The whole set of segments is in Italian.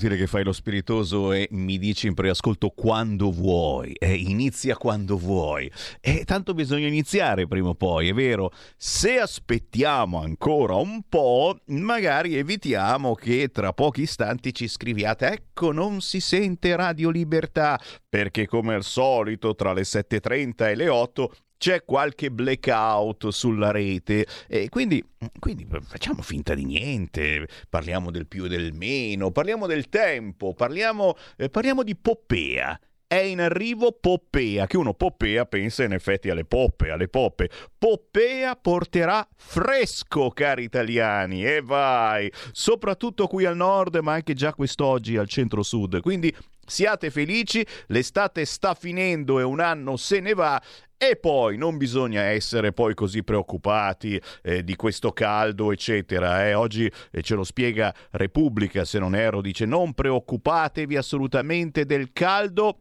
Inutile che fai lo spiritoso e mi dici in preascolto quando vuoi, eh, inizia quando vuoi. E tanto bisogna iniziare prima o poi, è vero? Se aspettiamo ancora un po', magari evitiamo che tra pochi istanti ci scriviate ecco non si sente Radio Libertà, perché come al solito tra le 7.30 e le 8 c'è qualche blackout sulla rete e quindi, quindi, facciamo finta di niente, parliamo del più e del meno, parliamo del tempo, parliamo, eh, parliamo di Poppea. È in arrivo Poppea, che uno Poppea pensa in effetti alle poppe, alle poppe. Poppea porterà fresco, cari italiani, e vai! Soprattutto qui al nord, ma anche già quest'oggi al centro-sud. Quindi siate felici, l'estate sta finendo e un anno se ne va e poi non bisogna essere poi così preoccupati eh, di questo caldo, eccetera. Eh. Oggi eh, ce lo spiega Repubblica, se non erro, dice non preoccupatevi assolutamente del caldo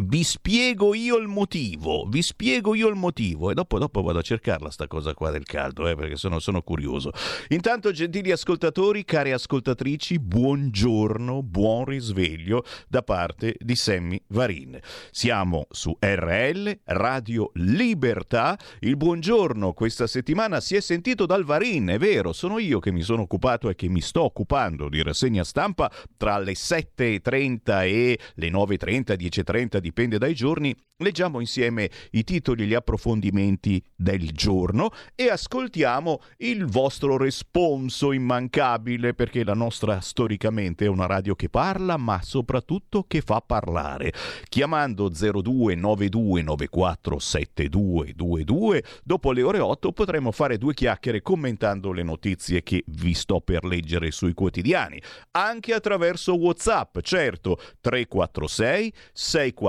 vi spiego io il motivo, vi spiego io il motivo e dopo, dopo vado a cercarla sta cosa qua del caldo, eh, perché sono, sono, curioso. Intanto, gentili ascoltatori, care ascoltatrici, buongiorno, buon risveglio da parte di Sammy Varin. Siamo su RL, Radio Libertà. Il buongiorno questa settimana si è sentito dal Varin, è vero, sono io che mi sono occupato e che mi sto occupando di rassegna stampa tra le 7.30 e le 9.30, 10.30 dipende dai giorni, leggiamo insieme i titoli e gli approfondimenti del giorno e ascoltiamo il vostro responso immancabile perché la nostra storicamente è una radio che parla ma soprattutto che fa parlare. Chiamando 0292947222 dopo le ore 8 potremo fare due chiacchiere commentando le notizie che vi sto per leggere sui quotidiani, anche attraverso WhatsApp, certo 346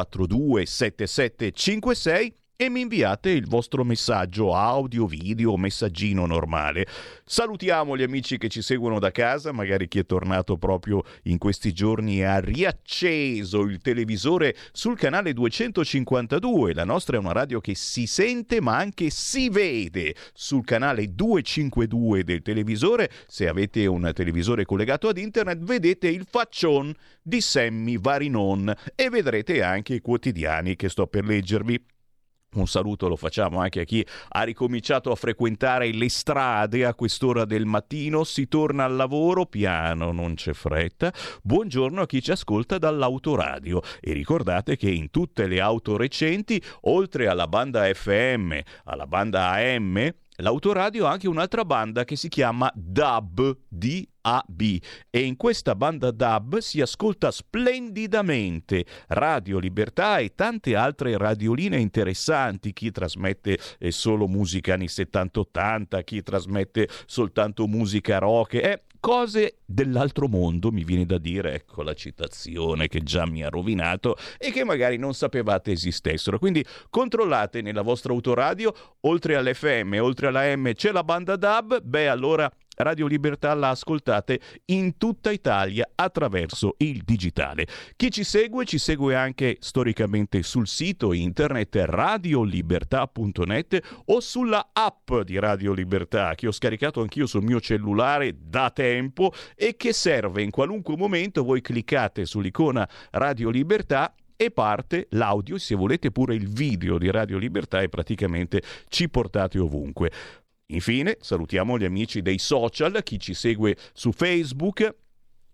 642 7756 e mi inviate il vostro messaggio audio, video, messaggino normale. Salutiamo gli amici che ci seguono da casa, magari chi è tornato proprio in questi giorni e ha riacceso il televisore sul canale 252. La nostra è una radio che si sente ma anche si vede sul canale 252 del televisore. Se avete un televisore collegato ad internet vedete il faccion di Sammy Varinon e vedrete anche i quotidiani che sto per leggervi. Un saluto lo facciamo anche a chi ha ricominciato a frequentare le strade a quest'ora del mattino, si torna al lavoro piano, non c'è fretta. Buongiorno a chi ci ascolta dall'autoradio e ricordate che in tutte le auto recenti, oltre alla banda FM, alla banda AM, l'autoradio ha anche un'altra banda che si chiama DAB, DAB e in questa banda DAB si ascolta splendidamente Radio Libertà e tante altre radioline interessanti, chi trasmette eh, solo musica anni 70-80, chi trasmette soltanto musica rock, eh, cose dell'altro mondo, mi viene da dire, ecco la citazione che già mi ha rovinato e che magari non sapevate esistessero. Quindi controllate nella vostra autoradio, oltre all'FM, oltre alla M c'è la banda DAB, beh allora Radio Libertà la ascoltate in tutta Italia attraverso il digitale. Chi ci segue ci segue anche storicamente sul sito internet radiolibertà.net o sulla app di Radio Libertà che ho scaricato anch'io sul mio cellulare da tempo e che serve in qualunque momento voi cliccate sull'icona Radio Libertà e parte l'audio, se volete pure il video di Radio Libertà e praticamente ci portate ovunque. Infine, salutiamo gli amici dei social, chi ci segue su Facebook,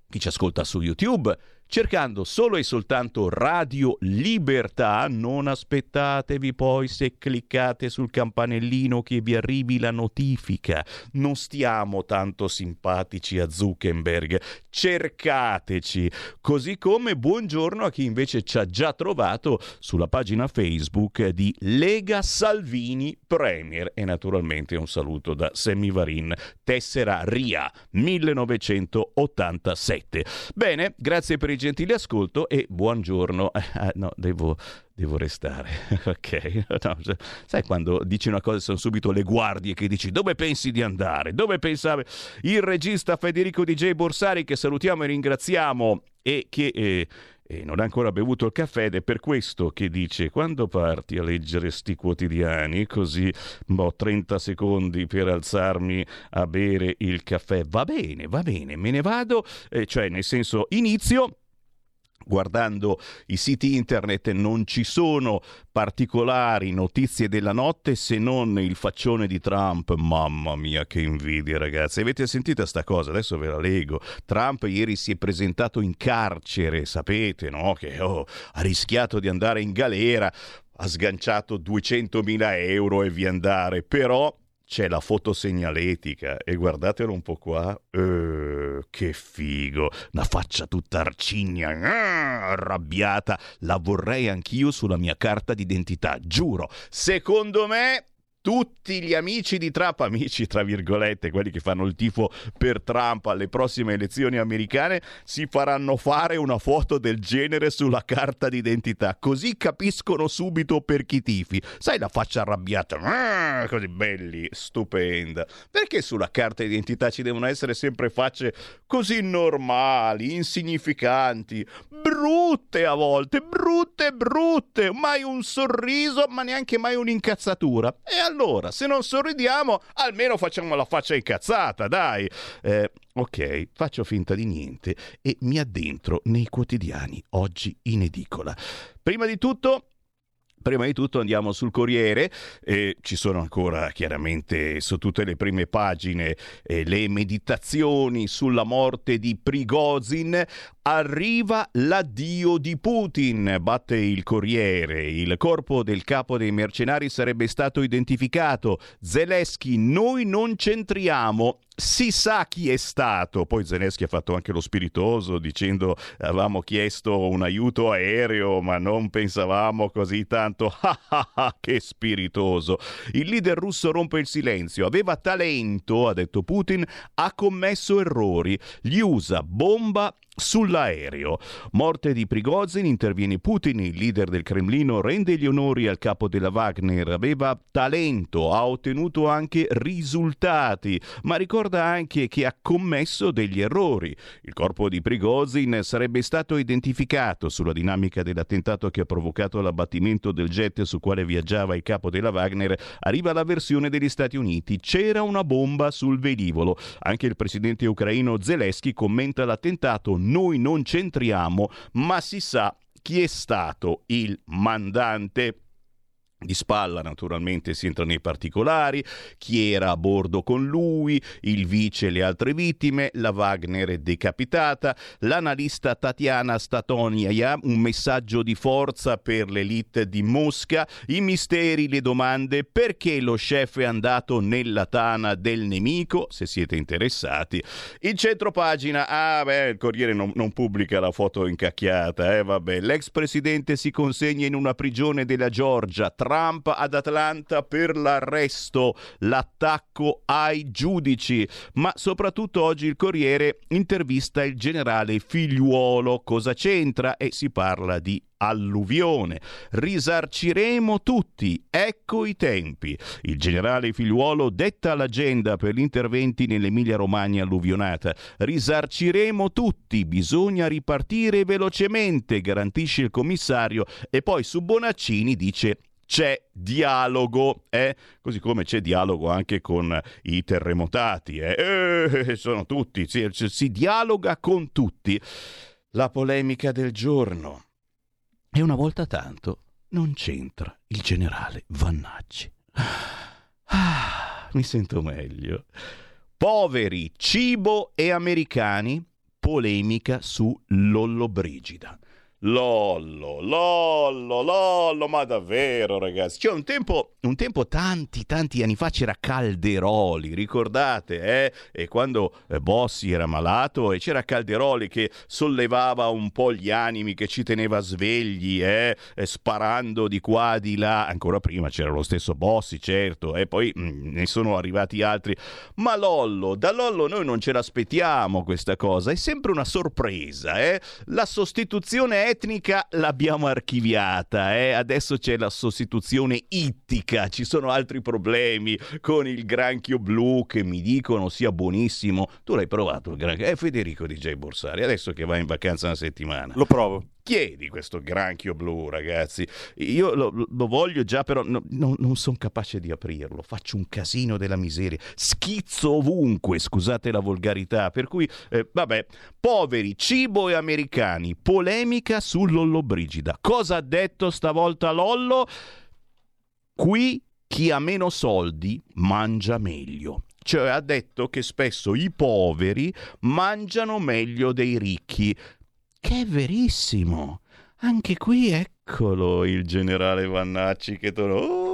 chi ci ascolta su YouTube cercando solo e soltanto Radio Libertà, non aspettatevi poi se cliccate sul campanellino che vi arrivi la notifica. Non stiamo tanto simpatici a Zuckerberg, cercateci. Così come buongiorno a chi invece ci ha già trovato sulla pagina Facebook di Lega Salvini Premier e naturalmente un saluto da Semivarin, tessera RIA 1987. Bene, grazie per il gentile ascolto e buongiorno. Ah, no, devo, devo restare. ok. No, sai quando dici una cosa sono subito le guardie che dici dove pensi di andare? Dove pensavi? Il regista Federico DJ Borsari che salutiamo e ringraziamo e che... Eh, e non ha ancora bevuto il caffè ed è per questo che dice quando parti a leggere sti quotidiani così ho 30 secondi per alzarmi a bere il caffè va bene va bene me ne vado eh, cioè nel senso inizio guardando i siti internet non ci sono particolari notizie della notte se non il faccione di Trump. Mamma mia che invidia ragazzi. Avete sentito sta cosa? Adesso ve la leggo. Trump ieri si è presentato in carcere, sapete, no? Che oh, ha rischiato di andare in galera, ha sganciato 200.000 euro e via andare, però c'è la fotosegnaletica e guardatelo un po' qua. Uh, che figo! Una faccia tutta arcigna, uh, arrabbiata. La vorrei anch'io sulla mia carta d'identità, giuro. Secondo me tutti gli amici di Trump, amici tra virgolette, quelli che fanno il tifo per Trump alle prossime elezioni americane, si faranno fare una foto del genere sulla carta d'identità, così capiscono subito per chi tifi. Sai la faccia arrabbiata, ah, così belli, stupenda. Perché sulla carta d'identità ci devono essere sempre facce così normali, insignificanti, brutte a volte, brutte, brutte, mai un sorriso, ma neanche mai un'incazzatura. E allora allora, se non sorridiamo, almeno facciamo la faccia incazzata, dai. Eh, ok, faccio finta di niente e mi addentro nei quotidiani, oggi in edicola. Prima di tutto, Prima di tutto andiamo sul Corriere, eh, ci sono ancora chiaramente su tutte le prime pagine eh, le meditazioni sulla morte di Prigozhin. Arriva l'addio di Putin, batte il Corriere. Il corpo del capo dei mercenari sarebbe stato identificato. Zelensky, noi non c'entriamo si sa chi è stato. Poi Zelensky ha fatto anche lo spiritoso dicendo avevamo chiesto un aiuto aereo ma non pensavamo così tanto. che spiritoso. Il leader russo rompe il silenzio. Aveva talento, ha detto Putin, ha commesso errori. Gli usa bomba Sull'aereo. Morte di Prigozhin, interviene Putin, il leader del Cremlino, rende gli onori al capo della Wagner, aveva talento, ha ottenuto anche risultati, ma ricorda anche che ha commesso degli errori. Il corpo di Prigozhin sarebbe stato identificato sulla dinamica dell'attentato che ha provocato l'abbattimento del jet su quale viaggiava il capo della Wagner. Arriva la versione degli Stati Uniti, c'era una bomba sul velivolo. Anche il presidente ucraino Zelensky commenta l'attentato noi non c'entriamo, ma si sa chi è stato il mandante. Di spalla naturalmente si entra nei particolari, chi era a bordo con lui, il vice e le altre vittime, la Wagner decapitata, l'analista Tatiana Statonia, un messaggio di forza per l'elite di Mosca, i misteri, le domande, perché lo chef è andato nella tana del nemico, se siete interessati. Il centro pagina, ah beh, il Corriere non, non pubblica la foto incacchiata, eh vabbè, l'ex presidente si consegna in una prigione della Georgia, tra Trump ad Atlanta per l'arresto, l'attacco ai giudici, ma soprattutto oggi il Corriere intervista il generale Figliuolo. Cosa c'entra? E si parla di alluvione. Risarciremo tutti, ecco i tempi. Il generale Figliuolo detta l'agenda per gli interventi nell'Emilia Romagna alluvionata. Risarciremo tutti, bisogna ripartire velocemente, garantisce il commissario e poi su Bonaccini dice c'è dialogo, eh? così come c'è dialogo anche con i terremotati, eh? Eh, sono tutti, si, si dialoga con tutti. La polemica del giorno. E una volta tanto non c'entra il generale Vannacci. Ah, mi sento meglio. Poveri, cibo e americani, polemica su Lollobrigida. Lollo, Lollo, Lollo, ma davvero ragazzi? Cioè un tempo, un tempo tanti, tanti anni fa c'era Calderoli, ricordate? Eh? E quando eh, Bossi era malato e c'era Calderoli che sollevava un po' gli animi, che ci teneva svegli, eh? Sparando di qua, di là. Ancora prima c'era lo stesso Bossi, certo, e poi mh, mm, ne sono arrivati altri. Ma Lollo, da Lollo noi non ce l'aspettiamo questa cosa, è sempre una sorpresa, eh? La sostituzione è etnica l'abbiamo archiviata, eh? adesso c'è la sostituzione ittica, ci sono altri problemi con il granchio blu che mi dicono sia buonissimo. Tu l'hai provato il granchio? È Federico DJ Borsari, adesso che va in vacanza una settimana. Lo provo chiedi questo granchio blu, ragazzi. Io lo, lo voglio già, però no, no, non sono capace di aprirlo. Faccio un casino della miseria. Schizzo ovunque, scusate la volgarità. Per cui, eh, vabbè, poveri, cibo e americani, polemica su Lollobrigida. Cosa ha detto stavolta Lollo? Qui chi ha meno soldi mangia meglio cioè ha detto che spesso i poveri mangiano meglio dei ricchi che è verissimo. Anche qui eccolo il generale Vannacci che torna. Oh!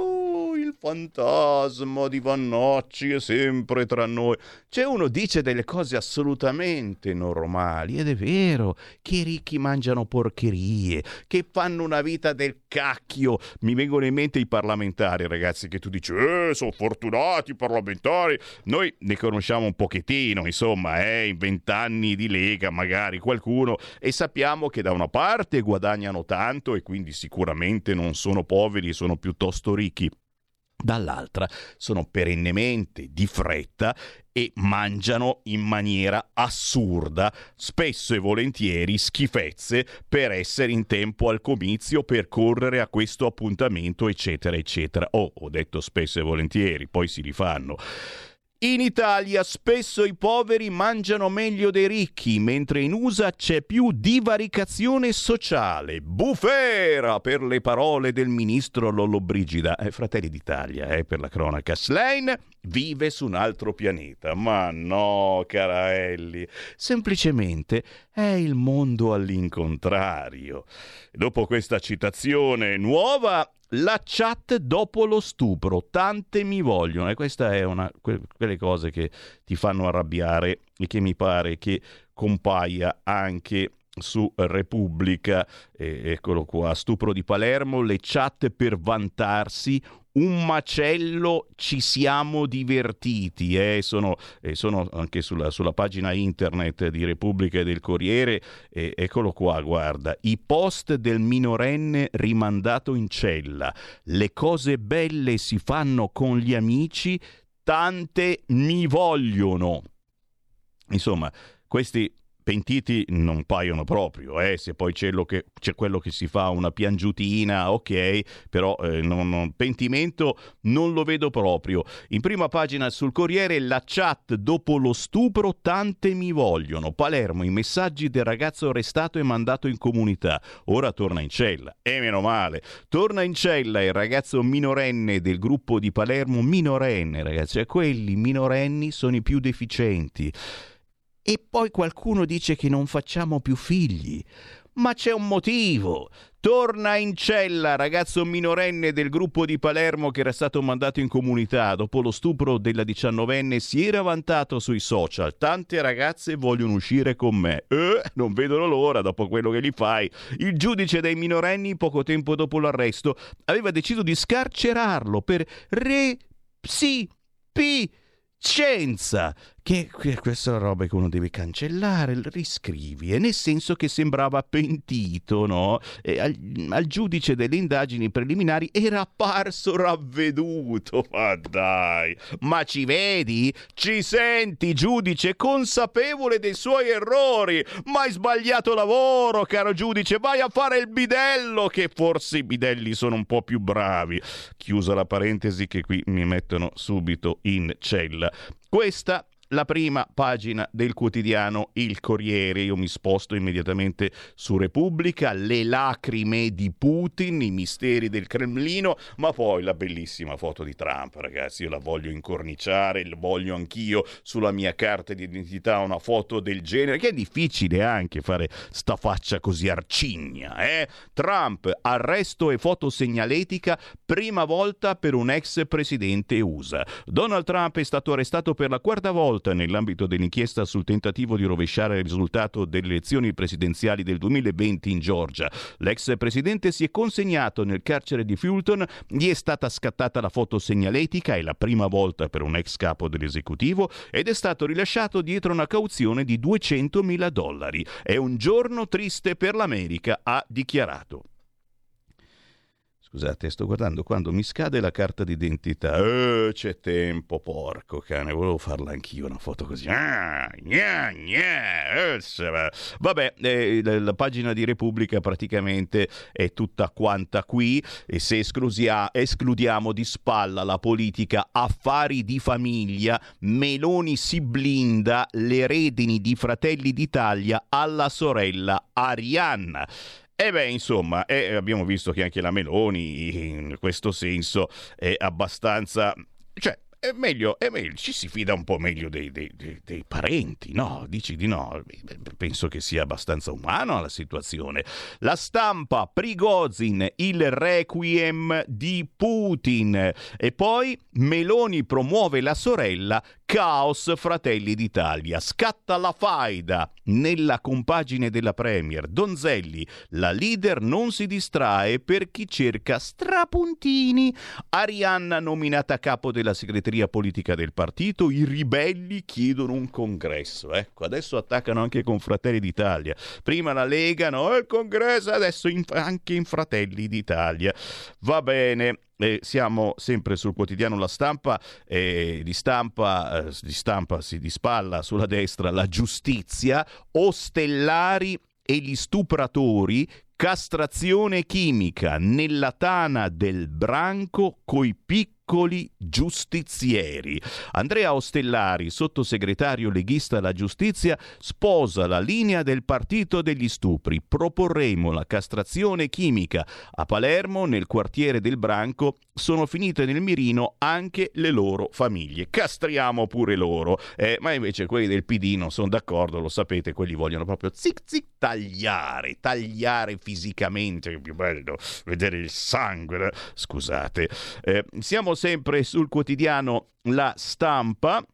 Fantasma di Vannocci è sempre tra noi. C'è uno dice delle cose assolutamente normali ed è vero che i ricchi mangiano porcherie, che fanno una vita del cacchio. Mi vengono in mente i parlamentari, ragazzi, che tu dici, eh, sono fortunati i parlamentari. Noi ne conosciamo un pochettino, insomma, eh, in vent'anni di Lega, magari qualcuno, e sappiamo che da una parte guadagnano tanto e quindi sicuramente non sono poveri, sono piuttosto ricchi dall'altra sono perennemente di fretta e mangiano in maniera assurda, spesso e volentieri schifezze per essere in tempo al comizio, per correre a questo appuntamento, eccetera, eccetera. Oh, ho detto spesso e volentieri, poi si rifanno. In Italia spesso i poveri mangiano meglio dei ricchi, mentre in USA c'è più divaricazione sociale. Bufera per le parole del ministro Lollobrigida. Eh, Fratelli d'Italia, eh, per la cronaca. Slane vive su un altro pianeta. Ma no, caraelli. Semplicemente è il mondo all'incontrario. Dopo questa citazione nuova, la chat dopo lo stupro, tante mi vogliono e questa è una que- quelle cose che ti fanno arrabbiare e che mi pare che compaia anche su Repubblica, eh, eccolo qua, stupro di Palermo, le chat per vantarsi, un macello ci siamo divertiti, eh? sono, eh, sono, anche sulla, sulla, pagina internet di Repubblica e del Corriere, eh, eccolo qua, guarda, i post del minorenne rimandato in cella, le cose belle si fanno con gli amici, tante mi vogliono. Insomma, questi pentiti non paiono proprio, eh? se poi c'è, che, c'è, quello che si fa una piangiutina, ok, però eh, non, non, pentimento non lo vedo proprio. In prima pagina sul Corriere la chat dopo lo stupro tante mi vogliono. Palermo, i messaggi del ragazzo arrestato e mandato in comunità. Ora torna in cella. E meno male. Torna in cella il ragazzo minorenne del gruppo di Palermo, minorenne ragazzi, cioè quelli minorenni sono i più deficienti. E poi qualcuno dice che non facciamo più figli. Ma c'è un motivo. Torna in cella, ragazzo minorenne del gruppo di Palermo che era stato mandato in comunità. Dopo lo stupro della diciannovenne si era vantato sui social. Tante ragazze vogliono uscire con me. Eh, non vedono l'ora dopo quello che gli fai. Il giudice dei minorenni, poco tempo dopo l'arresto, aveva deciso di scarcerarlo per re... psi... pi scienza che questa roba che uno deve cancellare, riscrivi, e nel senso che sembrava pentito, no? Al, al, giudice delle indagini preliminari era apparso ravveduto, ma dai, ma ci vedi? Ci senti, giudice, consapevole dei suoi errori, ma hai sbagliato lavoro, caro giudice, vai a fare il bidello, che forse i bidelli sono un po' più bravi. Chiusa la parentesi che qui mi mettono subito in cella. Questa la prima pagina del quotidiano Il Corriere. Io mi sposto immediatamente su Repubblica, le lacrime di Putin, i misteri del Cremlino, ma poi la bellissima foto di Trump, ragazzi, io la voglio incorniciare, la voglio anch'io sulla mia carta di identità una foto del genere, che è difficile anche fare sta faccia così arcigna, eh? Trump, arresto e foto segnaletica, prima volta per un ex presidente USA. Donald Trump è stato arrestato per la quarta volta volta nell'ambito dell'inchiesta sul tentativo di rovesciare il risultato delle elezioni presidenziali del 2020 in Georgia. L'ex presidente si è consegnato nel carcere di Fulton, gli è stata scattata la foto segnaletica, è la prima volta per un ex capo dell'esecutivo, ed è stato rilasciato dietro una cauzione di 200 mila dollari. È un giorno triste per l'America, ha dichiarato. Scusate, sto guardando quando mi scade la carta d'identità. Eh, c'è tempo, porco cane, volevo farla anch'io una foto così. Ah, Vabbè, eh, la pagina di Repubblica praticamente è tutta quanta qui e se escludiamo di spalla la politica affari di famiglia, Meloni si blinda le redini di Fratelli d'Italia alla sorella Arianna. E beh, insomma, eh, abbiamo visto che anche la Meloni in questo senso è abbastanza... Cioè, è meglio, è meglio, ci si fida un po' meglio dei, dei, dei, dei, parenti, no? Dici di no? Penso che sia abbastanza umano la situazione. La stampa, Prigozin, il requiem di Putin. E poi Meloni promuove la sorella, caos Fratelli d'Italia. Scatta la faida nella compagine della Premier. Donzelli, la leader non si distrae per chi cerca strapuntini. Arianna nominata capo della segreteria politica del partito, i ribelli chiedono un congresso. Ecco, adesso attaccano anche con Fratelli d'Italia. Prima la Lega, no, il congresso, adesso in, anche in Fratelli d'Italia. Va bene. Eh, siamo sempre sul quotidiano La Stampa, eh, di stampa, di stampa si di spalla sulla destra la giustizia, ostellari e gli stupratori castrazione chimica nella tana del branco coi piccoli piccoli giustizieri. Andrea Ostellari, sottosegretario leghista alla giustizia, sposa la linea del partito degli stupri. Proporremo la castrazione chimica. A Palermo, nel quartiere del Branco, sono finite nel mirino anche le loro famiglie. Castriamo pure loro. Eh, ma invece quelli del PD non sono d'accordo, lo sapete, quelli vogliono proprio zic zic tagliare, tagliare fisicamente. È più bello vedere il sangue. Scusate. Eh, siamo sempre sul quotidiano La Stampa.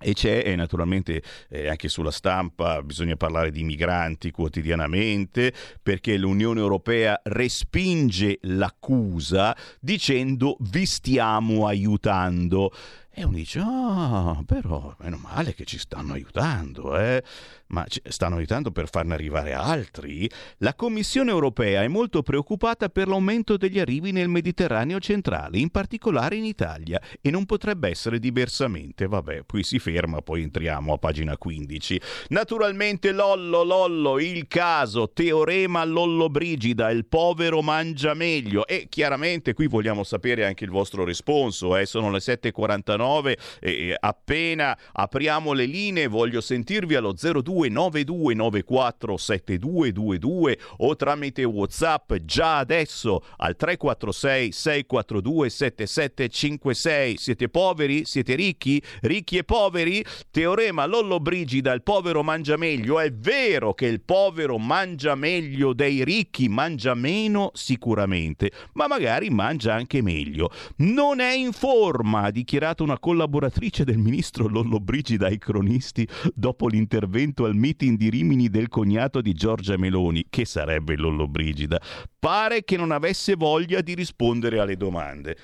E c'è e naturalmente eh, anche sulla stampa bisogna parlare di migranti quotidianamente perché l'Unione Europea respinge l'accusa dicendo vi stiamo aiutando. E uno dice, ah, però meno male che ci stanno aiutando, eh? Ma ci stanno aiutando per farne arrivare altri? La Commissione europea è molto preoccupata per l'aumento degli arrivi nel Mediterraneo centrale, in particolare in Italia, e non potrebbe essere diversamente. Vabbè, qui si ferma, poi entriamo a pagina 15. Naturalmente Lollo, Lollo, il caso, teorema Lollo Brigida, il povero mangia meglio. E chiaramente qui vogliamo sapere anche il vostro risponso, eh? sono le 7.49 19 e appena apriamo le linee voglio sentirvi allo 0292947222 o tramite Whatsapp già adesso al 346 642 7756. Siete poveri? Siete ricchi? Ricchi e poveri? Teorema Lollo Brigida, il povero mangia meglio. È vero che il povero mangia meglio dei ricchi, mangia meno sicuramente, ma magari mangia anche meglio. Non è in forma, ha dichiarato una una collaboratrice del ministro Lollobrigida ai cronisti dopo l'intervento al meeting di Rimini del cognato di Giorgia Meloni, che sarebbe Lollobrigida, pare che non avesse voglia di rispondere alle domande.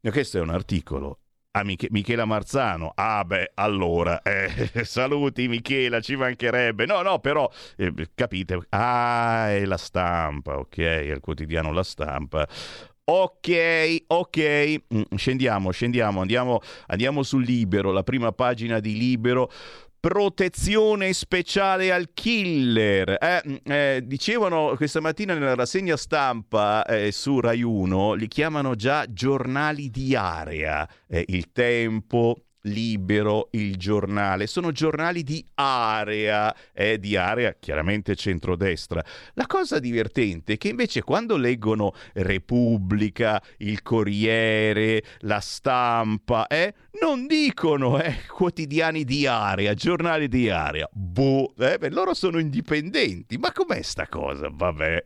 Questo è un articolo a ah, Mich- Michela Marzano. Ah beh, allora, eh, saluti Michela, ci mancherebbe. No, no, però, eh, capite, ah, è la stampa, ok, è il quotidiano La Stampa. Ok, ok, mm, scendiamo, scendiamo, andiamo, andiamo sul Libero, la prima pagina di Libero protezione speciale al killer. Eh, mm, eh, dicevano questa mattina nella rassegna stampa eh, su Rai 1, li chiamano già giornali di area. Eh, il tempo, Libero, il giornale, sono giornali di area, eh, di area chiaramente centrodestra. La cosa divertente è che invece quando leggono Repubblica, il Corriere, la stampa, eh, non dicono eh, quotidiani di area, giornali di area. Boh, eh, beh, loro sono indipendenti. Ma com'è sta cosa? Vabbè.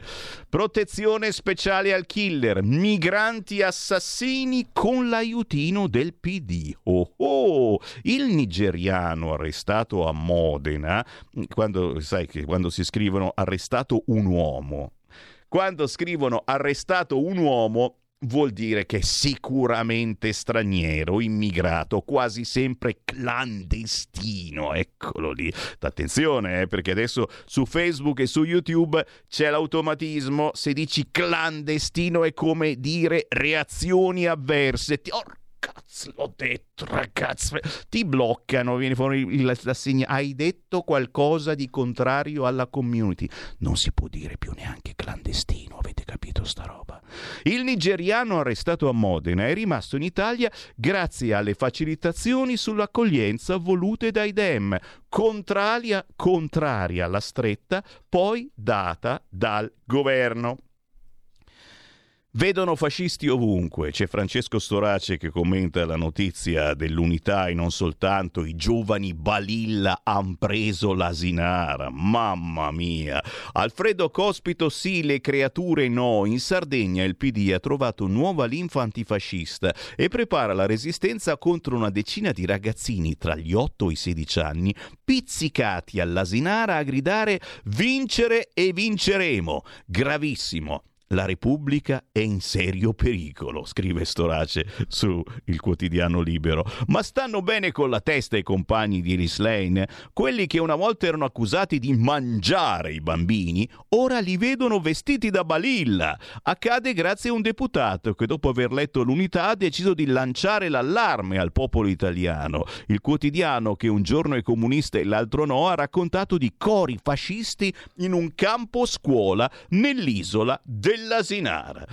Protezione speciale al killer, migranti assassini con l'aiutino del PD. Oh oh! il nigeriano arrestato a Modena, quando, sai che quando si scrivono arrestato un uomo, quando scrivono arrestato un uomo vuol dire che è sicuramente straniero, immigrato, quasi sempre clandestino. Eccolo lì. Attenzione, eh, perché adesso su Facebook e su YouTube c'è l'automatismo. Se dici clandestino è come dire reazioni avverse. Ti, or- cazzo l'ho detto ragazzi ti bloccano viene fuori la, segna. Hai detto qualcosa di contrario alla community? Non si può dire più neanche clandestino avete capito sta roba? Il nigeriano arrestato a Modena è rimasto in Italia grazie alle facilitazioni sull'accoglienza volute dai Dem contraria, contraria alla stretta poi data dal governo Vedono fascisti ovunque. C'è Francesco Storace che commenta la notizia dell'unità e non soltanto i giovani Balilla han preso l'asinara. Mamma mia. Alfredo Cospito sì, le creature no. In Sardegna il PD ha trovato nuova linfa antifascista e prepara la resistenza contro una decina di ragazzini tra gli 8 e i 16 anni pizzicati all'asinara a gridare vincere e vinceremo. Gravissimo la Repubblica è in serio pericolo, scrive Storace su il quotidiano Libero. Ma stanno bene con la testa i compagni di Elis Lane? Quelli che una volta erano accusati di mangiare i bambini, ora li vedono vestiti da balilla. Accade grazie a un deputato che dopo aver letto l'unità ha deciso di lanciare l'allarme al popolo italiano. Il quotidiano che un giorno è comunista e l'altro no ha raccontato di cori fascisti in un campo scuola nell'isola del dell'Asinara.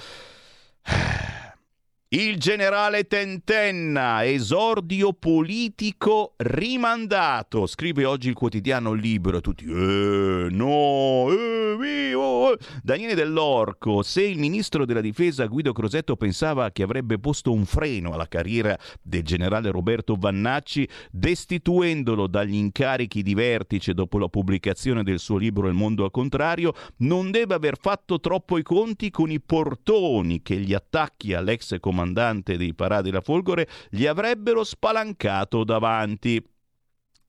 Il generale Tentenna, esordio politico rimandato. Scrive oggi il quotidiano Libero. Tutti, eh, no, eh, vivo. Eh. Daniele Dell'Orco, se il ministro della difesa Guido Crosetto pensava che avrebbe posto un freno alla carriera del generale Roberto Vannacci, destituendolo dagli incarichi di vertice dopo la pubblicazione del suo libro Il mondo al contrario, non deve aver fatto troppo i conti con i portoni che gli attacchi all'ex comandante comandante dei Paradi La Folgore gli avrebbero spalancato davanti.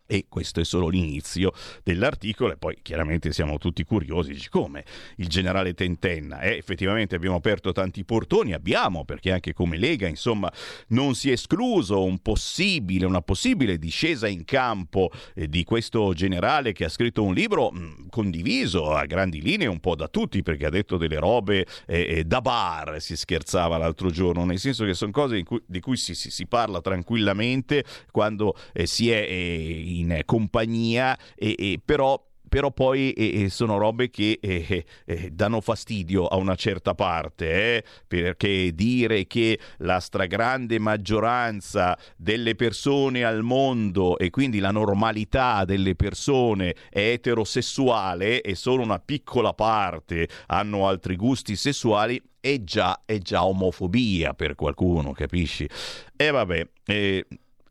E questo è solo l'inizio dell'articolo e poi chiaramente siamo tutti curiosi, dici come? Il generale Tentenna, eh, effettivamente abbiamo aperto tanti portoni, abbiamo perché anche come Lega insomma non si è escluso un possibile, una possibile discesa in campo eh, di questo generale che ha scritto un libro mh, mm, condiviso a grandi linee un po' da tutti perché ha detto delle robe eh, eh da bar, si scherzava l'altro giorno, nel senso che sono cose cui, di cui si, si, si, parla tranquillamente quando eh, si è eh, in compagnia, e, e però però poi eh, sono robe che eh, eh, danno fastidio a una certa parte, eh, perché dire che la stragrande maggioranza delle persone al mondo e quindi la normalità delle persone è eterosessuale e solo una piccola parte hanno altri gusti sessuali è già, è già omofobia per qualcuno, capisci? E vabbè, eh,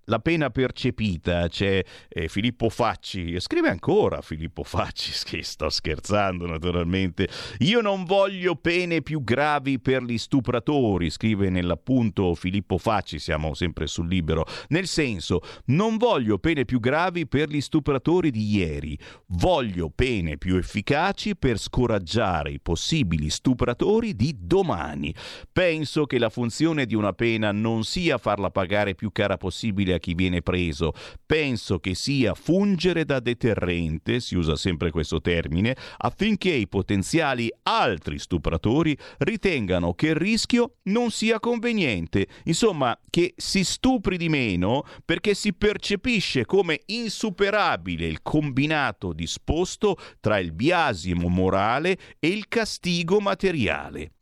la pena percepita, c'è eh, Filippo Facci, scrive ancora Filippo Facci, che sto scherzando naturalmente, io non voglio pene più gravi per gli stupratori, scrive nell'appunto Filippo Facci, siamo sempre sul libero, nel senso non voglio pene più gravi per gli stupratori di ieri, voglio pene più efficaci per scoraggiare i possibili stupratori di domani. Penso che la funzione di una pena non sia farla pagare più cara possibile a chi viene preso. Penso che sia fungere da deterrente, si usa sempre questo termine, affinché i potenziali altri stupratori ritengano che il rischio non sia conveniente, insomma che si stupri di meno perché si percepisce come insuperabile il combinato disposto tra il biasimo morale e il castigo materiale.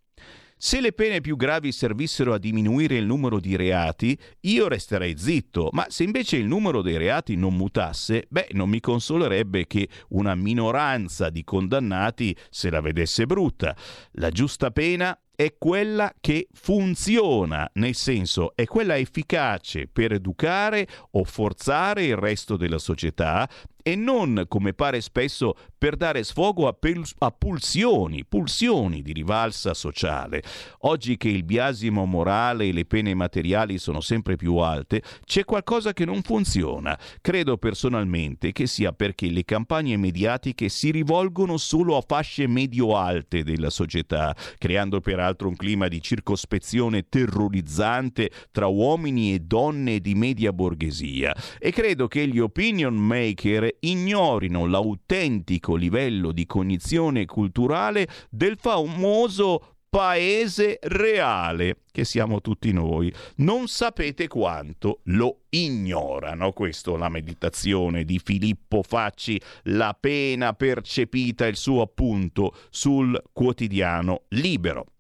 Se le pene più gravi servissero a diminuire il numero di reati, io resterei zitto, ma se invece il numero dei reati non mutasse, beh, non mi consolerebbe che una minoranza di condannati se la vedesse brutta. La giusta pena è quella che funziona, nel senso è quella efficace per educare o forzare il resto della società e non, come pare spesso, per dare sfogo a, pel- a, pulsioni, pulsioni di rivalsa sociale. Oggi che il biasimo morale e le pene materiali sono sempre più alte, c'è qualcosa che non funziona. Credo personalmente che sia perché le campagne mediatiche si rivolgono solo a fasce medio-alte della società, creando peraltro un clima di circospezione terrorizzante tra uomini e donne di media borghesia. E credo che gli opinion maker ignorino l'autentico livello di cognizione culturale del famoso paese reale, che siamo tutti noi. Non sapete quanto lo ignorano. Questo la meditazione di Filippo Facci, la pena percepita, il suo appunto sul quotidiano libero.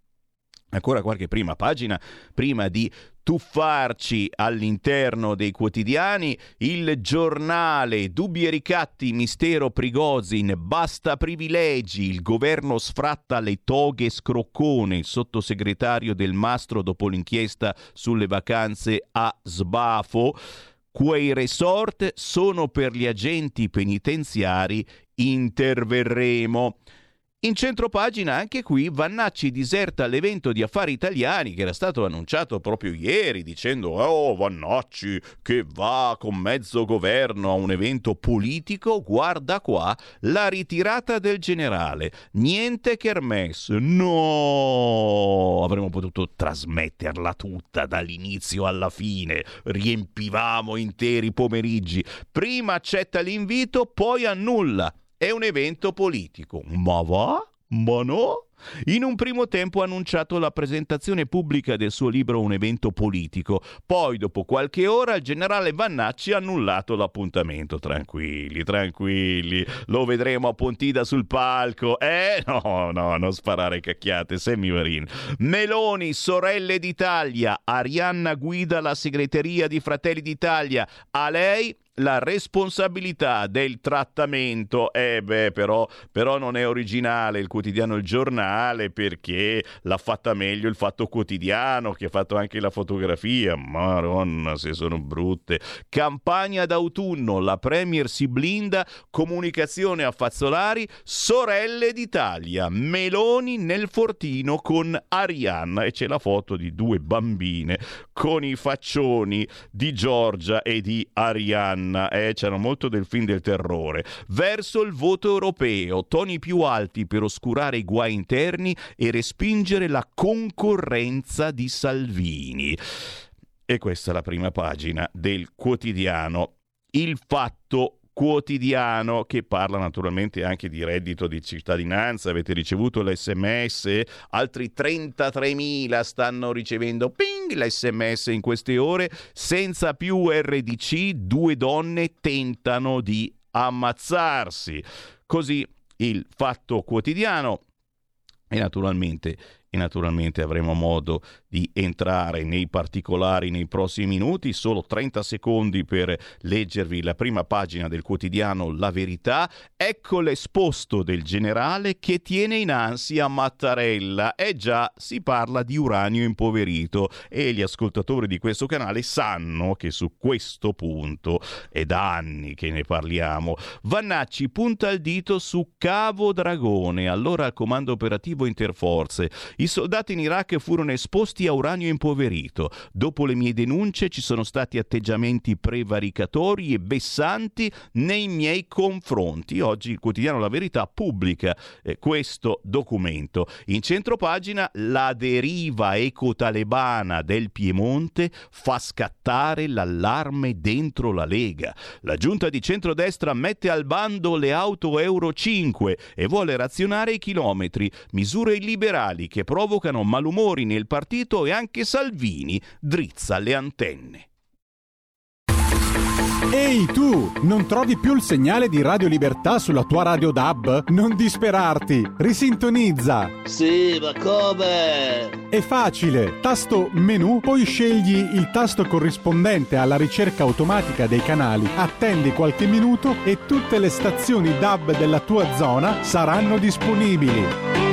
Ancora qualche prima pagina prima di tuffarci all'interno dei quotidiani, il giornale, dubbi e ricatti, mistero Prigozin, basta privilegi, il governo sfratta le toghe scroccone, il sottosegretario del Mastro dopo l'inchiesta sulle vacanze a Sbafo. Quei resort sono per gli agenti penitenziari, interverremo. In centropagina anche qui Vannacci diserta l'evento di affari italiani che era stato annunciato proprio ieri dicendo oh Vannacci che va con mezzo governo a un evento politico, guarda qua la ritirata del generale, niente kermesse, no, avremmo potuto trasmetterla tutta dall'inizio alla fine, riempivamo interi pomeriggi, prima accetta l'invito, poi annulla è un evento politico. Ma va? Ma no? In un primo tempo ha annunciato la presentazione pubblica del suo libro Un evento politico, poi dopo qualche ora il generale Vannacci ha annullato l'appuntamento. Tranquilli, tranquilli, lo vedremo a Pontida sul palco. Eh no, no, non sparare cacchiate, Sammy Varin. Meloni, sorelle d'Italia, Arianna guida la segreteria di Fratelli d'Italia. A lei la responsabilità del trattamento. Eh beh, però, però non è originale il quotidiano Il Giornale perché l'ha fatta meglio il Fatto Quotidiano che ha fatto anche la fotografia. Maronna, se sono brutte. Campagna d'autunno, la Premier si blinda, comunicazione a Fazzolari, sorelle d'Italia, Meloni nel fortino con Arianna e c'è la foto di due bambine con i faccioni di Giorgia e di Arianna Anna, eh, c'era molto del film del terrore. Verso il voto europeo, toni più alti per oscurare i guai interni e respingere la concorrenza di Salvini. E questa è la prima pagina del quotidiano. Il fatto quotidiano che parla naturalmente anche di reddito di cittadinanza. Avete ricevuto l'SMS? Altri 33.000 stanno ricevendo ping l'SMS in queste ore. Senza più RDC, due donne tentano di ammazzarsi. Così il fatto quotidiano. E naturalmente e naturalmente avremo modo di entrare nei particolari nei prossimi minuti, solo 30 secondi per leggervi la prima pagina del quotidiano La Verità. Ecco l'esposto del generale che tiene in ansia Mattarella. Eh già, si parla di uranio impoverito e gli ascoltatori di questo canale sanno che su questo punto è da anni che ne parliamo. Vannacci punta il dito su Cavo Dragone, allora al comando operativo interforze. I soldati in Iraq furono esposti a uranio impoverito. Dopo le mie denunce ci sono stati atteggiamenti prevaricatori e bessanti nei miei confronti. Oggi il quotidiano La Verità pubblica eh, questo documento. In centropagina la deriva eco-talebana del Piemonte fa scattare l'allarme dentro la Lega. La giunta di centrodestra mette al bando le auto Euro 5 e vuole razionare i chilometri, misure illiberali che provocano malumori nel partito e anche Salvini drizza le antenne. Ehi tu, non trovi più il segnale di Radio Libertà sulla tua radio DAB? Non disperarti, risintonizza. Sì, ma come? È facile, tasto menu, poi scegli il tasto corrispondente alla ricerca automatica dei canali, attendi qualche minuto e tutte le stazioni DAB della tua zona saranno disponibili.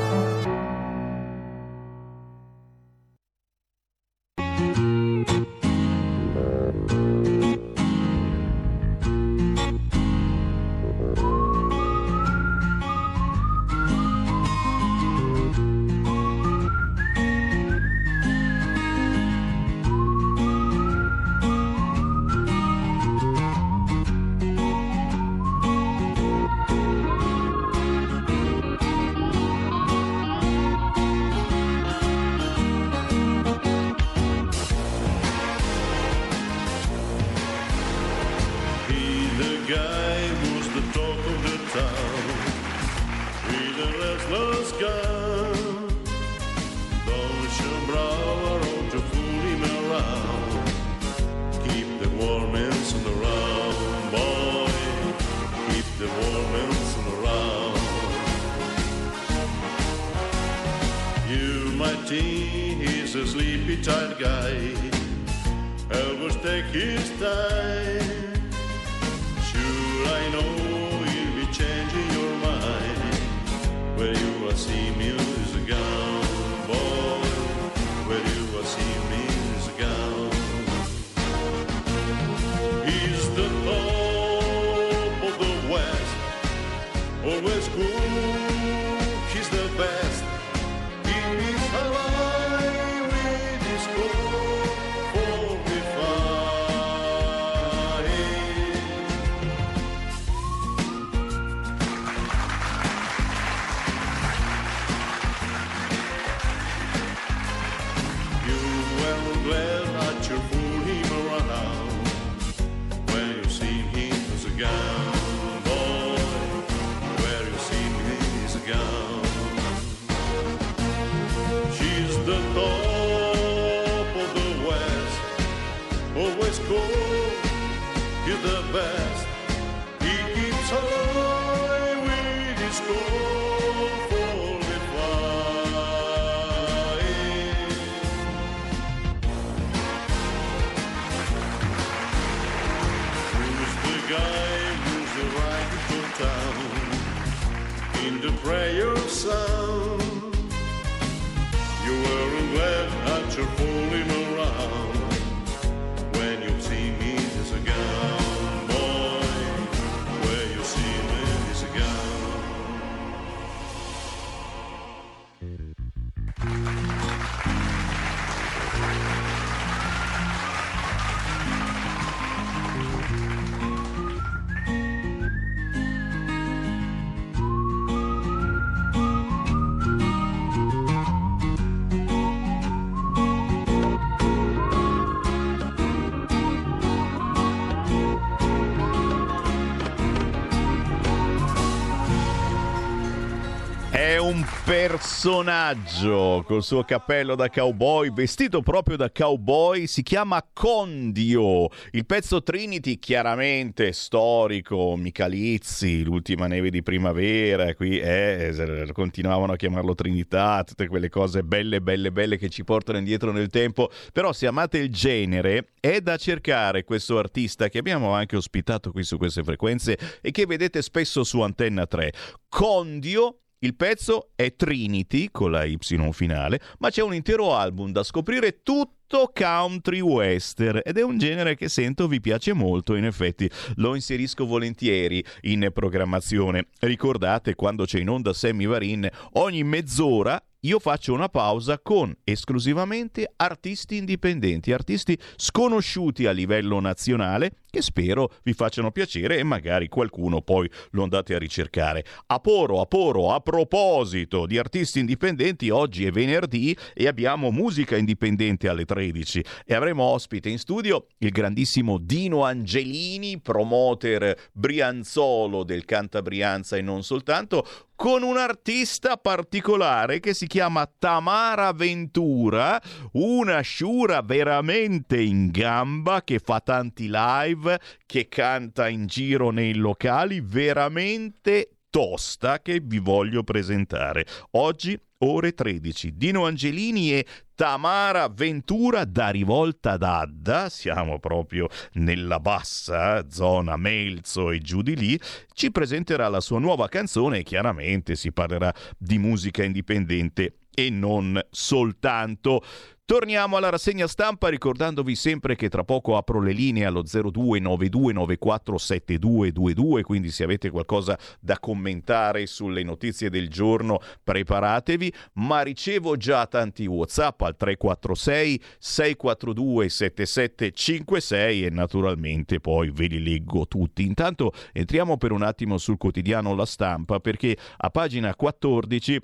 Personaggio col suo cappello da cowboy, vestito proprio da cowboy, si chiama Condio. Il pezzo Trinity, chiaramente storico, Michalizzi, l'ultima neve di primavera, qui eh, continuavano a chiamarlo Trinità, tutte quelle cose belle, belle, belle che ci portano indietro nel tempo. Però se amate il genere, è da cercare questo artista che abbiamo anche ospitato qui su queste frequenze e che vedete spesso su Antenna 3. Condio il pezzo è Trinity con la Y finale, ma c'è un intero album da scoprire tutto country western ed è un genere che sento vi piace molto, in effetti lo inserisco volentieri in programmazione. Ricordate quando c'è in onda Sammy Varin, ogni mezz'ora io faccio una pausa con esclusivamente artisti indipendenti, artisti sconosciuti a livello nazionale che spero vi facciano piacere e magari qualcuno poi lo andate a ricercare. A Poro, a Poro, a proposito di artisti indipendenti, oggi è venerdì e abbiamo musica indipendente alle 13 e avremo ospite in studio il grandissimo Dino Angelini, promoter brianzolo del Cantabrianza e non soltanto, con un artista particolare che si chiama Tamara Ventura, una sciura veramente in gamba che fa tanti live live che canta in giro nei locali veramente tosta che vi voglio presentare. Oggi ore 13. Dino Angelini e Tamara Ventura da Rivolta d'Adda, siamo proprio nella bassa zona Melzo e giù di lì, ci presenterà la sua nuova canzone e chiaramente si parlerà di musica indipendente e non soltanto. Torniamo alla rassegna stampa ricordandovi sempre che tra poco apro le linee allo 0292947222, quindi se avete qualcosa da commentare sulle notizie del giorno preparatevi, ma ricevo già tanti WhatsApp al 346 642 7756 e naturalmente poi ve li leggo tutti. Intanto entriamo per un attimo sul quotidiano La Stampa perché a pagina 14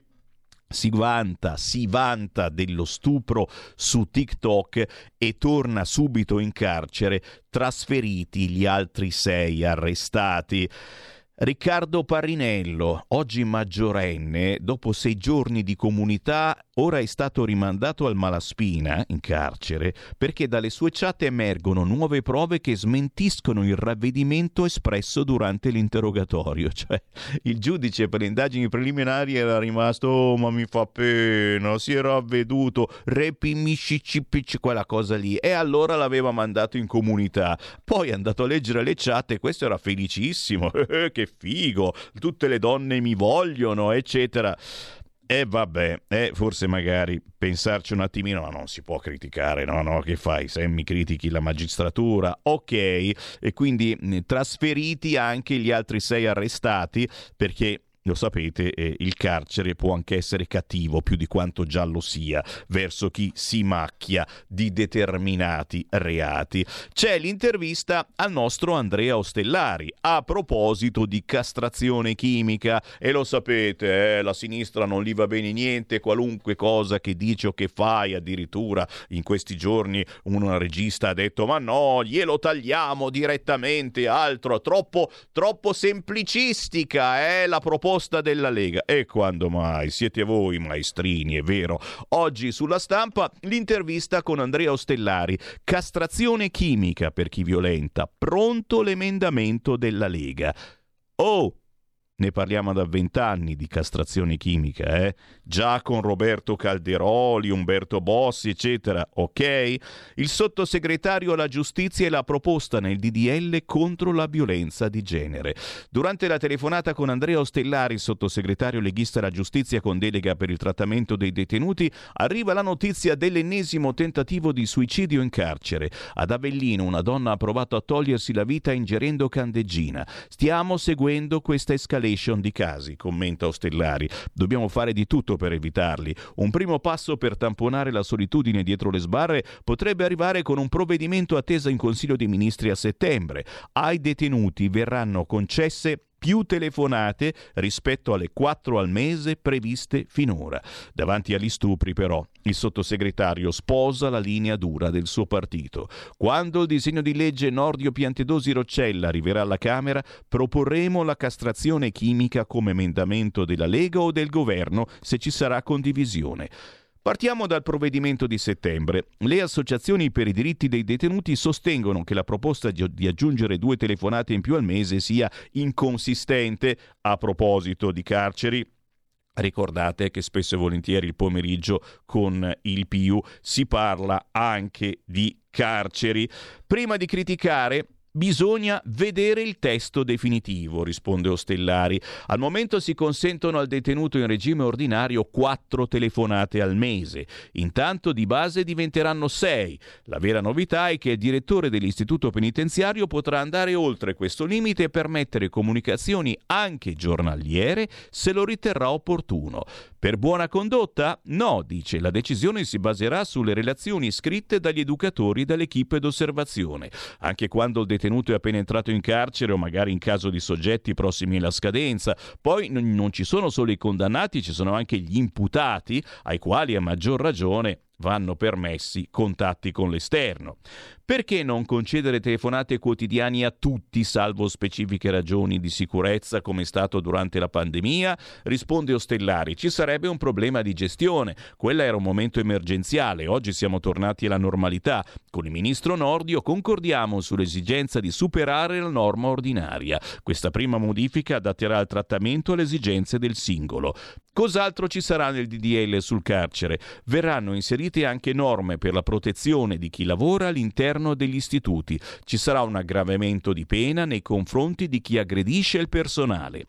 si vanta, si vanta dello stupro su TikTok e torna subito in carcere, trasferiti gli altri sei arrestati. Riccardo Parinello, oggi maggiorenne, dopo sei giorni di comunità, ora è stato rimandato al Malaspina, in carcere, perché dalle sue chat emergono nuove prove che smentiscono il ravvedimento espresso durante l'interrogatorio. Cioè, il giudice per le indagini preliminari era rimasto, oh ma mi fa pena, si era avveduto, repimiscicipic, quella cosa lì, e allora l'aveva mandato in comunità. Poi è andato a leggere le chat e questo era felicissimo, che figo, tutte le donne mi vogliono, eccetera. E vabbè, eh, forse magari pensarci un attimino, ma non si può criticare, no? no? Che fai? Se mi critichi la magistratura, ok, e quindi trasferiti anche gli altri sei arrestati perché lo sapete, eh, il carcere può anche essere cattivo più di quanto già lo sia verso chi si macchia di determinati reati. C'è l'intervista al nostro Andrea Ostellari a proposito di castrazione chimica e lo sapete, eh, la sinistra non gli va bene niente, qualunque cosa che dice o che fai, addirittura in questi giorni un regista ha detto ma no, glielo tagliamo direttamente, altro, troppo, troppo semplicistica è eh, la proposta proposta della Lega. E quando mai? Siete voi maestrini, è vero. Oggi sulla stampa l'intervista con Andrea Ostellari. Castrazione chimica per chi violenta. Pronto l'emendamento della Lega. Oh! Ne parliamo da vent'anni di castrazione chimica, eh? Già con Roberto Calderoli, Umberto Bossi, eccetera, ok? Il sottosegretario alla giustizia e la proposta nel DDL contro la violenza di genere. Durante la telefonata con Andrea Ostellari, sottosegretario leghista alla giustizia con delega per il trattamento dei detenuti, arriva la notizia dell'ennesimo tentativo di suicidio in carcere. Ad Avellino una donna ha provato a togliersi la vita ingerendo candeggina. Stiamo seguendo questa escalation escalation di casi, commenta Ostellari. Dobbiamo fare di tutto per evitarli. Un primo passo per tamponare la solitudine dietro le sbarre potrebbe arrivare con un provvedimento atteso in Consiglio dei Ministri a settembre. Ai detenuti verranno concesse più telefonate rispetto alle quattro al mese previste finora. Davanti agli stupri, però, il sottosegretario sposa la linea dura del suo partito. Quando il disegno di legge Nordio Piantedosi Roccella arriverà alla Camera, proporremo la castrazione chimica come emendamento della Lega o del governo se ci sarà condivisione. Partiamo dal provvedimento di settembre. Le associazioni per i diritti dei detenuti sostengono che la proposta di aggiungere due telefonate in più al mese sia inconsistente. A proposito di carceri, Ricordate che spesso e volentieri il pomeriggio con il PIU si parla anche di carceri. Prima di criticare, Bisogna vedere il testo definitivo, risponde Ostellari. Al momento si consentono al detenuto in regime ordinario quattro telefonate al mese. Intanto di base diventeranno sei. La vera novità è che il direttore dell'istituto penitenziario potrà andare oltre questo limite e permettere comunicazioni anche giornaliere se lo riterrà opportuno. Per buona condotta? No, dice, la decisione si baserà sulle relazioni scritte dagli educatori e dall'equipe d'osservazione. Anche quando il detenuto è appena entrato in carcere o magari in caso di soggetti prossimi alla scadenza. Poi non ci sono solo i condannati, ci sono anche gli imputati, ai quali a maggior ragione vanno permessi contatti con l'esterno. Perché non concedere telefonate quotidiane a tutti, salvo specifiche ragioni di sicurezza, come è stato durante la pandemia? Risponde Ostellari, ci sarebbe un problema di gestione. Quella era un momento emergenziale, oggi siamo tornati alla normalità. Con il ministro Nordio concordiamo sull'esigenza di superare la norma ordinaria. Questa prima modifica adatterà il trattamento alle esigenze del singolo. Cos'altro ci sarà nel DDL sul carcere? Verranno inserite anche norme per la protezione di chi lavora all'interno degli istituti. Ci sarà un aggravamento di pena nei confronti di chi aggredisce il personale.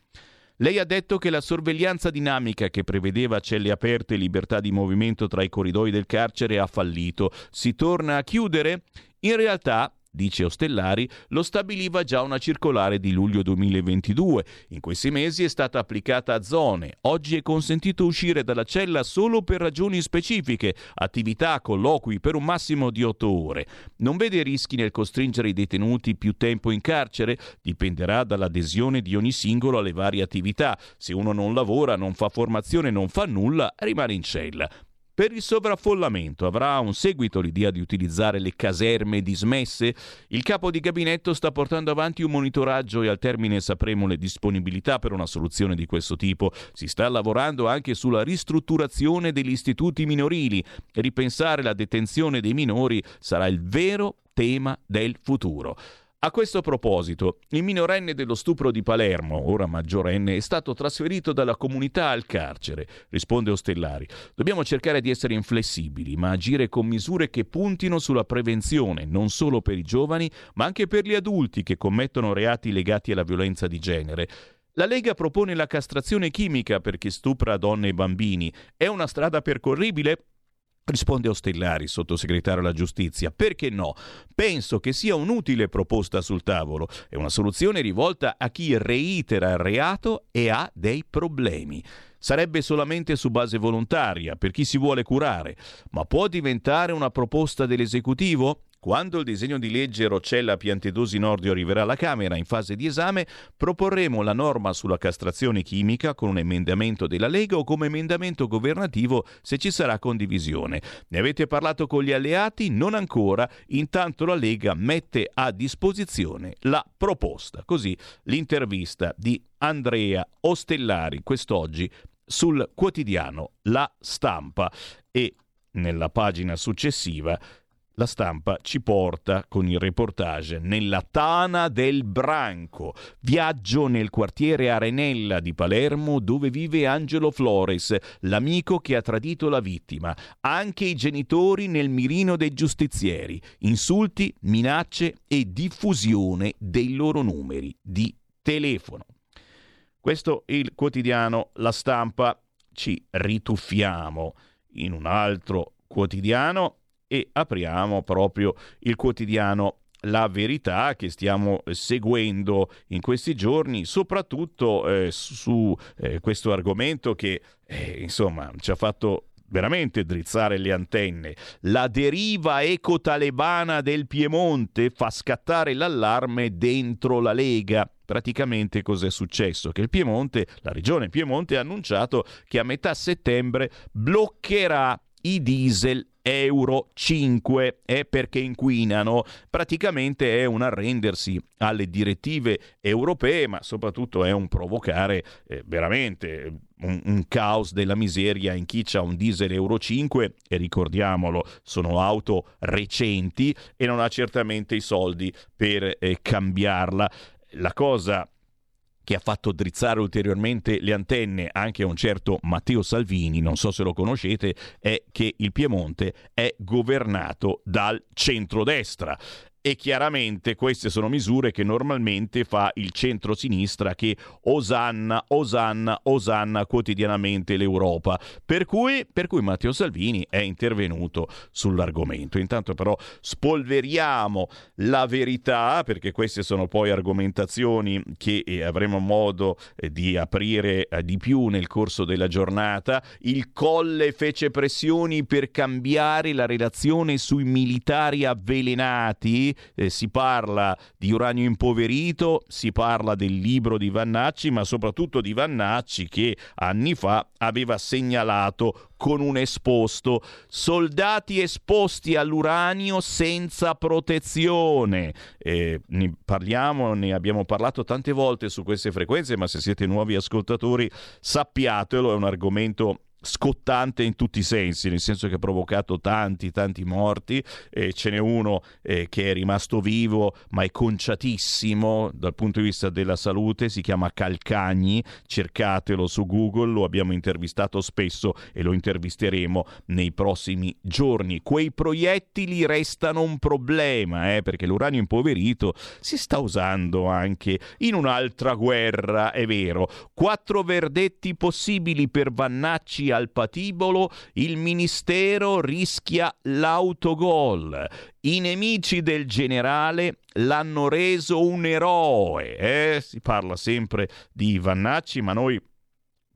Lei ha detto che la sorveglianza dinamica che prevedeva celle aperte e libertà di movimento tra i corridoi del carcere ha fallito. Si torna a chiudere? In realtà dice Ostellari, lo stabiliva già una circolare di luglio 2022. In questi mesi è stata applicata a zone. Oggi è consentito uscire dalla cella solo per ragioni specifiche, attività, colloqui per un massimo di otto ore. Non vede rischi nel costringere i detenuti più tempo in carcere? Dipenderà dall'adesione di ogni singolo alle varie attività. Se uno non lavora, non fa formazione, non fa nulla, rimane in cella. Per il sovraffollamento avrà un seguito l'idea di utilizzare le caserme dismesse? Il capo di gabinetto sta portando avanti un monitoraggio e al termine sapremo le disponibilità per una soluzione di questo tipo. Si sta lavorando anche sulla ristrutturazione degli istituti minorili. Ripensare la detenzione dei minori sarà il vero tema del futuro. A questo proposito, il minorenne dello stupro di Palermo, ora maggiorenne, è stato trasferito dalla comunità al carcere, risponde Ostellari. Dobbiamo cercare di essere inflessibili, ma agire con misure che puntino sulla prevenzione, non solo per i giovani, ma anche per gli adulti che commettono reati legati alla violenza di genere. La Lega propone la castrazione chimica per chi stupra donne e bambini. È una strada percorribile? Risponde Ostellari, sottosegretario alla giustizia. Perché no? Penso che sia un'utile proposta sul tavolo. È una soluzione rivolta a chi reitera il reato e ha dei problemi. Sarebbe solamente su base volontaria, per chi si vuole curare, ma può diventare una proposta dell'esecutivo? Quando il disegno di legge Roccella Piantedosi Nordio arriverà alla Camera in fase di esame, proporremo la norma sulla castrazione chimica con un emendamento della Lega o come emendamento governativo se ci sarà condivisione. Ne avete parlato con gli alleati? Non ancora. Intanto la Lega mette a disposizione la proposta. Così l'intervista di Andrea Ostellari quest'oggi sul quotidiano La Stampa e nella pagina successiva la stampa ci porta con il reportage nella Tana del Branco, viaggio nel quartiere Arenella di Palermo dove vive Angelo Flores, l'amico che ha tradito la vittima, anche i genitori nel mirino dei giustizieri, insulti, minacce e diffusione dei loro numeri di telefono. Questo il quotidiano La Stampa. Ci rituffiamo in un altro quotidiano e apriamo proprio il quotidiano la verità che stiamo seguendo in questi giorni, soprattutto eh, su eh, questo argomento che eh, insomma ci ha fatto veramente drizzare le antenne. La deriva eco-talebana del Piemonte fa scattare l'allarme dentro la Lega. Praticamente cos'è successo? Che il Piemonte, la regione Piemonte ha annunciato che a metà settembre bloccherà i diesel Euro 5 è perché inquinano. Praticamente è un arrendersi alle direttive europee, ma soprattutto è un provocare eh, veramente un, un, caos della miseria in chi ha un diesel Euro 5 e ricordiamolo, sono auto recenti e non ha certamente i soldi per eh, cambiarla. La cosa che ha fatto drizzare ulteriormente le antenne. Anche a un certo Matteo Salvini, non so se lo conoscete, è che il Piemonte è governato dal centrodestra e chiaramente queste sono misure che normalmente fa il centro-sinistra che osanna, osanna, osanna quotidianamente l'Europa. Per cui, per cui Matteo Salvini è intervenuto sull'argomento. Intanto però spolveriamo la verità, perché queste sono poi argomentazioni che eh, avremo modo eh, di aprire eh, di più nel corso della giornata. Il Colle fece pressioni per cambiare la relazione sui militari avvelenati eh, si parla di uranio impoverito, si parla del libro di Vannacci, ma soprattutto di Vannacci che anni fa aveva segnalato con un esposto soldati esposti all'uranio senza protezione. Eh, ne parliamo, ne abbiamo parlato tante volte su queste frequenze, ma se siete nuovi ascoltatori sappiatelo, è un argomento scottante in tutti i sensi, nel senso che ha provocato tanti, tanti morti. Eh, ce n'è uno eh, che è rimasto vivo, ma è conciatissimo dal punto di vista della salute. Si chiama Calcagni. Cercatelo su Google, lo abbiamo intervistato spesso e lo intervisteremo nei prossimi giorni. Quei proiettili restano un problema, eh, perché l'uranio impoverito si sta usando anche in un'altra guerra, è vero. Quattro verdetti possibili per Vannacci al patibolo, il Ministero rischia l'autogol. I nemici del generale l'hanno reso un eroe. Eh? Si parla sempre di Vannacci, ma noi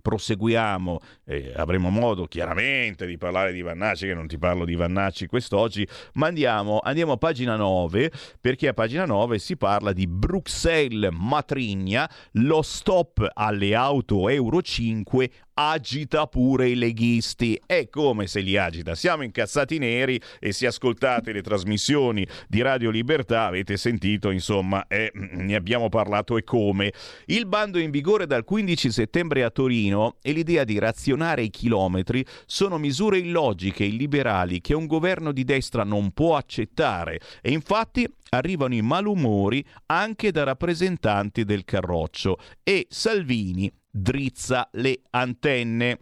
proseguiamo, eh, avremo modo chiaramente di parlare di Vannacci, che non ti parlo di Vannacci quest'oggi, ma andiamo, andiamo a pagina 9, perché a pagina 9 si parla di Bruxelles Matrigna, lo stop alle auto Euro 5 agita pure i leghisti. È come se li agita. Siamo incazzati neri e se ascoltate le trasmissioni di Radio Libertà avete sentito, insomma, eh, ne abbiamo parlato e come. Il bando in vigore dal 15 settembre a Torino e l'idea di razionare i chilometri sono misure illogiche illiberali che un governo di destra non può accettare e infatti arrivano i malumori anche da rappresentanti del Carroccio e Salvini drizza le antenne.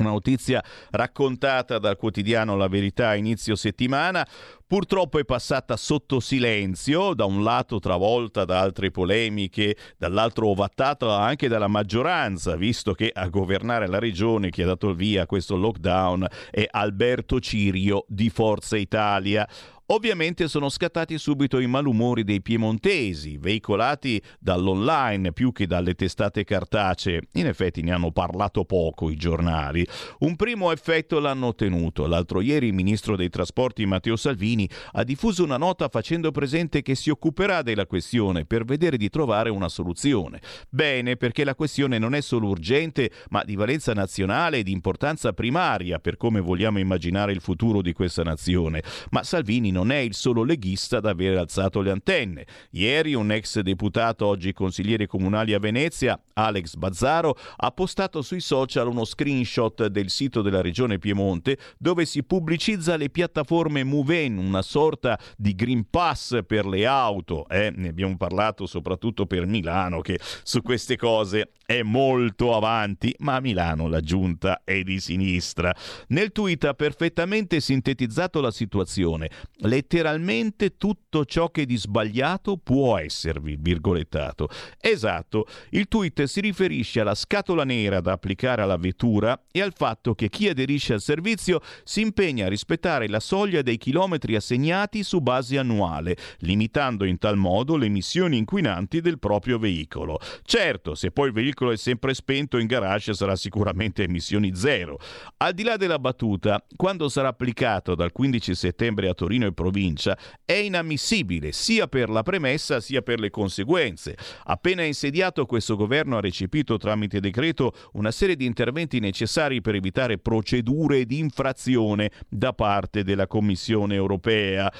Una notizia raccontata dal quotidiano La Verità a inizio settimana, purtroppo è passata sotto silenzio, da un lato travolta da altre polemiche, dall'altro ovattata anche dalla maggioranza, visto che a governare la regione che ha dato il via a questo lockdown è Alberto Cirio di Forza Italia. Ovviamente sono scattati subito i malumori dei piemontesi, veicolati dall'online più che dalle testate cartacee. In effetti ne hanno parlato poco i giornali. Un primo effetto l'hanno ottenuto. L'altro ieri il ministro dei trasporti Matteo Salvini ha diffuso una nota facendo presente che si occuperà della questione per vedere di trovare una soluzione. Bene, perché la questione non è solo urgente, ma di valenza nazionale e di importanza primaria per come vogliamo immaginare il futuro di questa nazione. Ma Salvini non non è il solo leghista ad aver alzato le antenne. Ieri un ex deputato, oggi consigliere comunali a Venezia, Alex Bazzaro, ha postato sui social uno screenshot del sito della regione Piemonte dove si pubblicizza le piattaforme Muven, una sorta di Green Pass per le auto. Eh? Ne abbiamo parlato soprattutto per Milano che su queste cose è molto avanti, ma a Milano la giunta è di sinistra. Nel tweet ha perfettamente sintetizzato la situazione. Letteralmente tutto ciò che di sbagliato può esservi, virgolettato. Esatto, il tweet si riferisce alla scatola nera da applicare alla vettura e al fatto che chi aderisce al servizio si impegna a rispettare la soglia dei chilometri assegnati su base annuale, limitando in tal modo le emissioni inquinanti del proprio veicolo. Certo, se poi il veicolo è sempre spento in garage sarà sicuramente emissioni zero. Al di là della battuta, quando sarà applicato dal 15 settembre a Torino e provincia, è inammissibile sia per la premessa sia per le conseguenze. Appena insediato questo governo ha recepito tramite decreto una serie di interventi necessari per evitare procedure di infrazione da parte della Commissione europea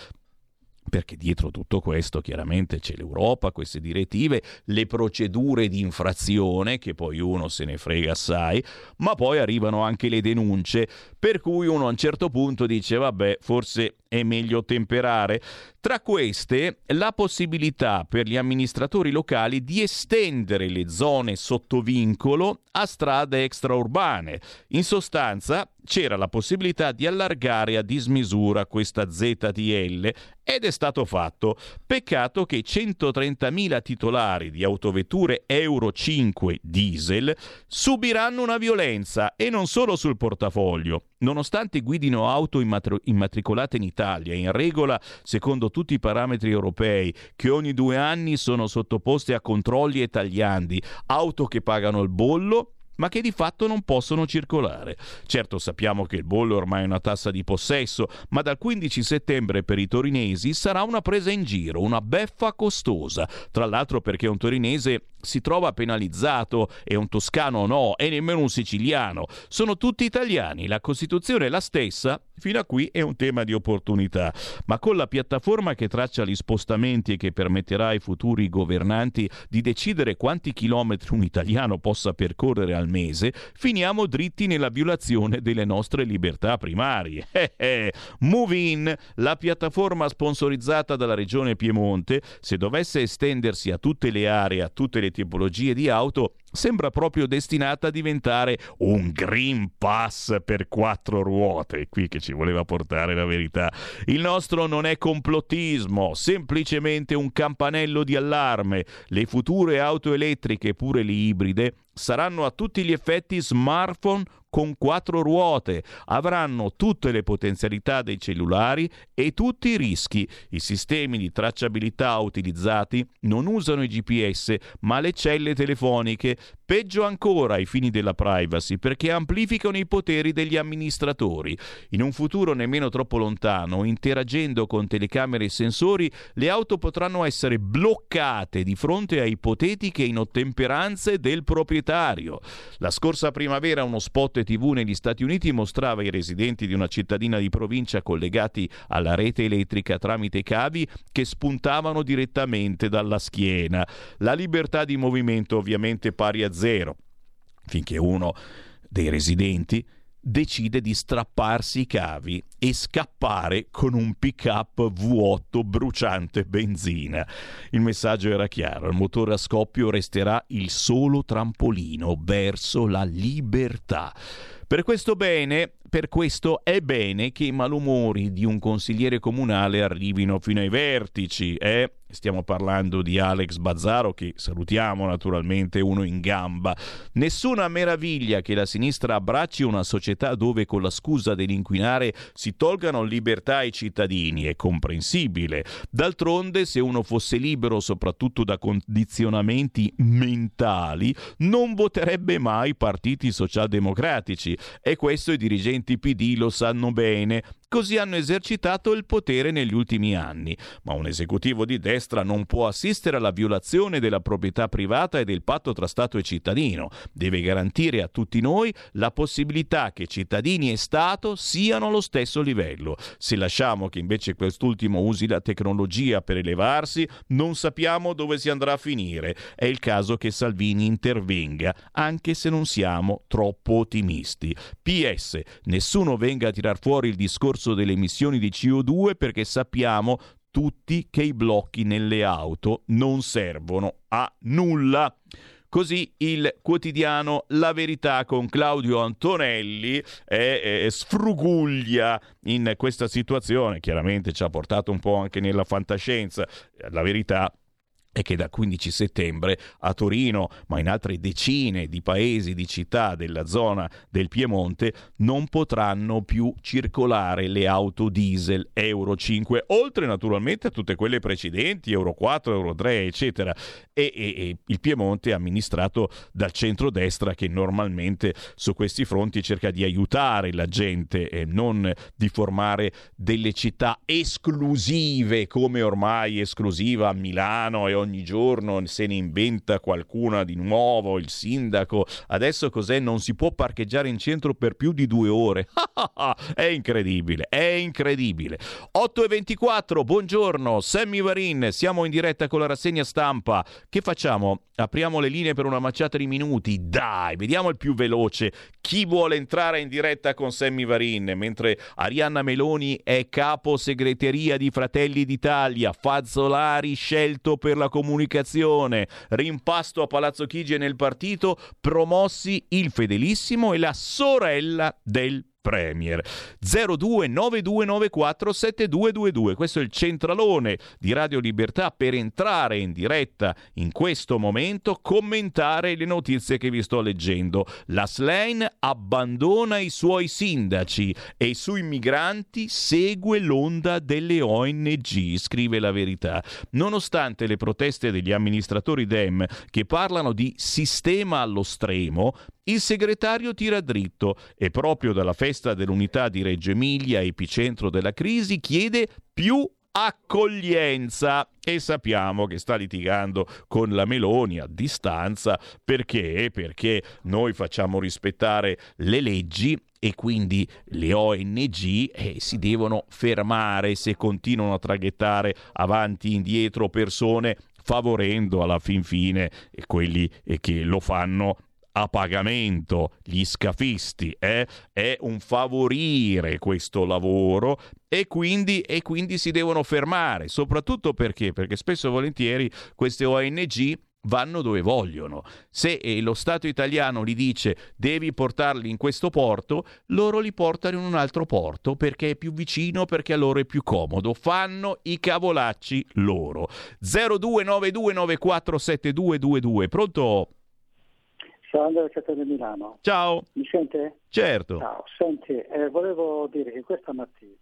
perché dietro tutto questo chiaramente c'è l'Europa, queste direttive, le procedure di infrazione, che poi uno se ne frega assai, ma poi arrivano anche le denunce, per cui uno a un certo punto dice vabbè, forse è meglio temperare. Tra queste, la possibilità per gli amministratori locali di estendere le zone sotto vincolo a strade extraurbane. In sostanza, c'era la possibilità di allargare a dismisura questa ZTL ed è stato fatto. Peccato che 130.000 titolari di autovetture Euro 5 diesel subiranno una violenza e non solo sul portafoglio. Nonostante guidino auto immatricolate in Italia, in regola secondo tutti i parametri europei, che ogni due anni sono sottoposte a controlli e tagliandi, auto che pagano il bollo ma che di fatto non possono circolare. Certo sappiamo che il bollo ormai è una tassa di possesso, ma dal 15 settembre per i torinesi sarà una presa in giro, una beffa costosa. Tra l'altro perché un torinese si trova penalizzato e un toscano no, e nemmeno un siciliano. Sono tutti italiani, la Costituzione è la stessa, fino a qui è un tema di opportunità, ma con la piattaforma che traccia gli spostamenti e che permetterà ai futuri governanti di decidere quanti chilometri un italiano possa percorrere al mese, finiamo dritti nella violazione delle nostre libertà primarie. Eh, eh. Move In, la piattaforma sponsorizzata dalla regione Piemonte, se dovesse estendersi a tutte le aree, a tutte le tipologie di auto, sembra proprio destinata a diventare un Green Pass per quattro ruote. È qui che ci voleva portare la verità. Il nostro non è complottismo, semplicemente un campanello di allarme. Le future auto elettriche, pure le ibride, saranno a tutti gli effetti smartphone con quattro ruote, avranno tutte le potenzialità dei cellulari e tutti i rischi. I sistemi di tracciabilità utilizzati non usano i GPS, ma le celle telefoniche, peggio ancora ai fini della privacy, perché amplificano i poteri degli amministratori. In un futuro nemmeno troppo lontano, interagendo con telecamere e sensori, le auto potranno essere bloccate di fronte a ipotetiche inottemperanze del proprietario. La scorsa primavera uno spot TV negli Stati Uniti mostrava i residenti di una cittadina di provincia collegati alla rete elettrica tramite cavi che spuntavano direttamente dalla schiena. La libertà di movimento ovviamente pari a zero, finché uno dei residenti decide di strapparsi i cavi e scappare con un pick-up V8 bruciante benzina. Il messaggio era chiaro, il motore a scoppio resterà il solo trampolino verso la libertà. Per questo bene, per questo è bene che i malumori di un consigliere comunale arrivino fino ai vertici, eh? Stiamo parlando di Alex Bazzaro, che salutiamo naturalmente, uno in gamba. Nessuna meraviglia che la sinistra abbracci una società dove con la scusa dell'inquinare si tolgano libertà ai cittadini, è comprensibile. D'altronde, se uno fosse libero soprattutto da condizionamenti mentali, non voterebbe mai partiti socialdemocratici e questo i dirigenti PD lo sanno bene. Così hanno esercitato il potere negli ultimi anni. Ma un esecutivo di destra non può assistere alla violazione della proprietà privata e del patto tra Stato e cittadino. Deve garantire a tutti noi la possibilità che cittadini e Stato siano allo stesso livello. Se lasciamo che invece quest'ultimo usi la tecnologia per elevarsi, non sappiamo dove si andrà a finire. È il caso che Salvini intervenga, anche se non siamo troppo ottimisti. PS, nessuno venga a tirar fuori il discorso discorso delle emissioni di CO2 perché sappiamo tutti che i blocchi nelle auto non servono a nulla. Così il quotidiano La Verità con Claudio Antonelli è, è sfruguglia in questa situazione, chiaramente ci ha portato un po' anche nella fantascienza. La verità è che da 15 settembre a Torino, ma in altre decine di paesi, di città della zona del Piemonte, non potranno più circolare le auto diesel Euro 5, oltre naturalmente a tutte quelle precedenti, Euro 4, Euro 3, eccetera. E, e, e il Piemonte è amministrato dal centrodestra che normalmente su questi fronti cerca di aiutare la gente e non di formare delle città esclusive come ormai esclusiva a Milano e ogni giorno se ne inventa qualcuna di nuovo, il sindaco. Adesso cos'è? Non si può parcheggiare in centro per più di due ore. è incredibile, è incredibile. 8 e 24, buongiorno, Sammy Varin, siamo in diretta con la rassegna stampa. Che facciamo? Apriamo le linee per una manciata di minuti. Dai, vediamo il più veloce. Chi vuole entrare in diretta con Sammy Varin? Mentre Arianna Meloni è capo segreteria di Fratelli d'Italia, Fazzolari scelto per la comunicazione, rimpasto a Palazzo Chigi nel partito, promossi il fedelissimo e la sorella del Premier. 0292947222 questo è il centralone di Radio Libertà per entrare in diretta in questo momento commentare le notizie che vi sto leggendo. La Slane abbandona i suoi sindaci e sui migranti segue l'onda delle ONG scrive la verità. Nonostante le proteste degli amministratori DEM che parlano di sistema allo stremo il segretario tira dritto e proprio dalla festa dell'unità di Reggio Emilia, epicentro della crisi, chiede più accoglienza e sappiamo che sta litigando con la Meloni a distanza perché? Perché noi facciamo rispettare le leggi e quindi le ONG eh, si devono fermare se continuano a traghettare avanti e indietro persone favorendo alla fin fine quelli che lo fanno a pagamento, gli scafisti, eh? è un favorire questo lavoro e quindi, e quindi si devono fermare, soprattutto perché? Perché spesso e volentieri queste ONG vanno dove vogliono. Se eh, lo Stato italiano gli dice devi portarli in questo porto, loro li portano in un altro porto perché è più vicino, perché a loro è più comodo. Fanno i cavolacci loro. 0292947222. Pronto? Ciao Andrea Catania Milano. Ciao. Mi sente? Certo. Ciao, senti, eh, volevo dire che questa mattina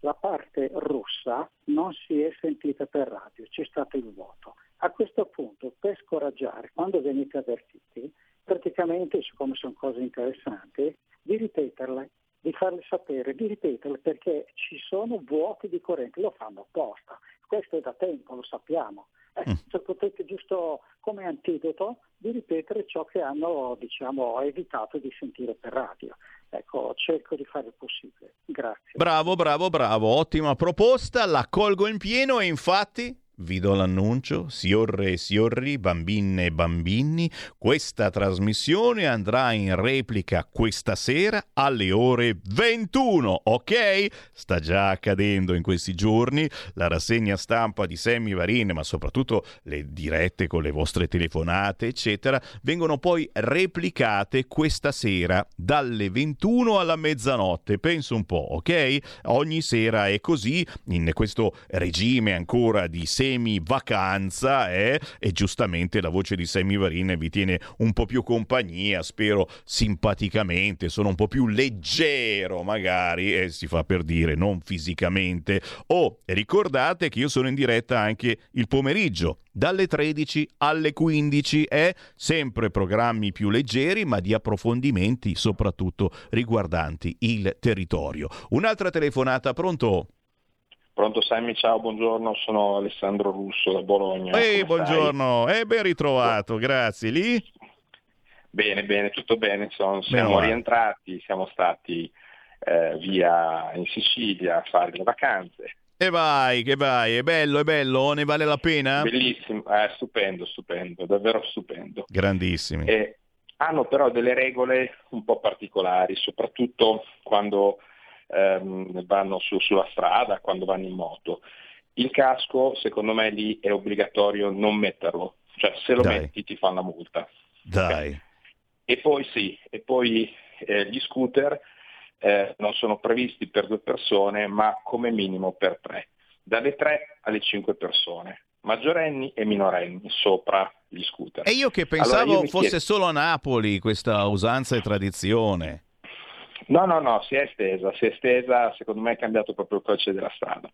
la parte russa non si è sentita per radio, c'è stato il voto. A questo punto, per scoraggiare, quando venite avvertiti, praticamente, siccome sono cose interessanti, di ripeterle, di farle sapere, di ripeterle perché ci sono vuoti di corrente, lo fanno apposta. Questo è da tempo, lo sappiamo. Eh, cioè potete giusto come antidoto di ripetere ciò che hanno diciamo, evitato di sentire per radio. Ecco, cerco di fare il possibile. Grazie. Bravo, bravo, bravo. Ottima proposta, la colgo in pieno e infatti vi do l'annuncio, siorre e siorri, bambine e bambini, questa trasmissione andrà in replica questa sera alle ore 21, ok? Sta già accadendo in questi giorni la rassegna stampa di Sammy Varin, ma soprattutto le dirette con le vostre telefonate, eccetera, vengono poi replicate questa sera dalle 21 alla mezzanotte. Penso un po', ok? Ogni sera è così in questo regime ancora di semi semi-vacanza eh? e giustamente la voce di Sammy Varin vi tiene un po' più compagnia, spero simpaticamente, sono un po' più leggero magari, eh, si fa per dire, non fisicamente. Oh, ricordate che io sono in diretta anche il pomeriggio, dalle 13 alle 15 è sempre programmi più leggeri ma di approfondimenti soprattutto riguardanti il territorio. Un'altra telefonata, pronto? Pronto Sammy, ciao, buongiorno, sono Alessandro Russo da Bologna. Ehi, buongiorno, e eh, ben ritrovato, grazie. Lì? Bene, bene, tutto bene, sono, siamo rientrati, siamo stati eh, via in Sicilia a fare le vacanze. E vai, che vai, è bello, è bello, ne vale la pena? Bellissimo, eh, stupendo, stupendo, davvero stupendo. Grandissimi. E hanno però delle regole un po' particolari, soprattutto quando ehm, vanno su, sulla strada, quando vanno in moto. Il casco, secondo me, lì è obbligatorio non metterlo, cioè se lo Dai. metti ti fa una multa. dai. E poi sì, e poi eh, gli scooter eh, non sono previsti per due persone, ma come minimo per tre, dalle tre alle cinque persone, maggiorenni e minorenni sopra gli scooter. E io che pensavo Allora, io fosse chiedo- solo a Napoli questa usanza e tradizione. No, no, no, si è estesa, si è estesa, secondo me è cambiato proprio il codice della strada.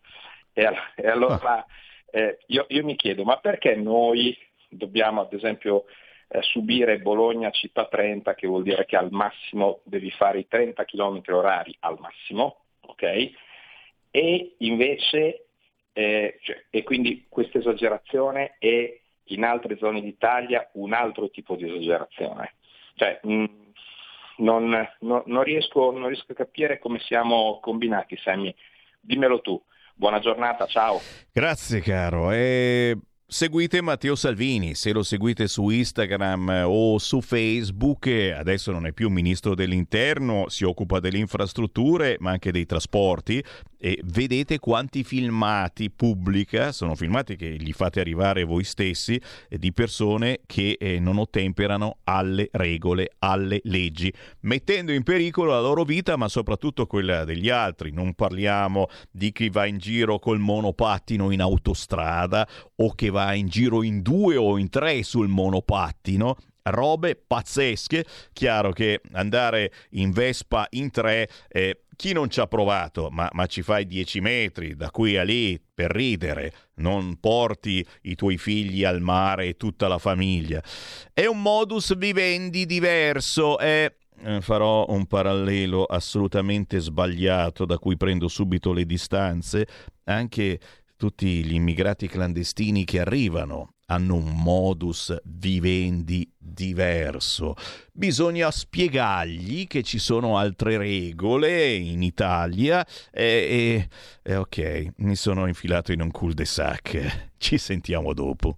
E, e allora eh, io, io mi chiedo, ma perché noi dobbiamo ad esempio eh, subire Bologna città 30, che vuol dire che al massimo devi fare i 30 km orari al massimo, ok? E invece, eh, cioè, e quindi questa esagerazione è in altre zone d'Italia un altro tipo di esagerazione. Cioè, mh, non, non- non riesco, non riesco a capire come siamo combinati, Sammy. Dimmelo tu. Buona giornata, ciao. Grazie caro. E seguite Matteo Salvini, se lo seguite su Instagram eh, o su Facebook, eh, adesso non è più ministro dell'interno, si occupa delle infrastrutture ma anche dei trasporti e vedete quanti filmati pubblica, sono filmati che gli fate arrivare voi stessi, eh, di persone che non ottemperano alle regole, alle leggi, mettendo in pericolo la loro vita ma soprattutto quella degli altri. Non parliamo di chi va in giro col monopattino in autostrada o che va in giro in due o in tre sul monopattino. Robe pazzesche. Chiaro che andare in Vespa in tre, eh, chi non ci ha provato, ma, ma ci fai 10 metri da qui a lì per ridere, non porti i tuoi figli al mare e tutta la famiglia. È un modus vivendi diverso. È eh, farò un parallelo assolutamente sbagliato da cui prendo subito le distanze. Anche tutti gli immigrati clandestini che arrivano hanno un modus vivendi diverso. Bisogna spiegargli che ci sono altre regole in Italia e, e- e ok, mi sono infilato in un cul-de-sac. Ci sentiamo dopo.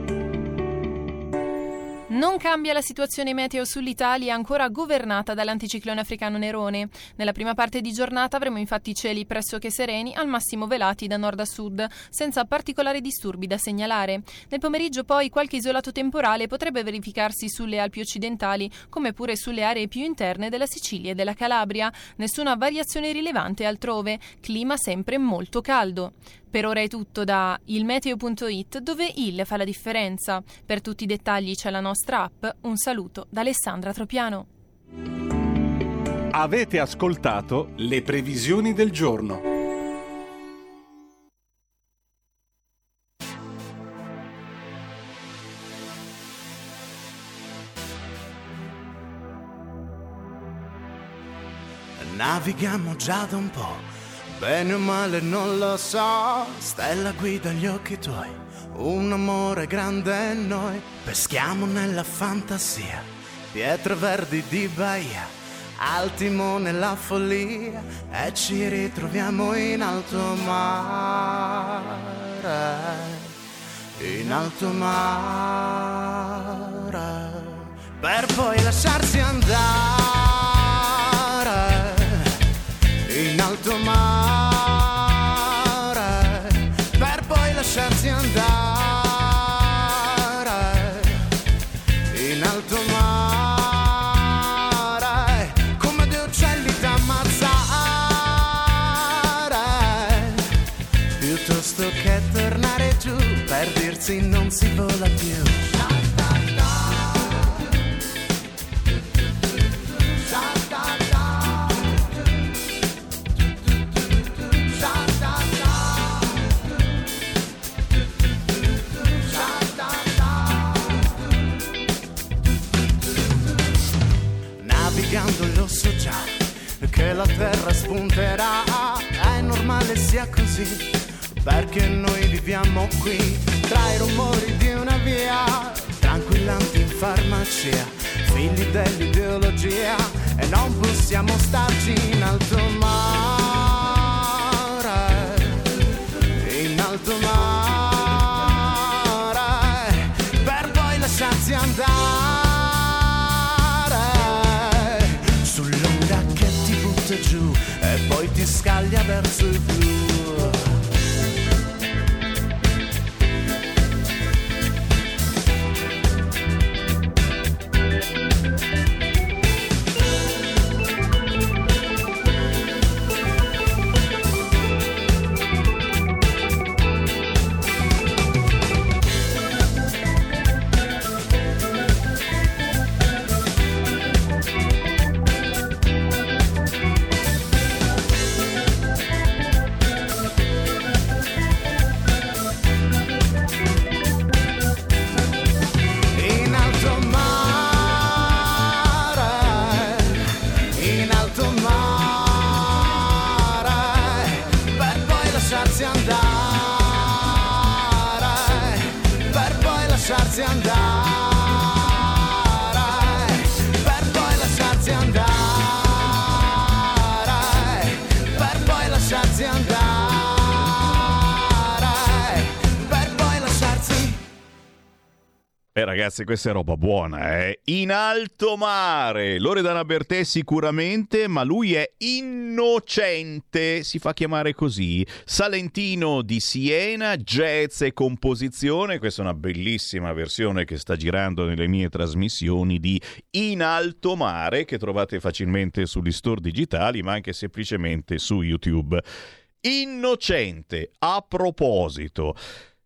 Non cambia la situazione meteo sull'Italia ancora governata dall'anticiclone africano Nerone. Nella prima parte di giornata avremo infatti cieli pressoché sereni, al massimo velati da nord a sud, senza particolari disturbi da segnalare. Nel pomeriggio poi qualche isolato temporale potrebbe verificarsi sulle Alpi occidentali, come pure sulle aree più interne della Sicilia e della Calabria. Nessuna variazione rilevante altrove, clima sempre molto caldo. Per ora è tutto da ilmeteo.it dove il fa la differenza. Per tutti i dettagli c'è la nostra app. Un saluto da Alessandra Tropiano. Avete ascoltato le previsioni del giorno. Navighiamo già da un po', bene o male non lo so. Stella guida gli occhi tuoi, un amore grande noi. Peschiamo nella fantasia, pietre verdi di Bahia, al timone la follia e ci ritroviamo in alto mare. in alto mare per poi lasciarsi andare lo so già che la terra spunterà, è normale sia così, perché noi viviamo qui tra i rumori di una via, tranquillanti in farmacia, figli dell'ideologia e non possiamo starci in alto mare, in alto mare, per poi lasciarsi andare sull'onda che ti butta giù e poi ti scaglia verso il blu. Eh ragazzi, questa è roba buona, eh. In alto mare. Loredana Bertè sicuramente, ma lui è innocente, si fa chiamare così. Salentino di Siena, jazz e composizione. Questa è una bellissima versione che sta girando nelle mie trasmissioni di In alto mare, che trovate facilmente sugli store digitali, ma anche semplicemente su YouTube. Innocente, a proposito.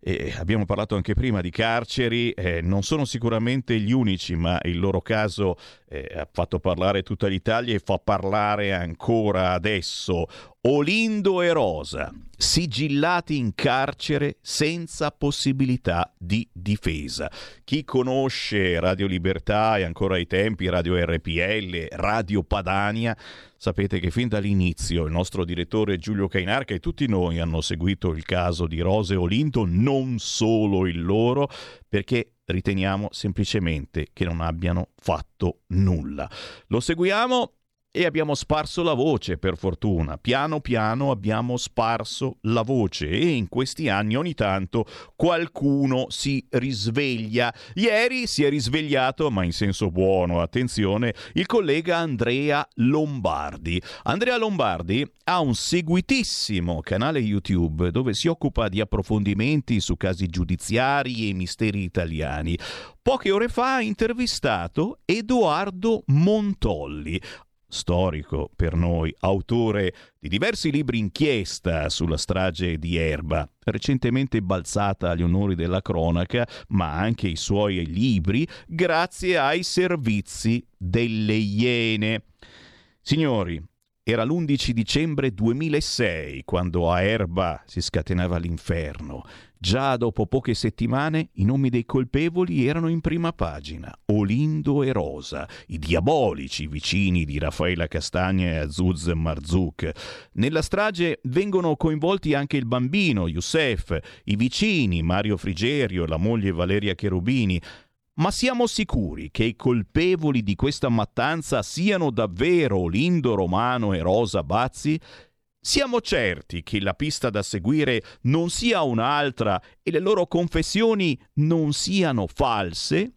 E abbiamo parlato anche prima di carceri, eh, non sono sicuramente gli unici, ma il loro caso eh, ha fatto parlare tutta l'Italia e fa parlare ancora adesso. Olindo e Rosa, sigillati in carcere senza possibilità di difesa. Chi conosce Radio Libertà e ancora ai tempi Radio RPL, Radio Padania, sapete che fin dall'inizio il nostro direttore Giulio Cainarca e tutti noi hanno seguito il caso di Rosa e Olindo, non solo il loro, perché riteniamo semplicemente che non abbiano fatto nulla. Lo seguiamo e abbiamo sparso la voce, per fortuna. Piano piano abbiamo sparso la voce e in questi anni ogni tanto qualcuno si risveglia. Ieri si è risvegliato, ma in senso buono, attenzione, il collega Andrea Lombardi. Andrea Lombardi ha un seguitissimo canale YouTube dove si occupa di approfondimenti su casi giudiziari e misteri italiani. Poche ore fa ha intervistato Edoardo Montolli, storico per noi, autore di diversi libri inchiesta sulla strage di Erba, recentemente balzata agli onori della cronaca, ma anche i suoi libri grazie ai servizi delle Iene. Signori, era l'11 dicembre 2006 quando a Erba si scatenava l'inferno. Già dopo poche settimane i nomi dei colpevoli erano in prima pagina. Olindo e Rosa, i diabolici vicini di Raffaella Castagna e Azuz Marzouk. Nella strage vengono coinvolti anche il bambino, Youssef, i vicini, Mario Frigerio la moglie Valeria Cherubini. Ma siamo sicuri che i colpevoli di questa mattanza siano davvero Olindo Romano e Rosa Bazzi? Siamo certi che la pista da seguire non sia un'altra e le loro confessioni non siano false?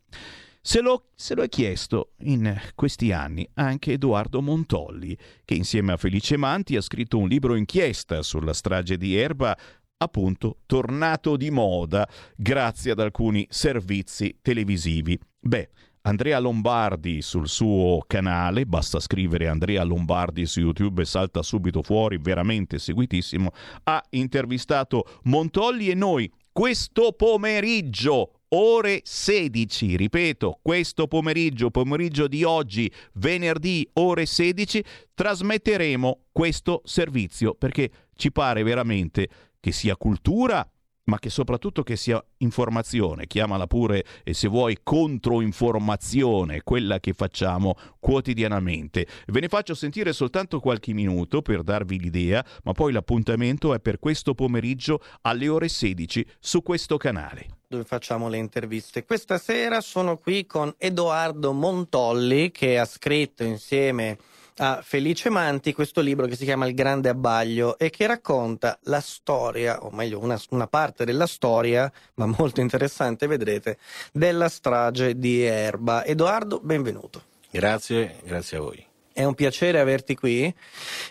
Se lo, se lo, è chiesto in questi anni anche Edoardo Montolli, che insieme a Felice Manti ha scritto un libro inchiesta sulla strage di Erba, appunto tornato di moda grazie ad alcuni servizi televisivi. Beh, Andrea Lombardi sul suo canale, basta scrivere Andrea Lombardi su YouTube e salta subito fuori, veramente seguitissimo, ha intervistato Montolli e noi questo pomeriggio ore 16, ripeto, questo pomeriggio, pomeriggio di oggi, venerdì ore 16, trasmetteremo questo servizio perché ci pare veramente che sia cultura ma che soprattutto che sia informazione, chiamala pure e se vuoi controinformazione, quella che facciamo quotidianamente. Ve ne faccio sentire soltanto qualche minuto per darvi l'idea, ma poi l'appuntamento è per questo pomeriggio alle ore 16 su questo canale. Dove facciamo le interviste. Questa sera sono qui con Edoardo Montolli che ha scritto insieme a Felice Manti questo libro che si chiama Il Grande Abbaglio e che racconta la storia, o meglio una, una, parte della storia, ma molto interessante, vedrete, della strage di Erba. Edoardo, benvenuto. Grazie, grazie a voi. È un piacere averti qui,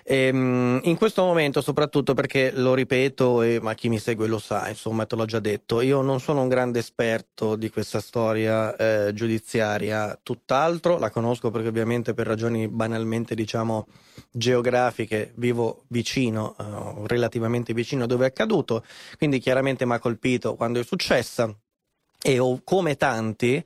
ehm, in questo momento soprattutto perché lo ripeto, e, ma chi mi segue lo sa, insomma te l'ho già detto, io non sono un grande esperto di questa storia eh, giudiziaria, tutt'altro, la conosco perché ovviamente per ragioni banalmente diciamo geografiche vivo vicino, eh, relativamente vicino a dove è accaduto, quindi chiaramente mi ha colpito quando è successa e ho, come tanti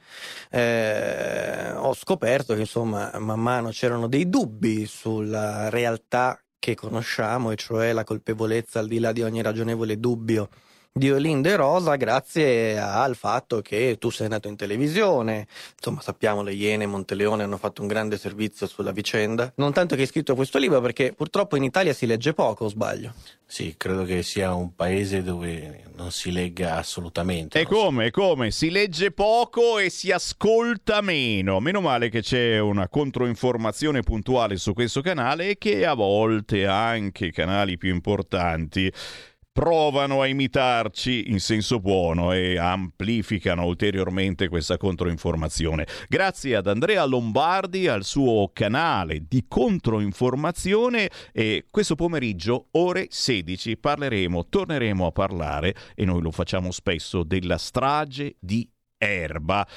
eh, ho scoperto che insomma man mano c'erano dei dubbi sulla realtà che conosciamo e cioè la colpevolezza al di là di ogni ragionevole dubbio di Olinda e Rosa grazie al fatto che tu sei nato in televisione, insomma sappiamo le Iene e Monteleone hanno fatto un grande servizio sulla vicenda, non tanto che hai scritto questo libro perché purtroppo in Italia si legge poco, o sbaglio? Sì, credo che sia un paese dove non si legga assolutamente. E come, e come? Si legge poco e si ascolta meno. Meno male che c'è una controinformazione puntuale su questo canale e che a volte anche canali più importanti provano a imitarci in senso buono e amplificano ulteriormente questa controinformazione. Grazie ad Andrea Lombardi, al suo canale di controinformazione e questo pomeriggio ore 16 parleremo, torneremo a parlare e noi lo facciamo spesso della strage di Erba.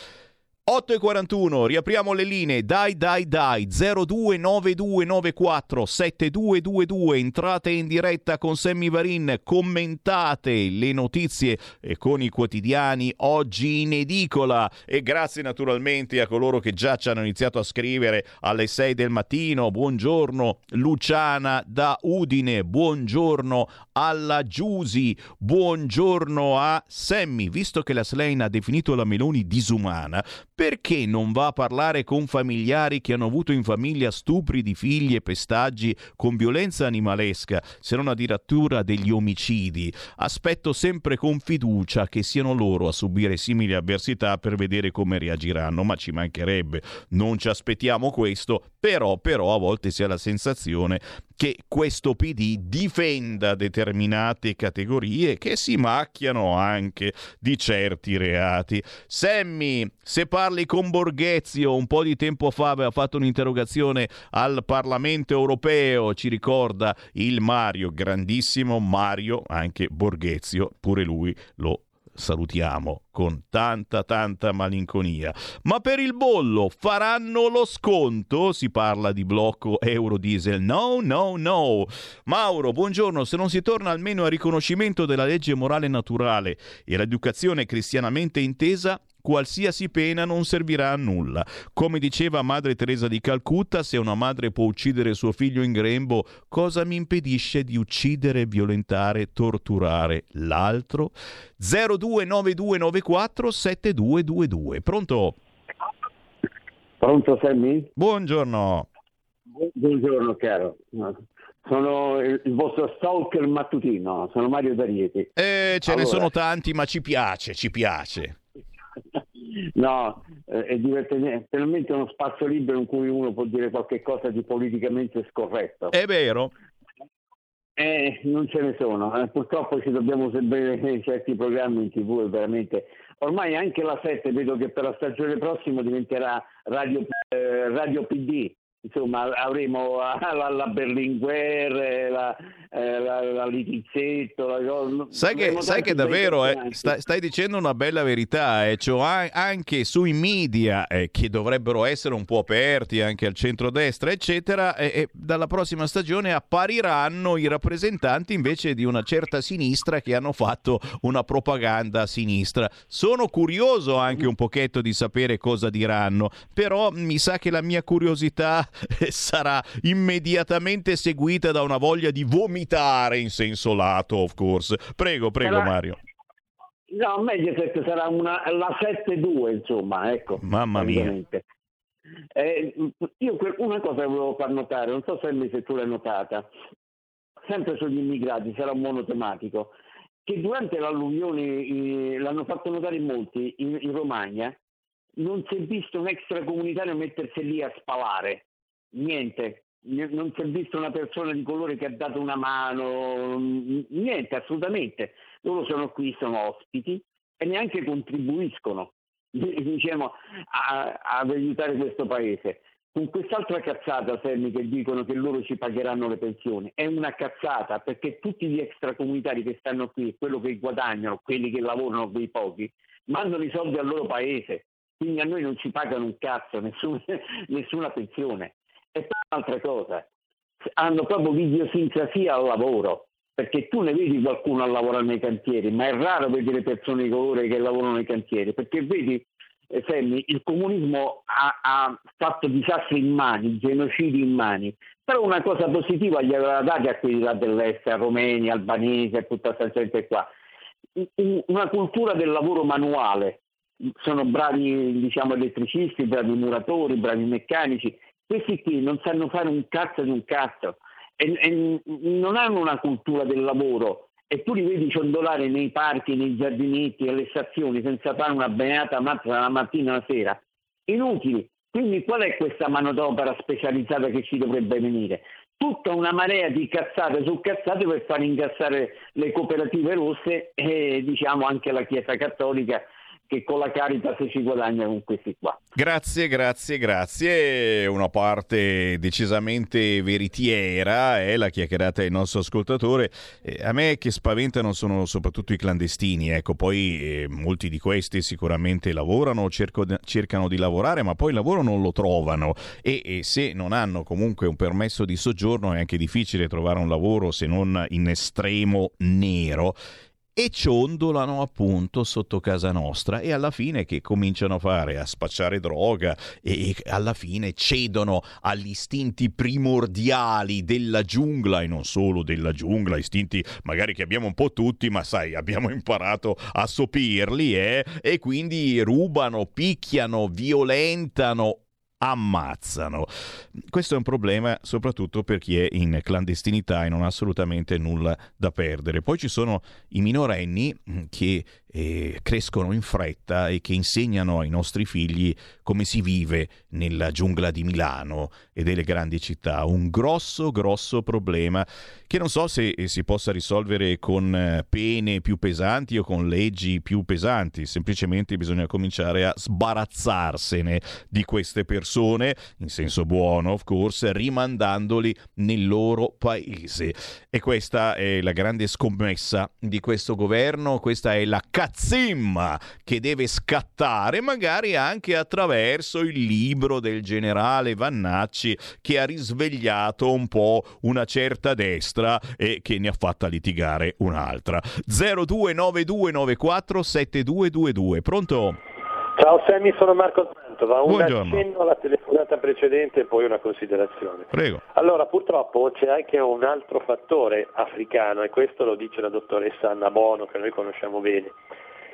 8 e 41, riapriamo le linee, dai dai dai, 029294 7222, entrate in diretta con Sammy Varin, commentate le notizie con i quotidiani oggi in edicola. E grazie naturalmente a coloro che già ci hanno iniziato a scrivere alle 6 del mattino, buongiorno Luciana da Udine, buongiorno alla Giusi, buongiorno a Sammy, visto che la Slane ha definito la Meloni disumana, perché non va a parlare con familiari che hanno avuto in famiglia stupri di figli e pestaggi con violenza animalesca, se non addirittura degli omicidi? Aspetto sempre con fiducia che siano loro a subire simili avversità per vedere come reagiranno, ma ci mancherebbe. Non ci aspettiamo questo, però, però a volte si ha la sensazione che questo PD difenda determinate categorie che si macchiano anche di certi reati. Sammy, se parli con Borghezio, un po' di tempo fa aveva fatto un'interrogazione al Parlamento europeo, ci ricorda il Mario, grandissimo Mario, anche Borghezio, pure lui lo salutiamo con tanta tanta malinconia. Ma per il bollo faranno lo sconto? Si parla di blocco Eurodiesel. No, no, no. Mauro, buongiorno. Se non si torna almeno al riconoscimento della legge morale naturale e all'educazione cristianamente intesa, qualsiasi pena non servirà a nulla. Come diceva Madre Teresa di Calcutta, se una madre può uccidere suo figlio in grembo, cosa mi impedisce di uccidere, violentare, torturare l'altro? 029294 7222. Pronto? Pronto Sammy? Buongiorno. Buongiorno caro. Sono il, vostro stalker mattutino, sono Mario D'Arieti. Eh, ce allora... ne sono tanti, ma ci piace, ci piace. No, eh, è divertente, uno spazio libero in cui uno può dire qualche cosa di politicamente scorretto. È vero. Eh, non ce ne sono, eh, purtroppo ci dobbiamo seguire certi programmi in tv veramente. Ormai anche la 7 vedo che per la stagione prossima diventerà Radio, eh, Radio PD, insomma avremo la, la Berlinguer, la, eh, la, la Litizzetto. La... Sai che, sai che davvero eh, stai, stai, dicendo una bella verità, eh, cioè anche sui media eh, che dovrebbero essere un po' aperti anche al centrodestra, eccetera, e dalla prossima stagione appariranno i rappresentanti invece di una certa sinistra che hanno fatto una propaganda a sinistra. Sono curioso anche un pochetto di sapere cosa diranno, però mi sa che la mia curiosità sarà immediatamente seguita da una voglia di vomitare in senso lato, of course. Prego, prego sarà... Mario. No, Mediaset sarà una, la 7-2, insomma, ecco. Mamma mia. Eh, io una cosa volevo far notare, non so se tu l'hai notata, sempre sugli immigrati, sarà un monotematico, che durante l'alluvione, eh, l'hanno fatto notare in molti, in, in Romagna, non si è visto un extracomunitario mettersi lì a spalare niente, non si è visto una persona di colore che ha dato una mano, niente, assolutamente. Loro sono qui, sono ospiti e neanche contribuiscono diciamo, a, ad aiutare questo paese. Con quest'altra cazzata, Sammy, che dicono che loro ci pagheranno le pensioni, è una cazzata perché tutti gli extracomunitari che stanno qui, quello che guadagnano, quelli che lavorano, quei pochi, mandano i soldi al loro paese. Quindi a noi non ci pagano un cazzo, nessun, nessuna pensione. E un'altra cosa, hanno proprio videosincrasia al lavoro, perché tu ne vedi qualcuno a lavorare nei cantieri, ma è raro vedere persone di colore che lavorano nei cantieri, perché vedi, eh, Sammy, il comunismo ha, ha, fatto disastri in mani, genocidi in mani, però una cosa positiva gli aveva dati a quelli là dell'est, a romeni, albanesi, a tutta questa gente qua, una cultura del lavoro manuale, sono bravi diciamo, elettricisti, bravi muratori, bravi meccanici, questi qui non sanno fare un cazzo di un cazzo e, e non hanno una cultura del lavoro e tu li vedi ciondolare nei parchi, nei giardinetti, alle stazioni senza fare una beata mazza la mattina e la sera. Inutili. Quindi qual è questa manodopera specializzata che ci dovrebbe venire? Tutta una marea di cazzate su cazzate per far incassare le cooperative rosse e diciamo anche la Chiesa Cattolica che con la Caritas si guadagna con questi qua. Grazie, grazie, grazie. Una parte decisamente veritiera è la chiacchierata del nostro ascoltatore. Eh, a me che spaventano sono soprattutto i clandestini, ecco, poi eh, molti di questi sicuramente lavorano, cerco, cercano di lavorare, ma poi il lavoro non lo trovano e, e se non hanno comunque un permesso di soggiorno è anche difficile trovare un lavoro se non in estremo nero e ciondolano appunto sotto casa nostra e alla fine che cominciano a fare? A spacciare droga e alla fine cedono agli istinti primordiali della giungla e non solo della giungla, istinti magari che abbiamo un po' tutti, ma sai, abbiamo imparato a sopirli eh? e quindi rubano, picchiano, violentano ammazzano. Questo è un problema soprattutto per chi è in clandestinità e non ha assolutamente nulla da perdere. Poi ci sono i minorenni mm, che eh, crescono in fretta e che insegnano ai nostri figli come si vive nella giungla di Milano e delle grandi città. Un grosso, grosso problema che non so se si possa risolvere con eh, pene più pesanti o con leggi più pesanti, semplicemente bisogna cominciare a sbarazzarsene di queste persone, in senso buono, of course, rimandandoli nel loro paese. E questa è la grande scommessa di questo governo, questa è la cazzimma che deve scattare, magari anche attraverso il libro del generale Vannacci che ha risvegliato un po' una certa destra e che ne ha fatta litigare un'altra. 0292947222. Pronto? Ciao Sammy, sono Marco Mantova. Un Buongiorno. accenno alla telefonata precedente e poi una considerazione. Prego. Allora, purtroppo c'è anche un altro fattore africano, e questo lo dice la dottoressa Anna Bono, che noi conosciamo bene,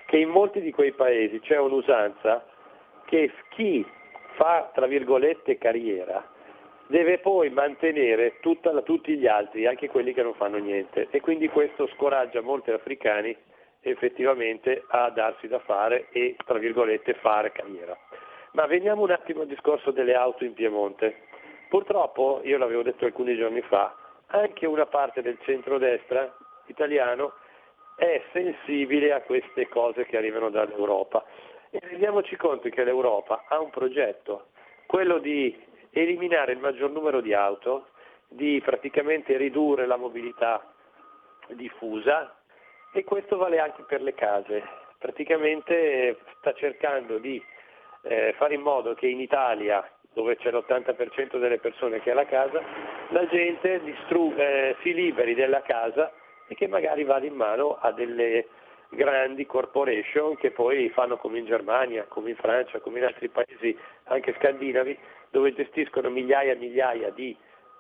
che in molti di quei paesi c'è un'usanza che chi fa, tra virgolette, carriera, deve poi mantenere tutta, tutti gli altri, anche quelli che non fanno niente. E quindi questo scoraggia molti africani effettivamente a darsi da fare e, tra virgolette, fare carriera. Ma veniamo un attimo al discorso delle auto in Piemonte. Purtroppo, io l'avevo detto alcuni giorni fa, anche una parte del centrodestra italiano è sensibile a queste cose che arrivano dall'Europa. E rendiamoci conto che l'Europa ha un progetto, quello di eliminare il maggior numero di auto, di praticamente ridurre la mobilità diffusa e questo vale anche per le case. Praticamente sta cercando di eh, fare in modo che in Italia, dove c'è l'80% delle persone che ha la casa, la gente distru- eh, si liberi della casa e che magari vada in mano a delle grandi corporation che poi fanno come in Germania, come in Francia, come in altri paesi anche scandinavi, dove gestiscono migliaia e migliaia di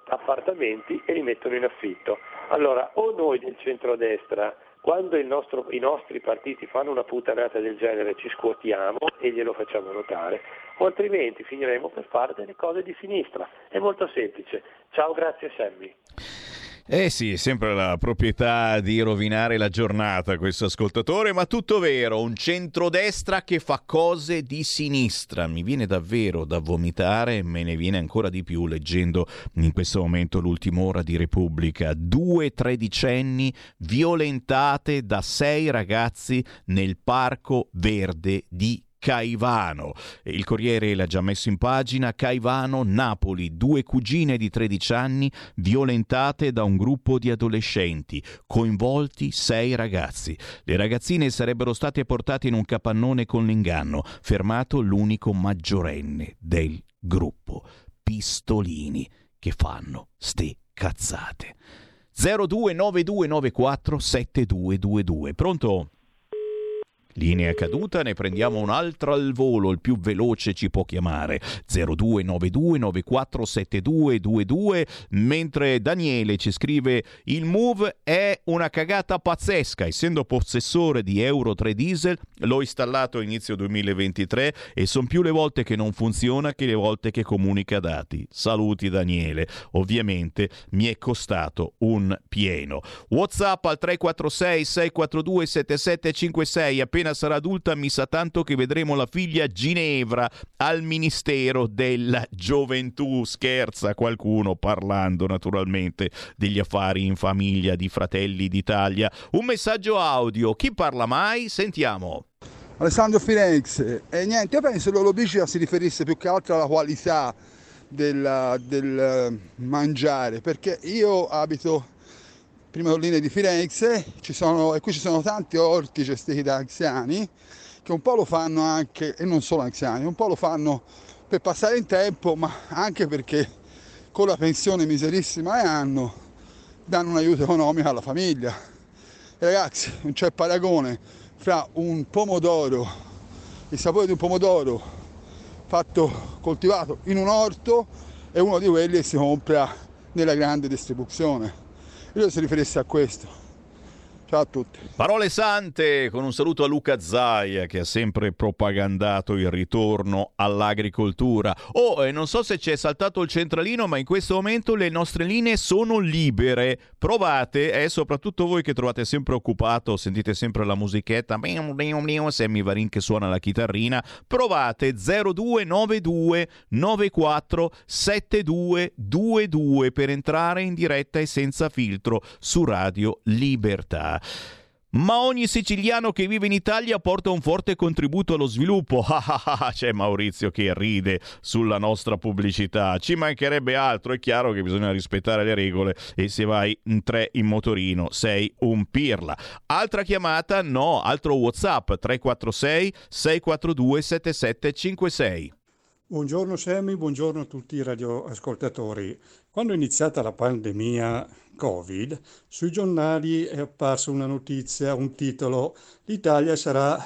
appartamenti e li mettono in affitto. Allora, o noi del centrodestra, quando nostro, i nostri partiti fanno una puttanata del genere, ci scuotiamo e glielo facciamo notare, o altrimenti finiremo per fare delle cose di sinistra. È molto semplice. Ciao, grazie Sammy. Eh sì, sempre la proprietà di rovinare la giornata questo ascoltatore, ma tutto vero, un centrodestra che fa cose di sinistra. Mi viene davvero da vomitare e me ne viene ancora di più leggendo in questo momento l'ultima ora di Repubblica. Due tredicenni violentate da sei ragazzi nel Parco Verde di Caivano. Il Corriere l'ha già messo in pagina. Caivano, Napoli, due cugine di 13 anni violentate da un gruppo di adolescenti, coinvolti sei ragazzi. Le ragazzine sarebbero state portate in un capannone con l'inganno, fermato l'unico maggiorenne del gruppo. Pistolini che fanno ste cazzate. 029294 7222. Pronto? Linea caduta, ne prendiamo un'altra al volo, il più veloce ci può chiamare. 0292947222 mentre Daniele ci scrive il move è una cagata pazzesca, essendo possessore di Euro 3 Diesel l'ho installato inizio 2023 e sono più le volte che non funziona che le volte che comunica dati. Saluti Daniele, ovviamente mi è costato un pieno. Whatsapp al 346 642 7756 appena appena sarà adulta mi sa tanto che vedremo la figlia Ginevra al Ministero della Gioventù. Scherza qualcuno parlando naturalmente degli affari in famiglia di Fratelli d'Italia. Un messaggio audio. Chi parla mai? Sentiamo. Alessandro Firenze. E niente, io penso che l'olobicida si riferisse più che altro alla qualità del, del mangiare, perché io abito prime colline di Firenze sono, e qui ci sono tanti orti gestiti da anziani che un po' lo fanno anche, e non solo anziani, un po' lo fanno per passare il tempo, ma anche perché con la pensione miserissima che hanno danno un aiuto economico alla famiglia. E ragazzi, non c'è paragone fra un pomodoro, il sapore di un pomodoro fatto, coltivato in un orto e uno di quelli che si compra nella grande distribuzione. Io si riferisse a questo. Ciao a tutti. Parole sante con un saluto a Luca Zaia che ha sempre propagandato il ritorno all'agricoltura. Oh, eh, non so se ci è saltato il centralino, ma in questo momento le nostre linee sono libere. Provate, e eh, soprattutto voi che trovate sempre occupato, sentite sempre la musichetta, Sammy Varin che suona la chitarrina, provate 0292 94 7222 per entrare in diretta e senza filtro su Radio Libertà. Ma ogni siciliano che vive in Italia porta un forte contributo allo sviluppo. C'è Maurizio che ride sulla nostra pubblicità. Ci mancherebbe altro. È chiaro che bisogna rispettare le regole e se vai in tre in motorino sei un pirla. Altra chiamata? No, altro WhatsApp 346 642 7756. Buongiorno Sammy, buongiorno a tutti i radioascoltatori. Quando è iniziata la pandemia Covid, sui giornali è apparsa una notizia, un titolo, l'Italia sarà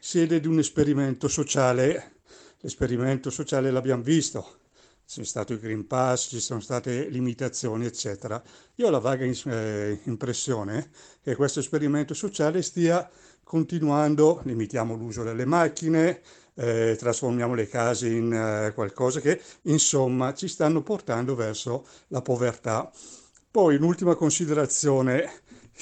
sede di un esperimento sociale. L'esperimento sociale l'abbiamo visto, c'è stato il Green Pass, ci sono state limitazioni, eccetera. Io ho la vaga eh, impressione che questo esperimento sociale stia continuando, limitiamo l'uso delle macchine, eh, trasformiamo le case in eh, qualcosa che insomma ci stanno portando verso la povertà. Poi un'ultima considerazione,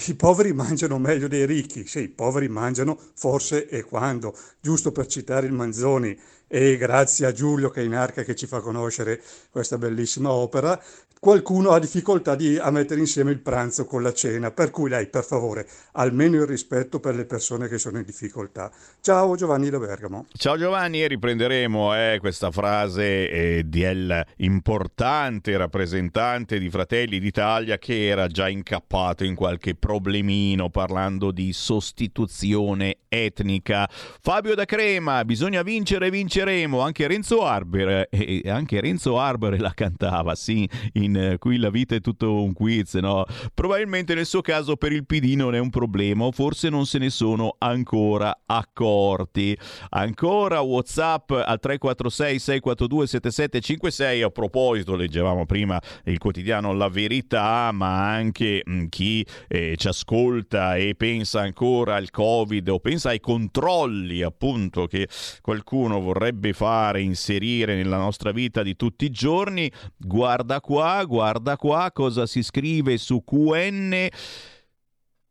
i poveri mangiano meglio dei ricchi, sì, i poveri mangiano forse e quando, giusto per citare il Manzoni, e grazie a Giulio che è in arca che ci fa conoscere questa bellissima opera, qualcuno ha difficoltà di, a mettere insieme il pranzo con la cena, per cui lei per favore almeno il rispetto per le persone che sono in difficoltà. Ciao Giovanni da Bergamo. Ciao Giovanni e riprenderemo eh, questa frase eh, del importante rappresentante di Fratelli d'Italia che era già incappato in qualche problemino parlando di sostituzione etnica. Fabio da Crema, bisogna vincere, vinceremo. Anche Renzo Arbor, eh, anche Renzo Arbor la cantava, sì, in in eh, Qui la vita è tutto un quiz, no? Probabilmente nel suo caso per il PD non è un problema, forse non se ne sono ancora accorti. Ancora WhatsApp al 346 642 7756. A proposito, leggevamo prima il quotidiano La Verità, ma anche mm, chi eh, ci ascolta e pensa ancora al Covid o pensa ai controlli, appunto, che qualcuno vorrebbe fare, inserire nella nostra vita di tutti i giorni, guarda qua, guarda qua cosa si scrive su QN.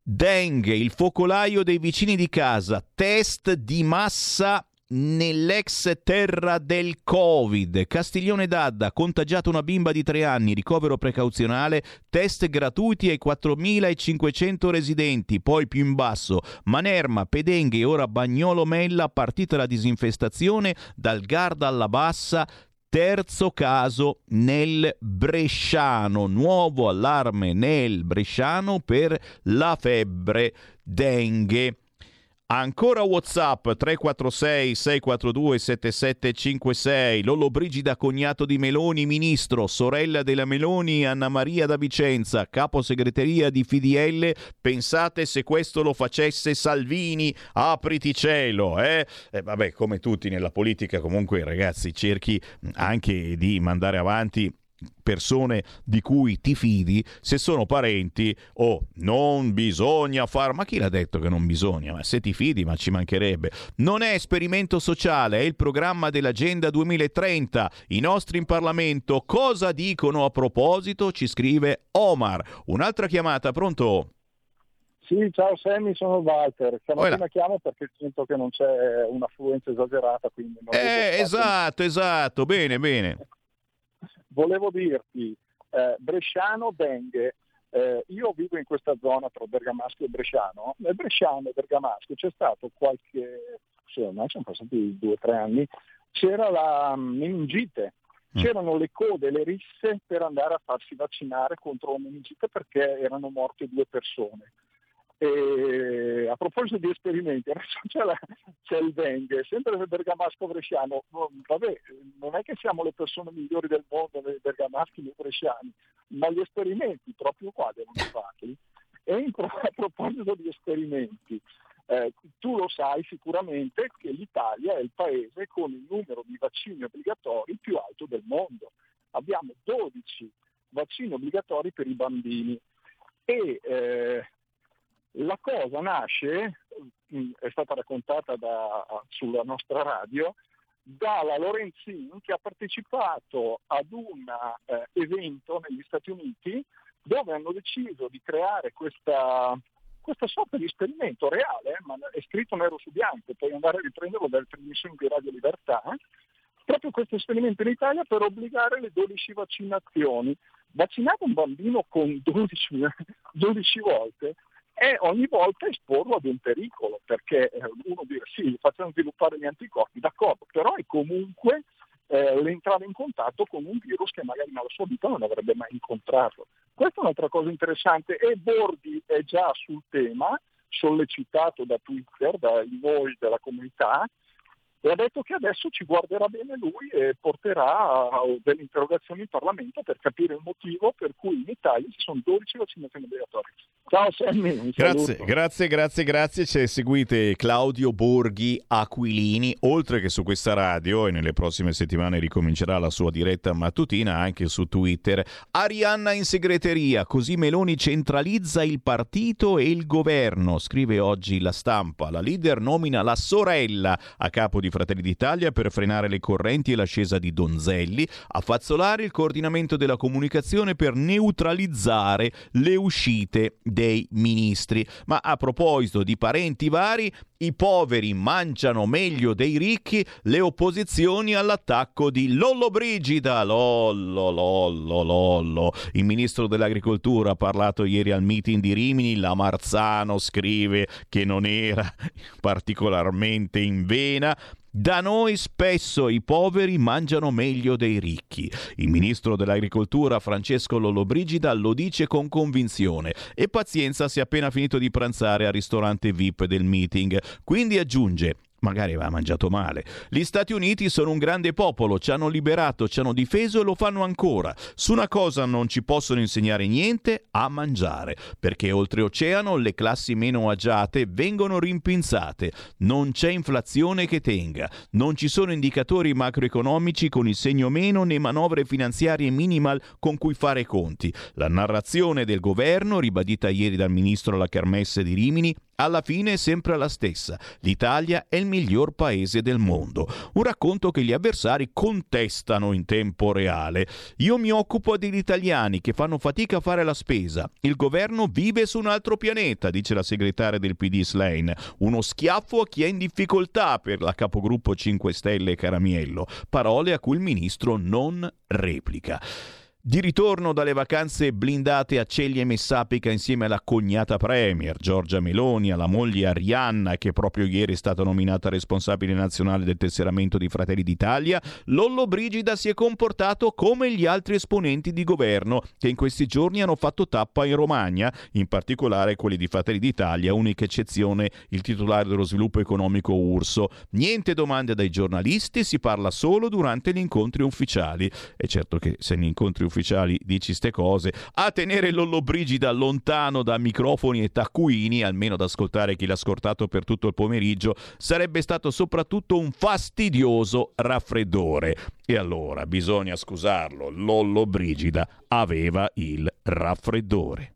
Dengue, il focolaio dei vicini di casa, test di massa nell'ex terra del Covid. Castiglione d'Adda, contagiata una bimba di tre anni, ricovero precauzionale, test gratuiti ai 4.500 residenti, poi più in basso, Manerma, Pedenghe ora Bagnolo Mella, partita la disinfestazione dal Garda alla Bassa, Terzo caso nel Bresciano, nuovo allarme nel Bresciano per la febbre dengue. Ancora WhatsApp 346 642 7756. Lollo Brigida, cognato di Meloni, ministro, sorella della Meloni, Anna Maria da Vicenza, capo segreteria di FDL. Pensate se questo lo facesse Salvini, apriti cielo, eh? eh vabbè, come tutti nella politica, comunque, ragazzi, cerchi anche di mandare avanti persone di cui ti fidi, se sono parenti o oh, non bisogna fare, ma chi l'ha detto che non bisogna? Ma se ti fidi, ma ci mancherebbe. Non è esperimento sociale, è il programma dell'Agenda 2030. I nostri in Parlamento cosa dicono a proposito? Ci scrive Omar. Un'altra chiamata, pronto? Sì, ciao Sammy, sono Walter. Stamattina chiamo perché sento che non c'è un'affluenza esagerata. Eh, esatto, esatto, bene, bene volevo dirti, eh, Bresciano Benghe, eh, io vivo in questa zona tra Bergamasco e Bresciano, nel Bresciano e Bergamasco c'è stato qualche, sì, ormai sono passati due o tre anni, c'era la mm, meningite, mm. c'erano le code, le risse per andare a farsi vaccinare contro la meningite perché erano morte due persone. E a proposito di esperimenti, adesso c'è, la, c'è il dengue, sempre nel bergamasco bresciano, vabbè, non è che siamo le persone migliori del mondo nei bergamaschi nei bresciani, ma gli esperimenti proprio qua devono farli. E in, a proposito di esperimenti, eh, tu lo sai sicuramente che l'Italia è il paese con il numero di vaccini obbligatori più alto del mondo. Abbiamo 12 vaccini obbligatori per i bambini e eh, la cosa nasce, mm, è stata raccontata da, sulla nostra radio, dalla Lorenzin che ha partecipato ad un eh, evento negli Stati Uniti dove hanno deciso di creare questa, questa sorta di esperimento reale, ma è scritto nero su bianco, puoi andare a riprenderlo dalle trasmissioni di Radio Libertà, proprio questo esperimento in Italia per obbligare le 12 vaccinazioni. Vaccinare un bambino con 12, 12 volte e ogni volta esporlo ad un pericolo, perché eh, uno dice sì, facciamo sviluppare gli anticorpi, d'accordo, però è comunque eh, l'entrare in contatto con un virus che magari nella sua vita non avrebbe mai incontrato. Questa è un'altra cosa interessante e Bordi è già sul tema, sollecitato da Twitter, da noi della comunità, e ha detto che adesso ci guarderà bene lui e porterà delle interrogazioni in Parlamento per capire il motivo per cui in Italia ci sono 12 vaccinazioni obbligatorie. Ciao Sammy, grazie, grazie, grazie, grazie. Ci seguite Claudio Borghi Aquilini, oltre che su questa radio e nelle prossime settimane ricomincerà la sua diretta mattutina anche su Twitter. Arianna in segreteria, così Meloni centralizza il partito e il governo, scrive oggi la stampa. La leader nomina la sorella a capo di Fratelli d'Italia per frenare le correnti e l'ascesa di Donzelli, a fazzolare il coordinamento della comunicazione per neutralizzare le uscite dei ministri. Ma a proposito di parenti vari, i poveri mangiano meglio dei ricchi, le opposizioni all'attacco di Lollo Brigida. Lollo, lollo, lollo. Il ministro dell'agricoltura ha parlato ieri al meeting di Rimini, la Marzano scrive che non era particolarmente in vena, da noi spesso i poveri mangiano meglio dei ricchi. Il ministro dell'agricoltura Francesco Lollobrigida lo dice con convinzione e pazienza si è appena finito di pranzare al ristorante VIP del meeting. Quindi aggiunge magari aveva mangiato male. Gli Stati Uniti sono un grande popolo, ci hanno liberato, ci hanno difeso e lo fanno ancora. Su una cosa non ci possono insegnare niente, a mangiare, perché oltreoceano le classi meno agiate vengono rimpinzate, non c'è inflazione che tenga, non ci sono indicatori macroeconomici con il segno meno né manovre finanziarie minimal con cui fare conti. La narrazione del governo, ribadita ieri dal ministro alla Kermesse di Rimini, alla fine è sempre la stessa. L'Italia è il miglior paese del mondo. Un racconto che gli avversari contestano in tempo reale. Io mi occupo degli italiani che fanno fatica a fare la spesa. Il governo vive su un altro pianeta, dice la segretaria del PD Slane. Uno schiaffo a chi è in difficoltà per la capogruppo 5 Stelle Caramiello. Parole a cui il ministro non replica. Di ritorno dalle vacanze blindate a Ceglie Messapica insieme alla cognata premier Giorgia Meloni, alla moglie Arianna che proprio ieri è stata nominata responsabile nazionale del tesseramento di Fratelli d'Italia, Lollo Brigida si è comportato come gli altri esponenti di governo che in questi giorni hanno fatto tappa in Romagna, in particolare quelli di Fratelli d'Italia, unica eccezione il titolare dello sviluppo economico Urso. Niente domande dai giornalisti, si parla solo durante gli incontri ufficiali. E certo che se gli incontri ufficiali dici ste cose, a tenere Lollobrigida lontano da microfoni e taccuini, almeno ad ascoltare chi l'ha scortato per tutto il pomeriggio, sarebbe stato soprattutto un fastidioso raffreddore. E allora bisogna scusarlo, Lollobrigida aveva il raffreddore.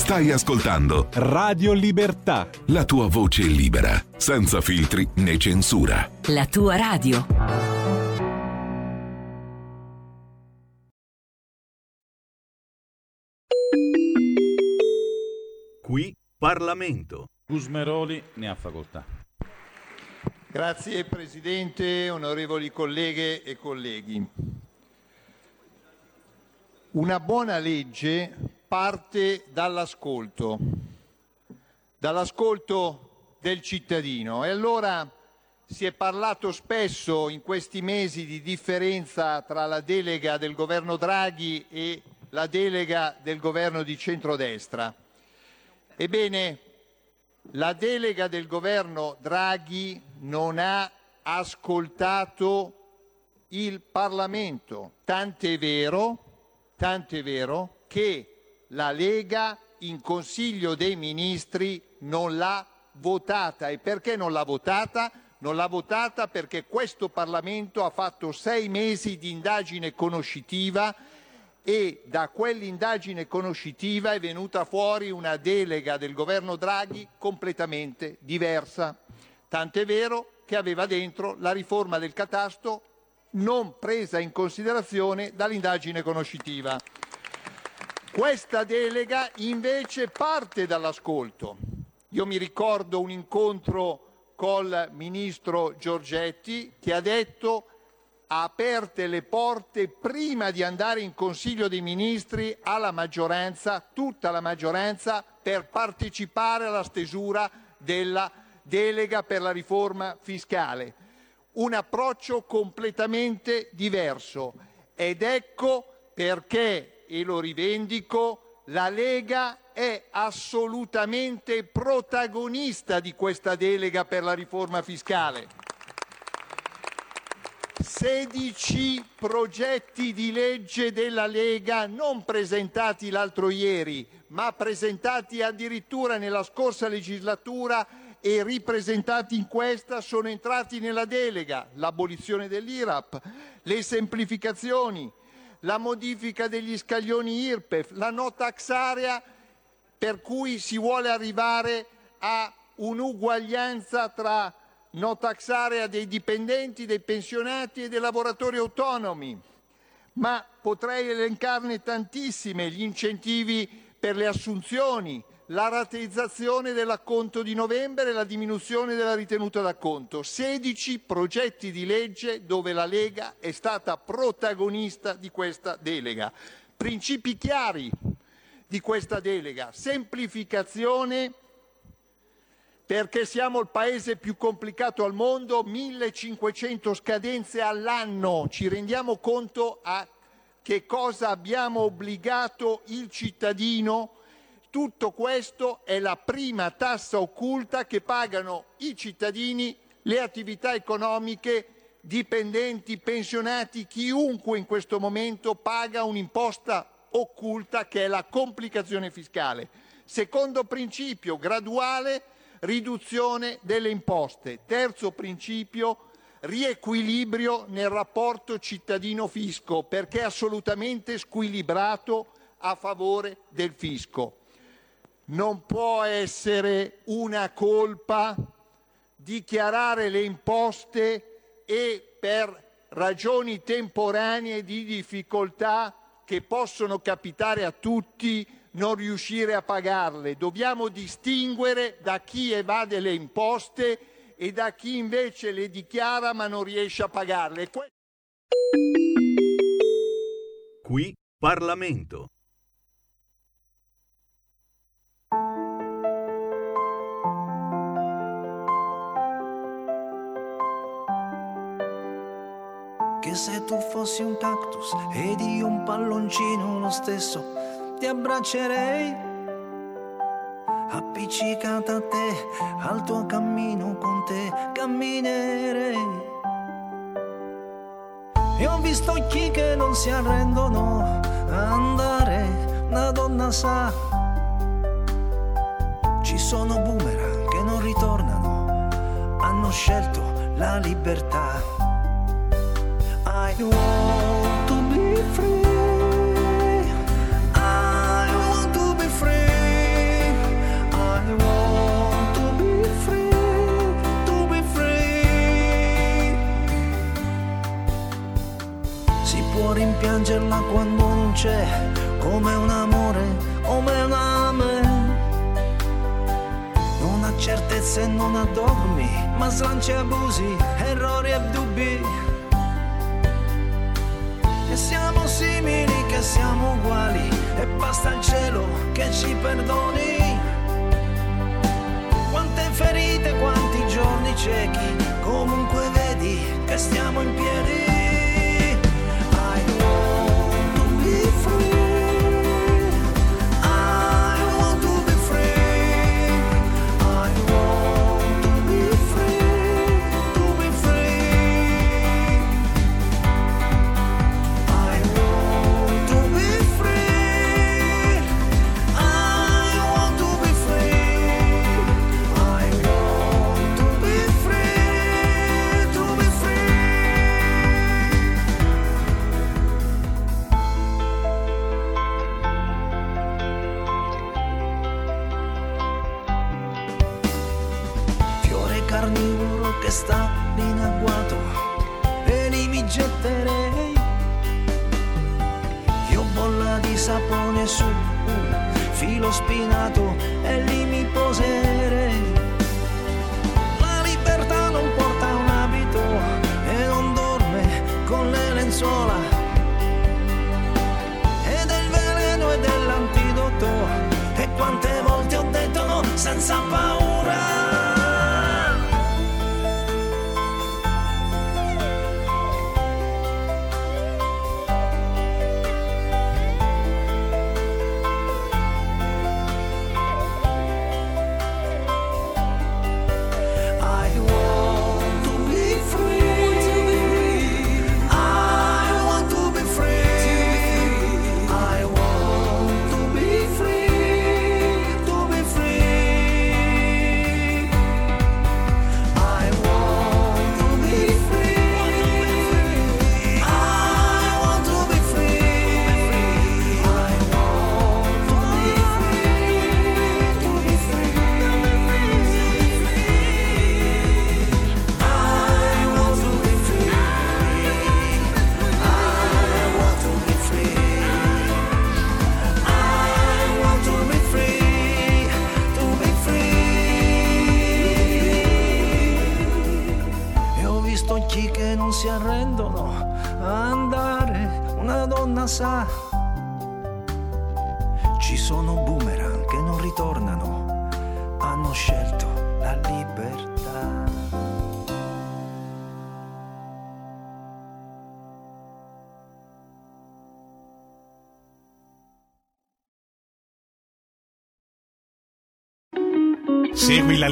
Stai ascoltando Radio Libertà. La tua voce libera, senza filtri né censura. La tua radio. Qui Parlamento. Gusmeroli ne ha facoltà. Grazie Presidente, onorevoli colleghe e colleghi. Una buona legge parte dall'ascolto, dall'ascolto del cittadino. E allora si è parlato spesso in questi mesi di differenza tra la delega del governo Draghi e la delega del governo di centrodestra. Ebbene, la delega del governo Draghi non ha ascoltato il Parlamento. Tant'è vero, tant'è vero che la Lega in Consiglio dei Ministri non l'ha votata. E perché non l'ha votata? Non l'ha votata perché questo Parlamento ha fatto sei mesi di indagine conoscitiva e da quell'indagine conoscitiva è venuta fuori una delega del governo Draghi completamente diversa. Tant'è vero che aveva dentro la riforma del catasto non presa in considerazione dall'indagine conoscitiva. Questa delega invece parte dall'ascolto. Io mi ricordo un incontro col ministro Giorgetti che ha detto ha aperte le porte prima di andare in Consiglio dei Ministri alla maggioranza, tutta la maggioranza, per partecipare alla stesura della delega per la riforma fiscale. Un approccio completamente diverso ed ecco perché, e lo rivendico, la Lega è assolutamente protagonista di questa delega per la riforma fiscale. 16 progetti di legge della Lega non presentati l'altro ieri, ma presentati addirittura nella scorsa legislatura e ripresentati in questa sono entrati nella delega: l'abolizione dell'IRAP, le semplificazioni, la modifica degli scaglioni IRPEF, la no tax area per cui si vuole arrivare a un'uguaglianza tra no tax area dei dipendenti, dei pensionati e dei lavoratori autonomi. Ma potrei elencarne tantissime, gli incentivi per le assunzioni, la rateizzazione dell'acconto di novembre e la diminuzione della ritenuta d'acconto. 16 progetti di legge dove la Lega è stata protagonista di questa delega. Principi chiari di questa delega, semplificazione perché siamo il paese più complicato al mondo, 1500 scadenze all'anno. Ci rendiamo conto a che cosa abbiamo obbligato il cittadino? Tutto questo è la prima tassa occulta che pagano i cittadini, le attività economiche, dipendenti, pensionati, chiunque in questo momento paga un'imposta occulta che è la complicazione fiscale. Secondo principio, graduale riduzione delle imposte. Terzo principio, riequilibrio nel rapporto cittadino-fisco, perché è assolutamente squilibrato a favore del fisco. Non può essere una colpa dichiarare le imposte e per ragioni temporanee di difficoltà che possono capitare a tutti non riuscire a pagarle. Dobbiamo distinguere da chi evade le imposte e da chi invece le dichiara ma non riesce a pagarle. Qui Parlamento. Che se tu fossi un cactus ed io un palloncino lo stesso ti abbraccerei, appiccicata a te, al tuo cammino con te camminerei. E ho visto occhi che non si arrendono andare, una donna sa. Ci sono boomerang che non ritornano, hanno scelto la libertà. I want to be free. Rimpiangerla quando non c'è, come un amore, come un ame. Non ha certezze non ha dogmi, ma slanci abusi, errori e dubbi. E siamo simili, che siamo uguali, e basta il cielo che ci perdoni. Quante ferite, quanti giorni ciechi, comunque vedi che stiamo in piedi.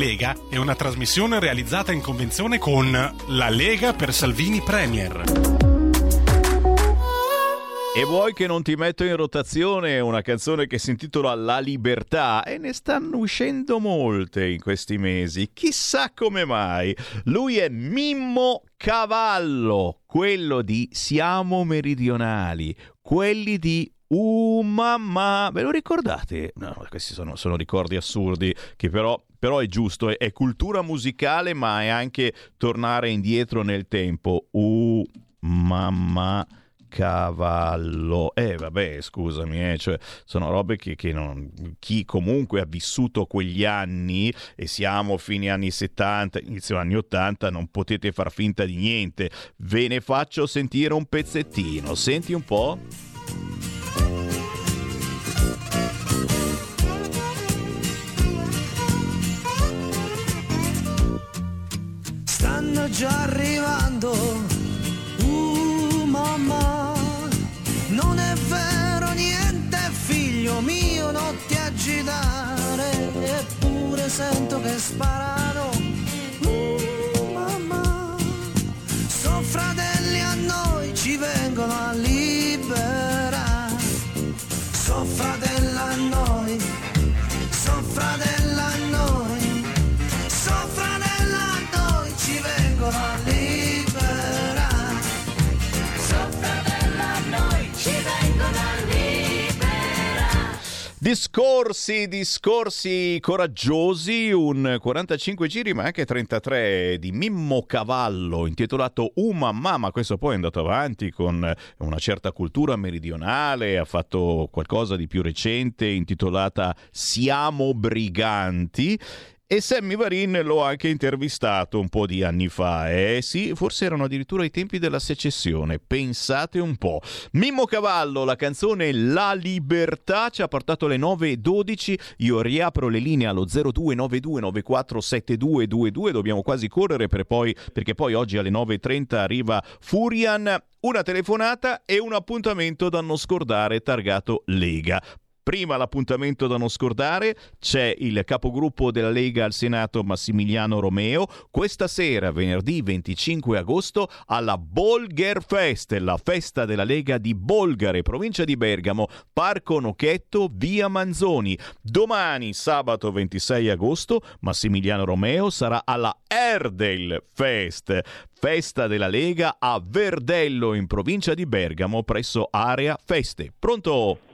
Lega è una trasmissione realizzata in convenzione con La Lega per Salvini Premier. E vuoi che non ti metto in rotazione una canzone che si intitola La libertà? E ne stanno uscendo molte in questi mesi. Chissà come mai. Lui è Mimmo Cavallo, quello di Siamo Meridionali, quelli di Uh mamma, ve lo ricordate? No, questi sono, sono ricordi assurdi che però, però è giusto, è, è cultura musicale ma è anche tornare indietro nel tempo. Uh mamma cavallo. Eh vabbè, scusami, eh, cioè, sono robe che, che non... chi comunque ha vissuto quegli anni e siamo fine anni 70, inizio anni 80, non potete far finta di niente. Ve ne faccio sentire un pezzettino. Senti un po'. Già arrivando, uh mamma, non è vero niente figlio mio, non ti agitare, eppure sento che sparano, Discorsi, discorsi coraggiosi, un 45 giri ma anche 33 di Mimmo Cavallo intitolato Uma Mamma, questo poi è andato avanti con una certa cultura meridionale, ha fatto qualcosa di più recente intitolata Siamo Briganti e Sammy Varin l'ho anche intervistato un po' di anni fa, eh sì, forse erano addirittura i tempi della secessione, pensate un po'. Mimmo Cavallo, la canzone La Libertà ci ha portato alle 9.12, io riapro le linee allo 0292947222, dobbiamo quasi correre per poi, perché poi oggi alle 9.30 arriva Furian, una telefonata e un appuntamento da non scordare targato Lega. Prima l'appuntamento da non scordare, c'è il capogruppo della Lega al Senato Massimiliano Romeo, questa sera, venerdì 25 agosto, alla Bolger Fest, la festa della Lega di Bolgare, provincia di Bergamo, Parco Nocchetto, via Manzoni. Domani, sabato 26 agosto, Massimiliano Romeo sarà alla Erdel Fest, festa della Lega a Verdello, in provincia di Bergamo, presso Area Feste. Pronto?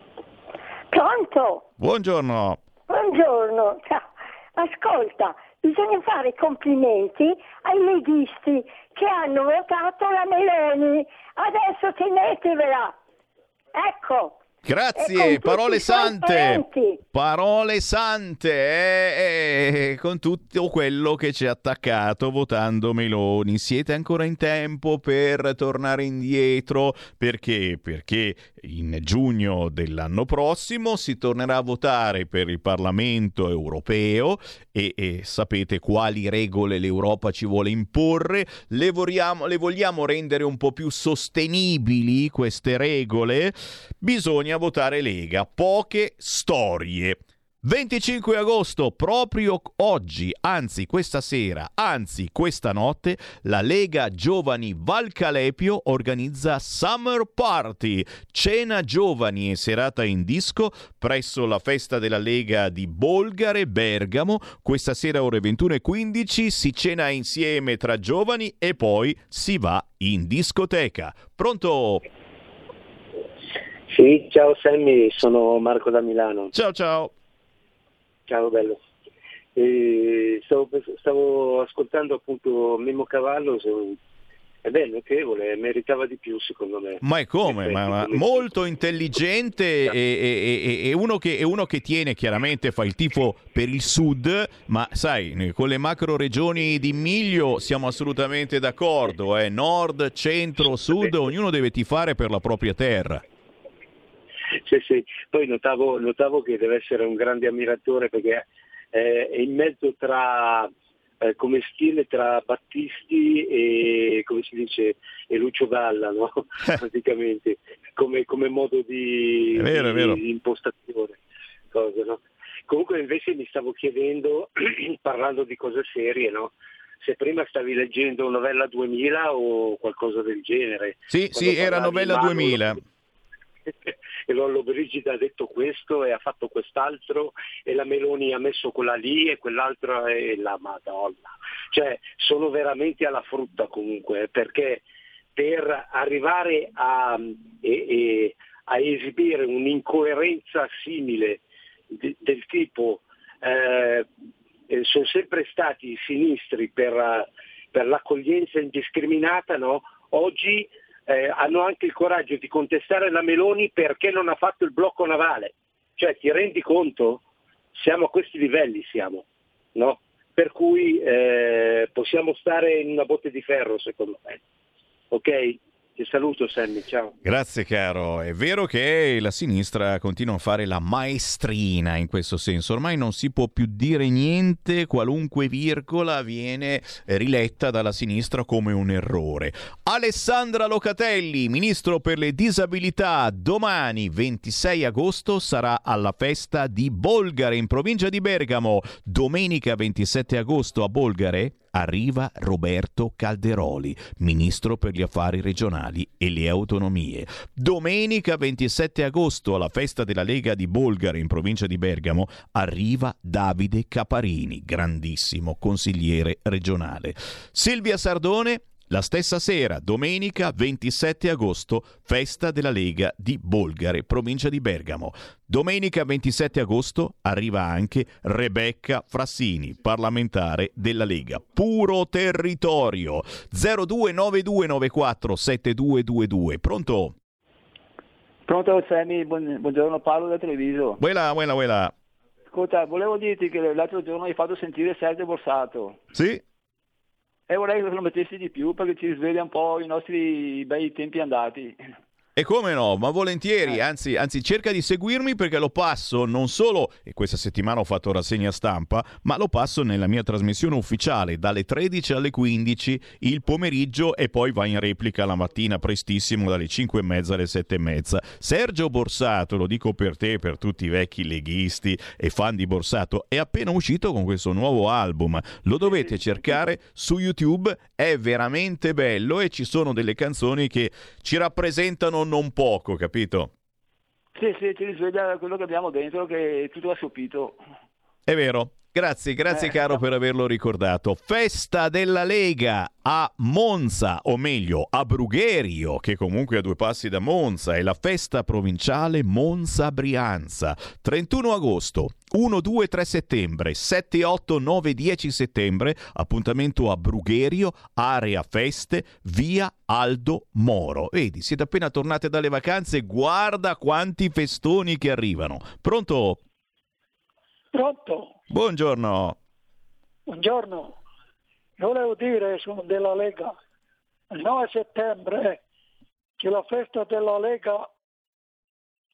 Pronto? Buongiorno. Buongiorno. Ciao. Ascolta, bisogna fare i complimenti ai leghisti che hanno votato la Meloni. Adesso tenetevela. Ecco, Grazie, parole sante. Parole sante, eh, eh, con tutto quello che ci ha attaccato votando Meloni. Siete ancora in tempo per tornare indietro? Perché? Perché in giugno dell'anno prossimo si tornerà a votare per il Parlamento europeo e, e sapete quali regole l'Europa ci vuole imporre. Le vogliamo, le vogliamo rendere un po' più sostenibili queste regole? Bisogna votare Lega. Poche storie. 25 agosto, proprio oggi, anzi questa sera, anzi questa notte, la Lega Giovani Valcalepio organizza Summer Party, cena giovani e serata in disco presso la festa della Lega di Bolgare, Bergamo. Questa sera ore 21.15 si cena insieme tra giovani e poi si va in discoteca. Pronto? Sì, ciao Sammy, sono Marco da Milano. Ciao ciao. Ciao bello. Stavo, stavo ascoltando appunto Memo Cavallo, è bello, notevole, meritava di più secondo me. Ma è come? Ma, ma molto intelligente e, e- e- e uno che, uno che tiene chiaramente, fa il tifo per il sud, ma sai, con le macro regioni di miglio siamo assolutamente d'accordo, eh? nord, centro, sud, ognuno deve tifare per la propria terra. Sì, sì. Poi notavo, notavo che deve essere un grande ammiratore perché eh, è in mezzo tra eh, come stile tra Battisti e come si dice e Lucio Galla, no? praticamente, come, come modo di, vero, di- di impostazione. cose, no? Comunque invece mi stavo chiedendo, parlando di cose serie, no? se prima stavi leggendo Novella 2000 o qualcosa del genere. Sì, sì, era novella Manu, 2000. E Lollo Brigida ha detto questo e ha fatto quest'altro e la Meloni ha messo quella lì e quell'altra e la Madonna. Cioè sono veramente alla frutta comunque perché per arrivare a, e- e- a esibire un'incoerenza simile di- del tipo eh, sono sempre stati i sinistri per, per l'accoglienza indiscriminata, no? oggi eh, hanno anche il coraggio di contestare la Meloni perché non ha fatto il blocco navale. Cioè ti rendi conto? Siamo a questi livelli, siamo, no? Per cui eh, possiamo stare in una botte di ferro secondo me. Ok? Ti saluto Sammy, ciao. Grazie caro, è vero che la sinistra continua a fare la maestrina in questo senso, ormai non si può più dire niente, qualunque virgola viene riletta dalla sinistra come un errore. Alessandra Locatelli, ministro per le disabilità, domani 26 agosto sarà alla festa di Bolgare in provincia di Bergamo, domenica 27 agosto a Bolgare arriva Roberto Calderoli, ministro per gli affari regionali e le autonomie. Domenica 27 agosto alla festa della Lega di Bolgare in provincia di Bergamo arriva Davide Caparini, grandissimo consigliere regionale. Silvia Sardone la stessa sera, domenica 27 agosto, festa della Lega di Bolgare, provincia di Bergamo. Domenica 27 agosto arriva anche Rebecca Frassini, parlamentare della Lega. Puro territorio. 0292947222. Pronto? Pronto Sammy, Buon- buongiorno Paolo da Treviso. Buona, buona, buona. Ascolta, volevo dirti che l'altro giorno hai fatto sentire Sergio Borsato Sì? E vorrei che lo mettessi di più perché ci risveglia un po' i nostri bei tempi andati. E come no, ma volentieri, anzi, anzi cerca di seguirmi perché lo passo non solo, e questa settimana ho fatto rassegna stampa, ma lo passo nella mia trasmissione ufficiale dalle 13 alle 15 il pomeriggio e poi va in replica la mattina prestissimo dalle 5 e mezza alle 7 e mezza. Sergio Borsato, lo dico per te, per tutti i vecchi leghisti e fan di Borsato, è appena uscito con questo nuovo album, lo dovete cercare su YouTube, è veramente bello e ci sono delle canzoni che ci rappresentano non poco, capito? Sì, sì, ci risveglia quello che abbiamo dentro che è tutto assopito. È vero. Grazie, grazie Eh, caro per averlo ricordato. Festa della Lega a Monza, o meglio a Brugherio, che comunque è a due passi da Monza, è la festa provinciale Monza-Brianza. 31 agosto, 1, 2, 3 settembre, 7, 8, 9, 10 settembre, appuntamento a Brugherio, area feste, via Aldo Moro. Vedi, siete appena tornate dalle vacanze, guarda quanti festoni che arrivano. Pronto? Pronto? Buongiorno. Buongiorno. Io volevo dire, sono della Lega. Il 9 settembre c'è la festa della Lega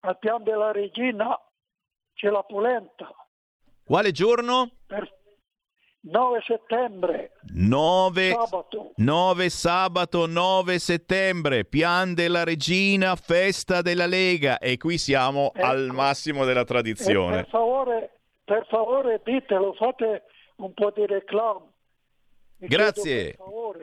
al piano della Regina, c'è la polenta. Quale giorno? 9 settembre, 9 sabato. 9 sabato 9 settembre, Pian della Regina, festa della Lega e qui siamo al massimo della E tradizione. per favore, per favore ditelo, fate un po' di chiedo Grazie.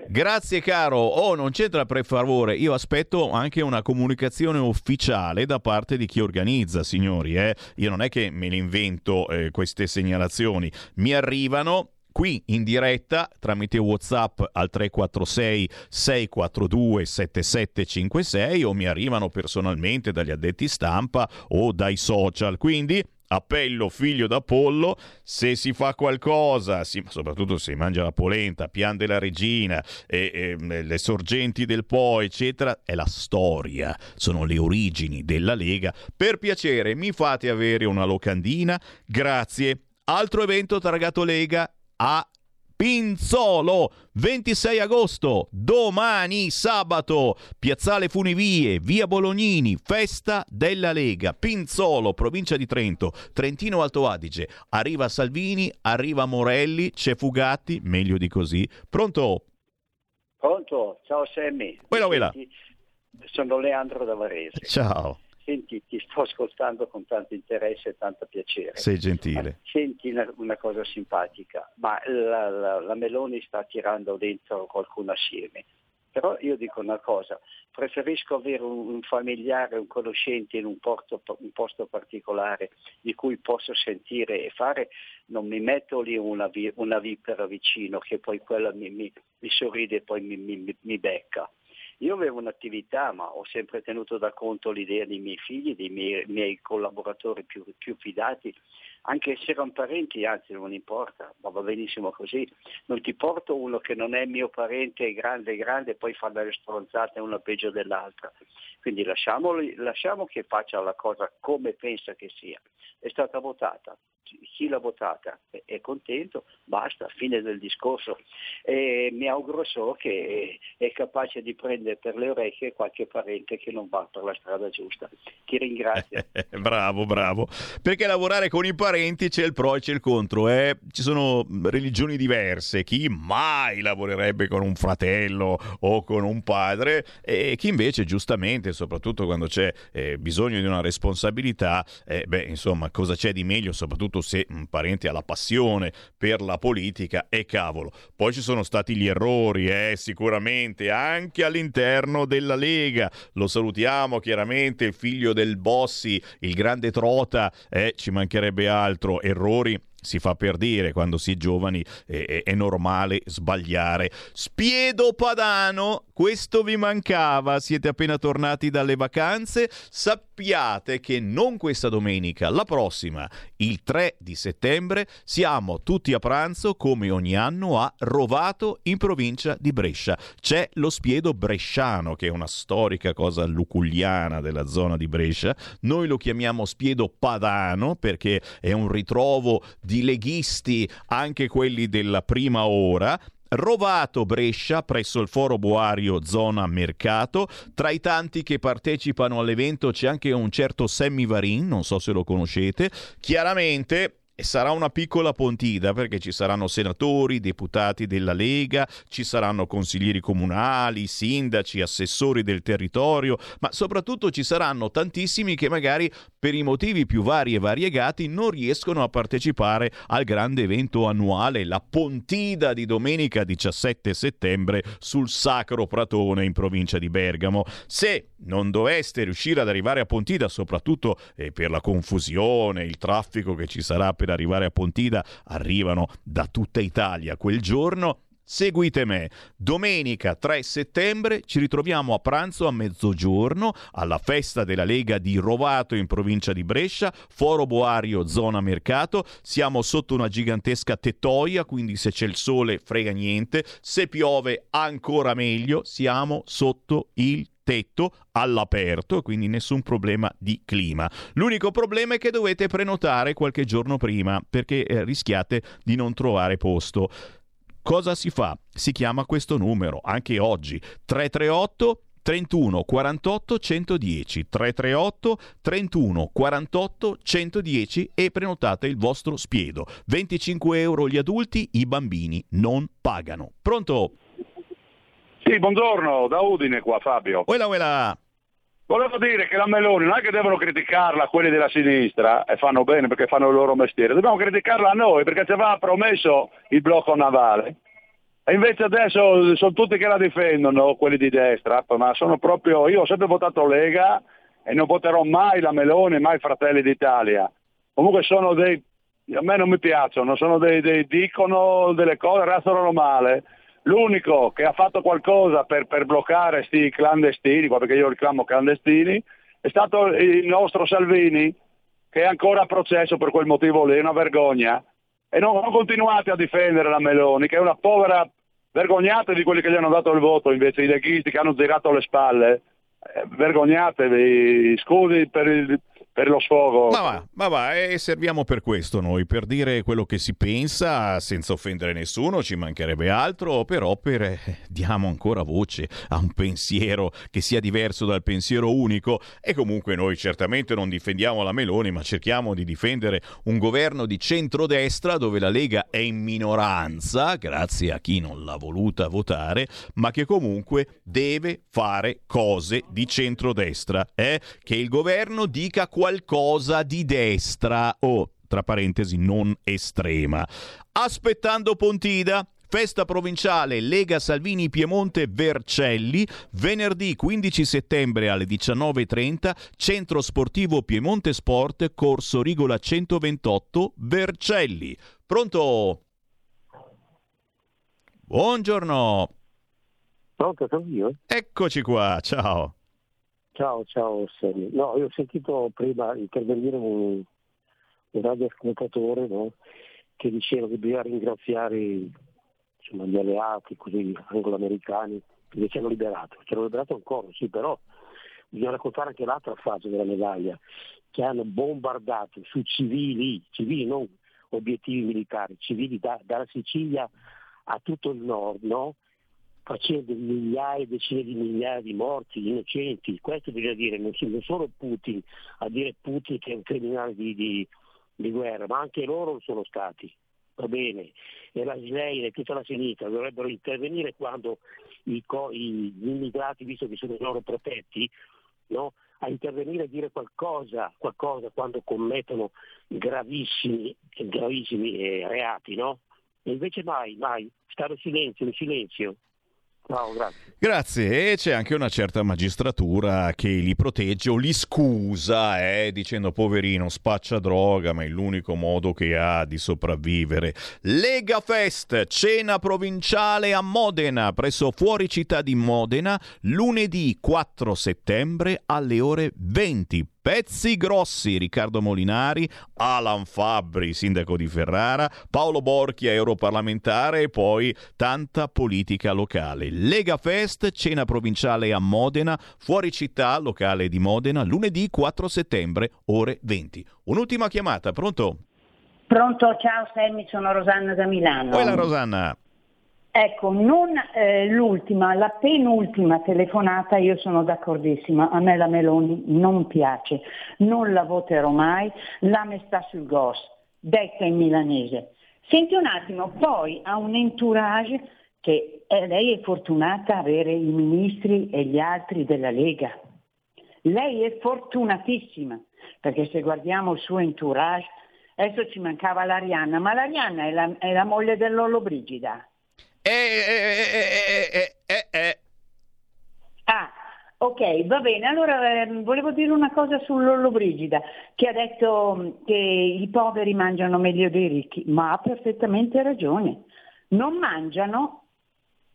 Grazie caro. Oh, non c'entra per favore. Io aspetto anche una comunicazione ufficiale da parte di chi organizza, signori. eh. Io non è che me le invento eh, queste segnalazioni. Mi arrivano qui in diretta tramite WhatsApp al 346 642 7756 o mi arrivano personalmente dagli addetti stampa o dai social. Quindi Appello figlio d'Apollo, se si fa qualcosa, si- soprattutto se si mangia la polenta, pian della regina, e, e, le sorgenti del Po, eccetera, è la storia, sono le origini della Lega. Per piacere, mi fate avere una locandina, grazie. Altro evento targato Lega a Pinzolo, 26 agosto, domani sabato, Piazzale Funivie, via Bolognini, festa della Lega, Pinzolo, provincia di Trento, Trentino Alto Adige. Arriva Salvini, arriva Morelli, c'è Fugatti, meglio di così. Pronto? Pronto? Ciao Sammy. Quella, quella. Sono Leandro da Varese. Ciao, Senti, ti sto ascoltando con tanto interesse e tanto piacere. sei gentile. Senti una, una cosa simpatica, ma la, la- la Meloni sta tirando dentro qualcuno assieme. Però io dico una cosa, preferisco avere un, un familiare, un conoscente in un, porto- un posto particolare di cui posso sentire e fare, non mi metto lì una, una vipera vicino che poi quella mi, mi- mi sorride e poi mi- mi becca. Io avevo un'attività, ma ho sempre tenuto da conto l'idea dei miei figli, dei miei, miei collaboratori più, più fidati, anche se erano parenti, anzi non importa, ma va benissimo così. Non ti porto uno che non è mio parente, è grande, grande, e poi fa delle stronzate una peggio dell'altra. Quindi lasciamo che faccia la cosa come pensa che sia. È stata votata, chi l'ha votata è, contento, basta, fine del discorso. E mi auguro solo che è capace di prendere per le orecchie qualche parente che non va per la strada giusta. Ti ringrazio. bravo, bravo. Perché lavorare con i parenti c'è il pro e c'è il contro. eh. Ci sono religioni diverse. Chi mai lavorerebbe con un fratello o con un padre e chi invece giustamente, soprattutto quando c'è eh, bisogno di una responsabilità, eh, beh, insomma, cosa c'è di meglio, soprattutto se un parente ha la passione per la politica e cavolo. Poi ci sono stati gli errori, eh, sicuramente, anche all'interno della Lega. Lo salutiamo chiaramente, il figlio del Bossi, il grande Trota, eh, ci mancherebbe altro, errori si fa per dire, quando si è giovani è, è normale sbagliare. Spiedo Padano, questo vi mancava, siete appena tornati dalle vacanze, sappiate che non questa domenica, la prossima, il 3 di settembre, siamo tutti a pranzo come ogni anno a Rovato in provincia di Brescia. C'è lo Spiedo Bresciano, che è una storica cosa luculliana della zona di Brescia. Noi lo chiamiamo Spiedo Padano perché è un ritrovo di leghisti, anche quelli della prima ora. Rovato Brescia presso il Foro Boario zona Mercato. Tra i tanti che partecipano all'evento c'è anche un certo Sammy Varin, non so se lo conoscete. Chiaramente e sarà una piccola pontida perché ci saranno senatori, deputati della Lega, ci saranno consiglieri comunali, sindaci, assessori del territorio, ma soprattutto ci saranno tantissimi che magari per i motivi più vari e variegati non riescono a partecipare al grande evento annuale, la Pontida di domenica 17 settembre sul Sacro Pratone in provincia di Bergamo. Se non doveste riuscire ad arrivare a Pontida, soprattutto eh, per la confusione, il traffico che ci sarà per arrivare a Pontida, arrivano da tutta Italia quel giorno. Seguite me. Domenica 3 settembre ci ritroviamo a pranzo a mezzogiorno alla festa della Lega di Rovato in provincia di Brescia, Foro Boario, zona mercato. Siamo sotto una gigantesca tettoia, quindi se c'è il sole frega niente, se piove ancora meglio, siamo sotto il tetto all'aperto, quindi nessun problema di clima. L'unico problema è che dovete prenotare qualche giorno prima perché eh, rischiate di non trovare posto. Cosa si fa? Si chiama questo numero, anche oggi, 338 31 48 110 338 31 48 110 e prenotate il vostro spiedo. 25 euro gli adulti, i bambini non pagano. Pronto? Sì, buongiorno, da Udine qua Fabio. Uela, uela. Volevo dire che la Meloni non è che devono criticarla quelli della sinistra e fanno bene perché fanno il loro mestiere, dobbiamo criticarla a noi perché ci aveva promesso il blocco navale e invece adesso sono tutti che la difendono, quelli di destra, ma sono proprio, io ho sempre votato Lega e non voterò mai la Meloni, mai Fratelli d'Italia. Comunque sono dei, a me non mi piacciono, sono dei, dei dicono delle cose, restano male L'unico che ha fatto qualcosa per, per bloccare questi clandestini, perché io li chiamo clandestini, è stato il nostro Salvini, che è ancora a processo per quel motivo lì, è una vergogna. E non, non continuate a difendere la Meloni, che è una povera vergognate di quelli che gli hanno dato il voto, invece i leghisti che hanno girato le spalle. Eh, vergognatevi, scusi per il, per lo sfogo. Ma va, ma va, e serviamo per questo noi, per dire quello che si pensa senza offendere nessuno, ci mancherebbe altro, però per eh, diamo ancora voce a un pensiero che sia diverso dal pensiero unico e comunque noi certamente non difendiamo la Meloni, ma cerchiamo di difendere un governo di centrodestra dove la Lega è in minoranza, grazie a chi non l'ha voluta votare, ma che comunque deve fare cose di centrodestra, eh? che il governo dica quali qualcosa di destra o, tra parentesi, non estrema. Aspettando Pontida, Festa provinciale Lega Salvini Piemonte Vercelli, venerdì 15 settembre alle 19.30, Centro Sportivo Piemonte Sport, Corso Rigola 128, Vercelli. Pronto? Buongiorno. Pronto, sono io? Eccoci qua, ciao. Ciao, ciao Sammy. No, io ho sentito prima intervenire un, un radioascoltatore no, che diceva che bisogna ringraziare insomma, gli alleati così anglo-americani che ci hanno liberato. Ci hanno liberato ancora, sì, però bisogna raccontare anche l'altra faccia della medaglia, che hanno bombardato su civili, civili non obiettivi militari, civili da, dalla Sicilia a tutto il nord, no? Facendo migliaia, decine di migliaia di morti innocenti. Questo bisogna dire, non solo Putin, a dire Putin che è un criminale di, di, di guerra, ma anche loro lo sono stati. Va bene, e la Israele e tutta la sinistra dovrebbero intervenire quando i, gli immigrati, visto che sono loro protetti, no? a intervenire e dire qualcosa, qualcosa quando commettono gravissimi, gravissimi eh, reati, no? E invece mai, mai, stare in silenzio, in silenzio. Grazie. Grazie, e c'è anche una certa magistratura che li protegge o li scusa, eh, dicendo poverino spaccia droga, ma è l'unico modo che ha di sopravvivere. Lega Fest, cena provinciale a Modena, presso fuori città di Modena, lunedì 4 settembre alle ore 20 Pezzi grossi, Riccardo Molinari, Alan Fabbri, sindaco di Ferrara, Paolo Borchia, europarlamentare e poi tanta politica locale. Lega Fest, cena provinciale a Modena, fuori città, locale di Modena, lunedì 4 settembre, ore 20. Un'ultima chiamata, pronto? Pronto, ciao Sammy, sono Rosanna da Milano. Poi la Rosanna. Ecco, non eh, l'ultima, la penultima telefonata io sono d'accordissima, a me la Meloni non piace, non la voterò mai, la me sta sul gos, detta in milanese. Senti un attimo, poi ha un entourage che eh, lei è fortunata avere i ministri e gli altri della Lega. Lei è fortunatissima, perché se guardiamo il suo entourage, adesso ci mancava l'Arianna, ma l'Arianna è la, è la moglie dell'Ollobrigida. Eh, eh, eh, eh, eh, eh. Ah, Ok, va bene. Allora ehm, volevo dire una cosa sull'Ollobrigida, che ha detto mm, che i poveri mangiano meglio dei ricchi, ma ha perfettamente ragione. Non mangiano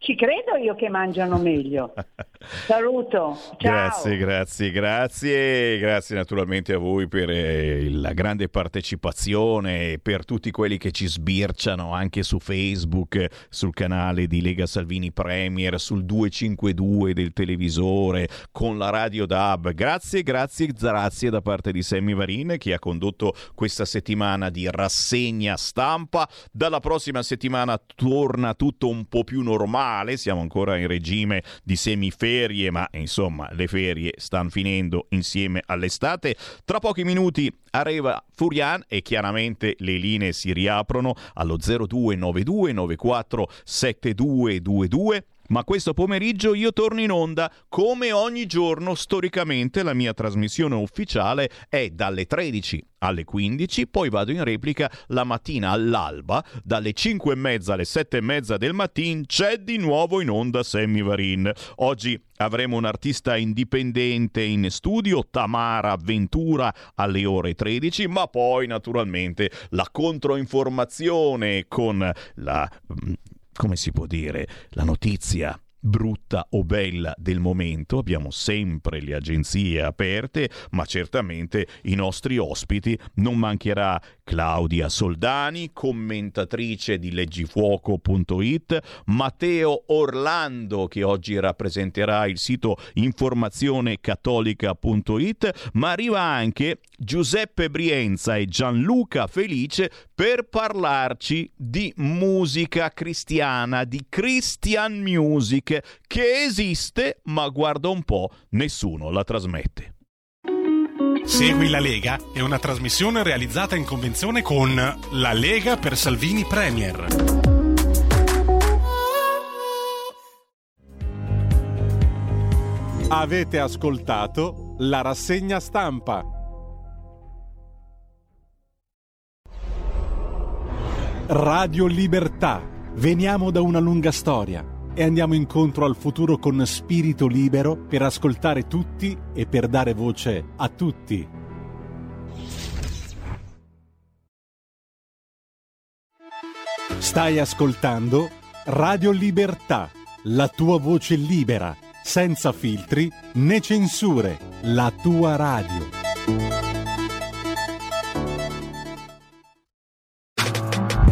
ci credo io che mangiano meglio. Saluto. Ciao. Grazie, grazie, grazie. Grazie naturalmente a voi per eh, la grande partecipazione, per tutti quelli che ci sbirciano anche su Facebook, sul canale di Lega Salvini Premier, sul 252 del televisore, con la Radio DAB. Grazie, grazie, grazie da parte di Sammy Varin che ha condotto questa settimana di rassegna stampa. Dalla prossima settimana torna tutto un po' più normale siamo ancora in regime di semiferie, ma insomma le ferie stanno finendo insieme all'estate. Tra pochi minuti arriva Furian e chiaramente le linee si riaprono allo 0292 94 7222 ma questo pomeriggio io torno in onda come ogni giorno storicamente la mia trasmissione ufficiale è dalle 13 alle 15, poi vado in replica la mattina all'alba, dalle 5 e mezza alle 7 e mezza del mattino c'è di nuovo in onda Sammy Varin. Oggi avremo un artista indipendente in studio, Tamara Ventura alle ore 13, ma poi naturalmente la controinformazione con la mm, come si può dire, la notizia brutta o bella del momento, abbiamo sempre le agenzie aperte, ma certamente i nostri ospiti non mancherà Claudia Soldani, commentatrice di leggifuoco.it, Matteo Orlando che oggi rappresenterà il sito informazionecattolica.it, ma arriva anche Giuseppe Brienza e Gianluca Felice per parlarci di musica cristiana, di Christian Music che esiste, ma guarda un po', nessuno la trasmette. Segui la Lega è una trasmissione realizzata in convenzione con La Lega per Salvini Premier. Avete ascoltato la rassegna stampa. Radio Libertà. Veniamo da una lunga storia e andiamo incontro al futuro con spirito libero per ascoltare tutti e per dare voce a tutti. Stai ascoltando Radio Libertà, la tua voce libera, senza filtri né censure, la tua radio.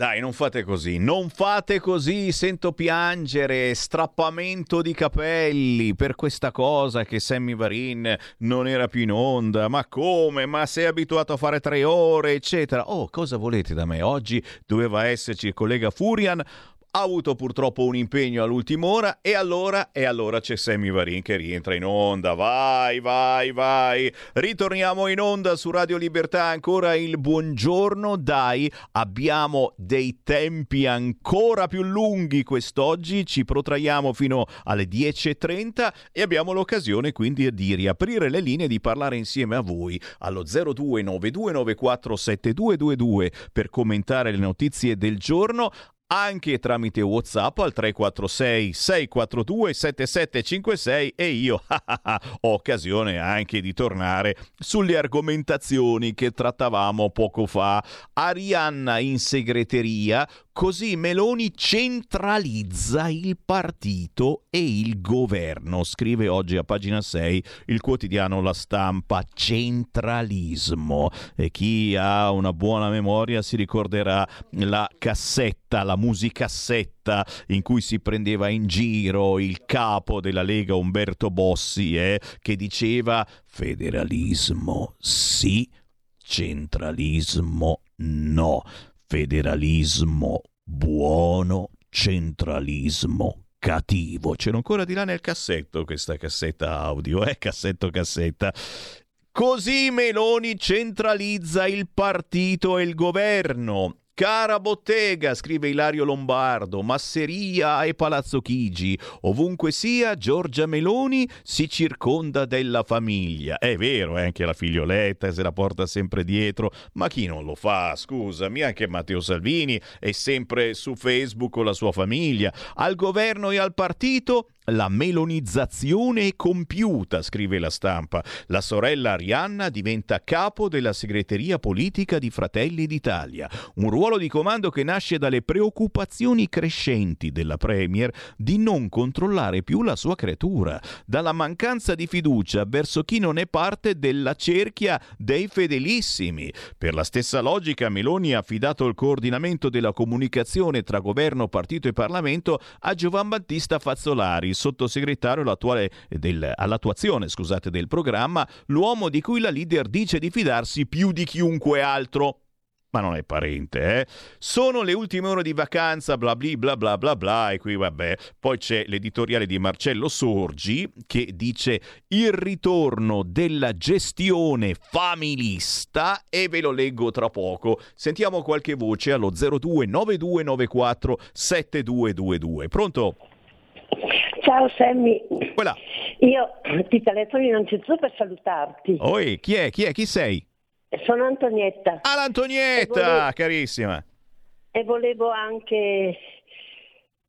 Dai, non fate così, non fate così, sento piangere, strappamento di capelli per questa cosa che Sammy Varin non era più in onda, ma come? Ma sei abituato a fare tre ore, eccetera. Oh, cosa volete da me? Oggi doveva esserci il collega Furian, ha avuto purtroppo un impegno all'ultima ora e allora, e allora c'è Sammy Varin che rientra in onda. Vai, vai, vai. Ritorniamo in onda su Radio Libertà. Ancora il buongiorno. Dai, abbiamo dei tempi ancora più lunghi quest'oggi. Ci protraiamo fino alle 10.30 e abbiamo l'occasione quindi di riaprire le linee e di parlare insieme a voi allo 0292947222 per commentare le notizie del giorno anche tramite WhatsApp al 346 642 7756 e io ho occasione anche di tornare sulle argomentazioni che trattavamo poco fa. Arianna in segreteria, così Meloni centralizza il partito e il governo, scrive oggi a pagina 6 il quotidiano La Stampa, centralismo. E chi ha una buona memoria si ricorderà la cassetta, la musicassetta in cui si prendeva in giro il capo della Lega Umberto Bossi eh, che diceva federalismo sì, centralismo no, federalismo buono, centralismo cattivo. C'era ancora di là nel cassetto questa cassetta audio, eh, cassetto cassetta. Così Meloni centralizza il partito e il governo. Cara bottega, scrive Ilario Lombardo, masseria e Palazzo Chigi. Ovunque sia, Giorgia Meloni si circonda della famiglia. È vero, è anche la figlioletta se la porta sempre dietro, ma chi non lo fa? Scusami, anche Matteo Salvini è sempre su Facebook con la sua famiglia. Al governo e al partito la melonizzazione è compiuta, scrive la stampa. La sorella Arianna diventa capo della segreteria politica di Fratelli d'Italia, un ruolo di comando che nasce dalle preoccupazioni crescenti della Premier di non controllare più la sua creatura, dalla mancanza di fiducia verso chi non è parte della cerchia dei fedelissimi. Per la stessa logica Meloni ha affidato il coordinamento della comunicazione tra governo, partito e Parlamento a Giovan Battista Fazzolari, sottosegretario del, all'attuazione scusate, del programma, l'uomo di cui la leader dice di fidarsi più di chiunque altro ma non è parente, eh? Sono le ultime ore di vacanza, bla bla bla bla bla e qui vabbè. Poi c'è l'editoriale di Marcello Sorgi che dice il ritorno della gestione familista e ve lo leggo tra poco. Sentiamo qualche voce allo 029294 7222. Pronto? Ciao Sammy. Quella. Io ti telefono innanzitutto per salutarti. Oi, chi è? Chi è? Chi sei? Sono Antonietta. Ah, l'Antonietta, volevo... carissima. E volevo anche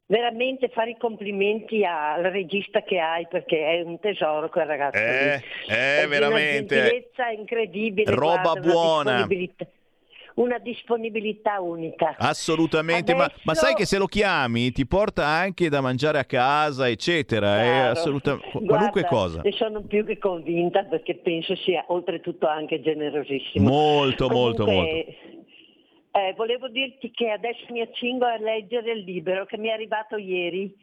veramente fare i complimenti al regista che hai perché è un tesoro quel ragazzo. Eh, lì. eh, è veramente. Una gentilezza incredibile. Roba guarda, buona. Una disponibilità unica. Assolutamente, Adesso... ma, ma, sai che se lo chiami ti porta anche da mangiare a casa, eccetera. È assolutamente qualunque Guarda, cosa. Ne sono più che convinta perché penso sia oltretutto anche generosissimo. Molto, Comunque, molto, molto. Eh, volevo dirti che adesso mi accingo a leggere il libro che mi è arrivato ieri,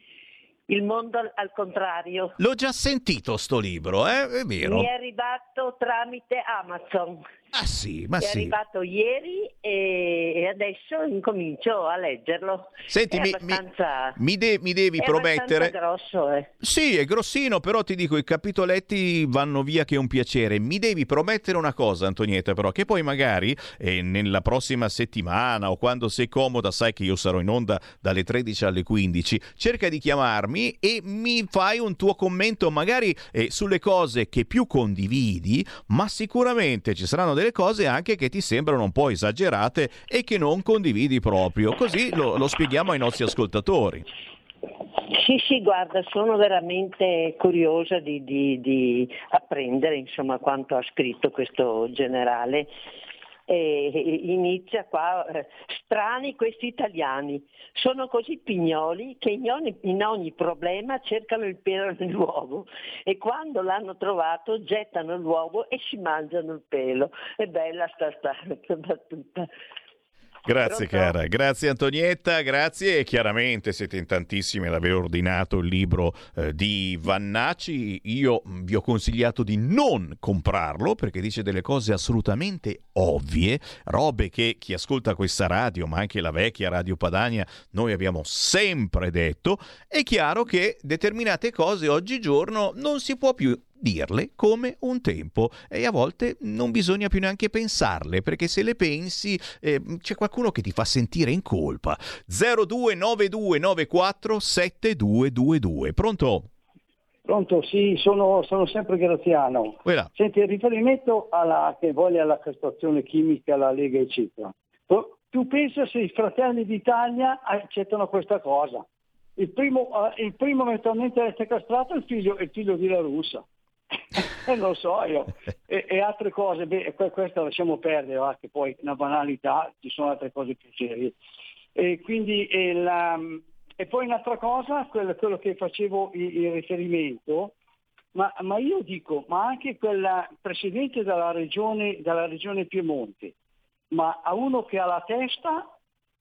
Il mondo al, al contrario. L'ho già sentito sto libro, eh? è vero. Mi è arrivato tramite Amazon. Ah sì, ma è sì. arrivato ieri e, adesso incomincio a leggerlo. Senti, è mi, abbastanza... mi, de- mi devi è promettere... abbastanza grosso, eh. Sì, è grossino, però ti dico, i capitoletti vanno via che è un piacere. Mi devi promettere una cosa, Antonietta, però, che poi magari eh, nella prossima settimana o quando sei comoda, sai che io sarò in onda dalle 13 alle 15, cerca di chiamarmi e mi fai un tuo commento magari eh, sulle cose che più condividi, ma sicuramente ci saranno delle cose anche che ti sembrano un po' esagerate e che non condividi proprio. Così lo, lo spieghiamo ai nostri ascoltatori. Sì, sì, guarda, sono veramente curiosa di, di, di apprendere insomma, quanto ha scritto questo generale. E inizia qua, eh, strani questi italiani, sono così pignoli che in ogni, in ogni problema cercano il pelo nell'uovo e quando l'hanno trovato gettano l'uovo e si mangiano il pelo. È bella sta, sta, battuta. Grazie Pronto? cara, grazie Antonietta, grazie. E chiaramente siete in tantissimi ad aver ordinato il libro eh, di Vannacci, io mh, vi ho consigliato di non comprarlo perché dice delle cose assolutamente ovvie, robe che chi ascolta questa radio ma anche la vecchia Radio Padania noi abbiamo sempre detto, è chiaro che determinate cose oggigiorno non si può più dirle come un tempo e a volte non bisogna più neanche pensarle perché se le pensi eh, c'è qualcuno che ti fa sentire in colpa 029294 7222 pronto? Pronto, sì, sono, sono sempre Graziano. Quella. Senti, riferimento alla, che voglia la castrazione chimica, la Lega, eccetera, tu- pensa se i fratelli d'Italia accettano questa cosa? Il primo, eh, il primo eventualmente a essere castrato è il figlio, è il figlio di La Russa. Eh, non lo so io. E, e altre cose, beh, que- questa lasciamo perdere, va, che poi una banalità, ci sono altre cose più serie. E quindi eh, la- e poi un'altra cosa, quello, quello che facevo il, riferimento, ma, ma io dico, ma anche quel presidente della regione, della regione Piemonte, ma a uno che ha la testa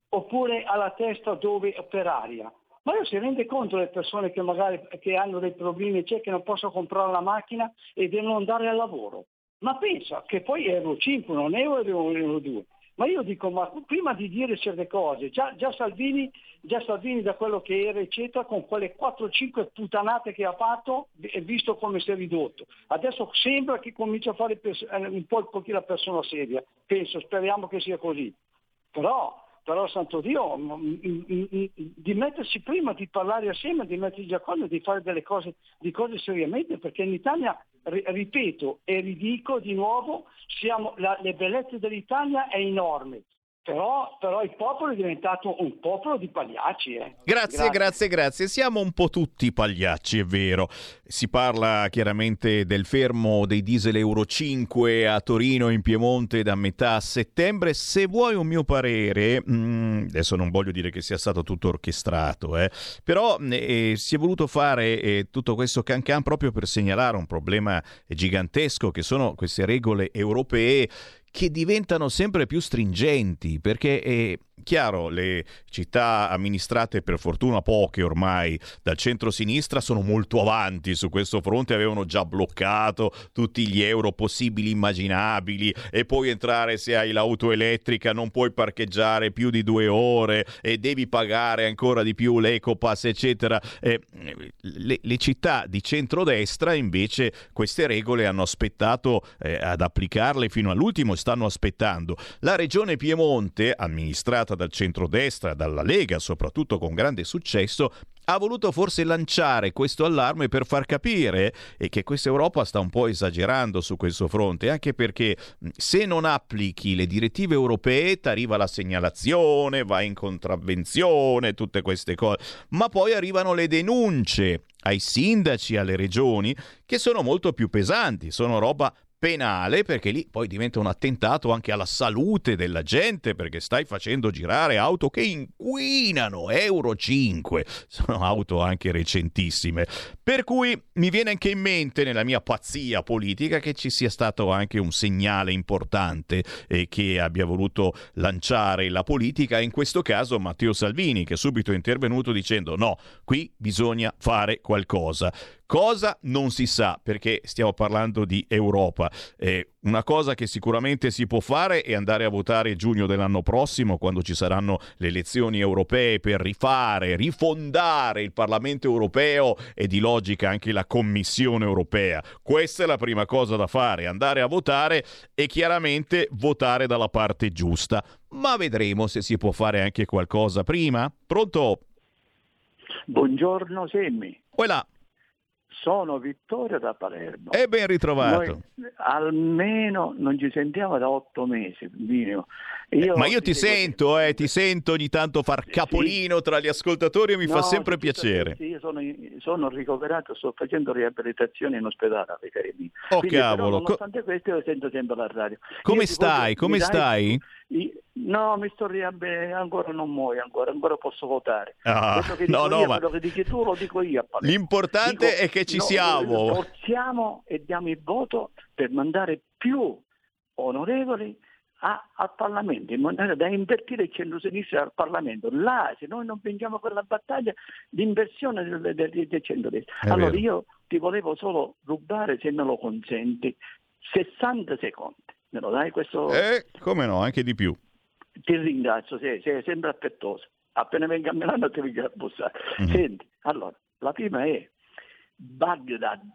oppure ha la testa dove per aria? Ma io si rende conto le persone che magari che hanno dei problemi, cioè che non possono comprare la macchina e devono andare al lavoro. Ma pensa che poi è euro 5, non è euro, euro 2. Ma io dico, ma prima di dire certe cose, già, già Salvini, già Salvini da quello che era, eccetera, con quelle 4-5 puttanate che ha fatto, e visto come si è ridotto. Adesso sembra che comincia a fare eh, un po' un pochino la persona seria. Penso, speriamo che sia così. Però, però santo Dio, di mettersi prima, di parlare assieme, di mettersi d'accordo, di fare delle cose, di cose seriamente, perché in Italia, ri- ripeto e ridico di nuovo, siamo, la, le bellezze dell'Italia è enorme, però, però il popolo è diventato un popolo di pagliacci. eh. Grazie, grazie, grazie. Siamo un po' tutti pagliacci, è vero. Si parla chiaramente del fermo dei diesel Euro 5 a Torino, in Piemonte, da metà settembre. Se vuoi un mio parere, mm, adesso non voglio dire che sia stato tutto orchestrato, eh, però eh, si è voluto fare eh, tutto questo can can proprio per segnalare un problema gigantesco che sono queste regole europee che diventano sempre più stringenti perché è chiaro le città amministrate per fortuna poche ormai dal centro-sinistra sono molto avanti su questo fronte avevano già bloccato tutti gli euro possibili immaginabili e puoi entrare se hai l'auto elettrica non puoi parcheggiare più di due ore e devi pagare ancora di più l'ecopass eccetera. Eh, le, le città di centrodestra invece queste regole hanno aspettato eh, ad applicarle fino all'ultimo stanno aspettando. La regione Piemonte amministrata dal centrodestra dalla Lega soprattutto con grande successo ha voluto forse lanciare questo allarme per far capire eh, che questa Europa sta un po' esagerando su questo fronte, anche perché se non applichi le direttive europee ti arriva la segnalazione, vai in contravvenzione, tutte queste cose, ma poi arrivano le denunce ai sindaci, alle regioni, che sono molto più pesanti, sono roba penale perché lì poi diventa un attentato anche alla salute della gente perché stai facendo girare auto che inquinano Euro 5 sono auto anche recentissime. Per cui mi viene anche in mente nella mia pazzia politica che ci sia stato anche un segnale importante e che abbia voluto lanciare la politica in questo caso Matteo Salvini che è subito intervenuto dicendo no qui bisogna fare qualcosa Cosa non si sa perché stiamo parlando di Europa. Eh, una cosa che sicuramente si può fare è andare a votare giugno dell'anno prossimo quando ci saranno le elezioni europee per rifare, rifondare il Parlamento europeo e di logica anche la Commissione europea. Questa è la prima cosa da fare, andare a votare e chiaramente votare dalla parte giusta. Ma vedremo se si può fare anche qualcosa prima. Pronto? Buongiorno Semmi. Voilà. Sono Vittorio da Palermo. E ben ritrovato. Noi almeno non ci sentiamo da otto mesi, minimo. Io Ma io ti sento, eh, ti sento ogni tanto far capolino tra gli ascoltatori e mi fa No, sempre di tutto piacere. sì, io sono, sono ricoverato, sto facendo riabilitazione in ospedale cari. Oh, Quindi, però, cavolo, co- nonostante questo io sento sempre la radio. Come Io ti stai? voglio- Come dai- stai? i- No, mi sto riabilitando, ancora non muoio, ancora, ancora posso votare. Ah, no, no, io, ma- quello che dici tu lo dico io a Palermo. L'importante Dico, è che ci no, siamo. Forziamo e diamo il voto per mandare più onorevoli a- al Parlamento, in maniera da invertire il centro-sinistra al Parlamento. Là, se noi non vinciamo quella battaglia, l'inversione del, del, del centro-destra. È Allora vero. io ti volevo solo rubare, se me lo consenti, 60 secondi. Me lo dai questo? Eh, come no, anche di più. Ti ringrazio, sei, sei sempre affettuoso. Appena venga a Milano ti vengo a bussare. Mhm. Senti, allora, la prima è Baghdad,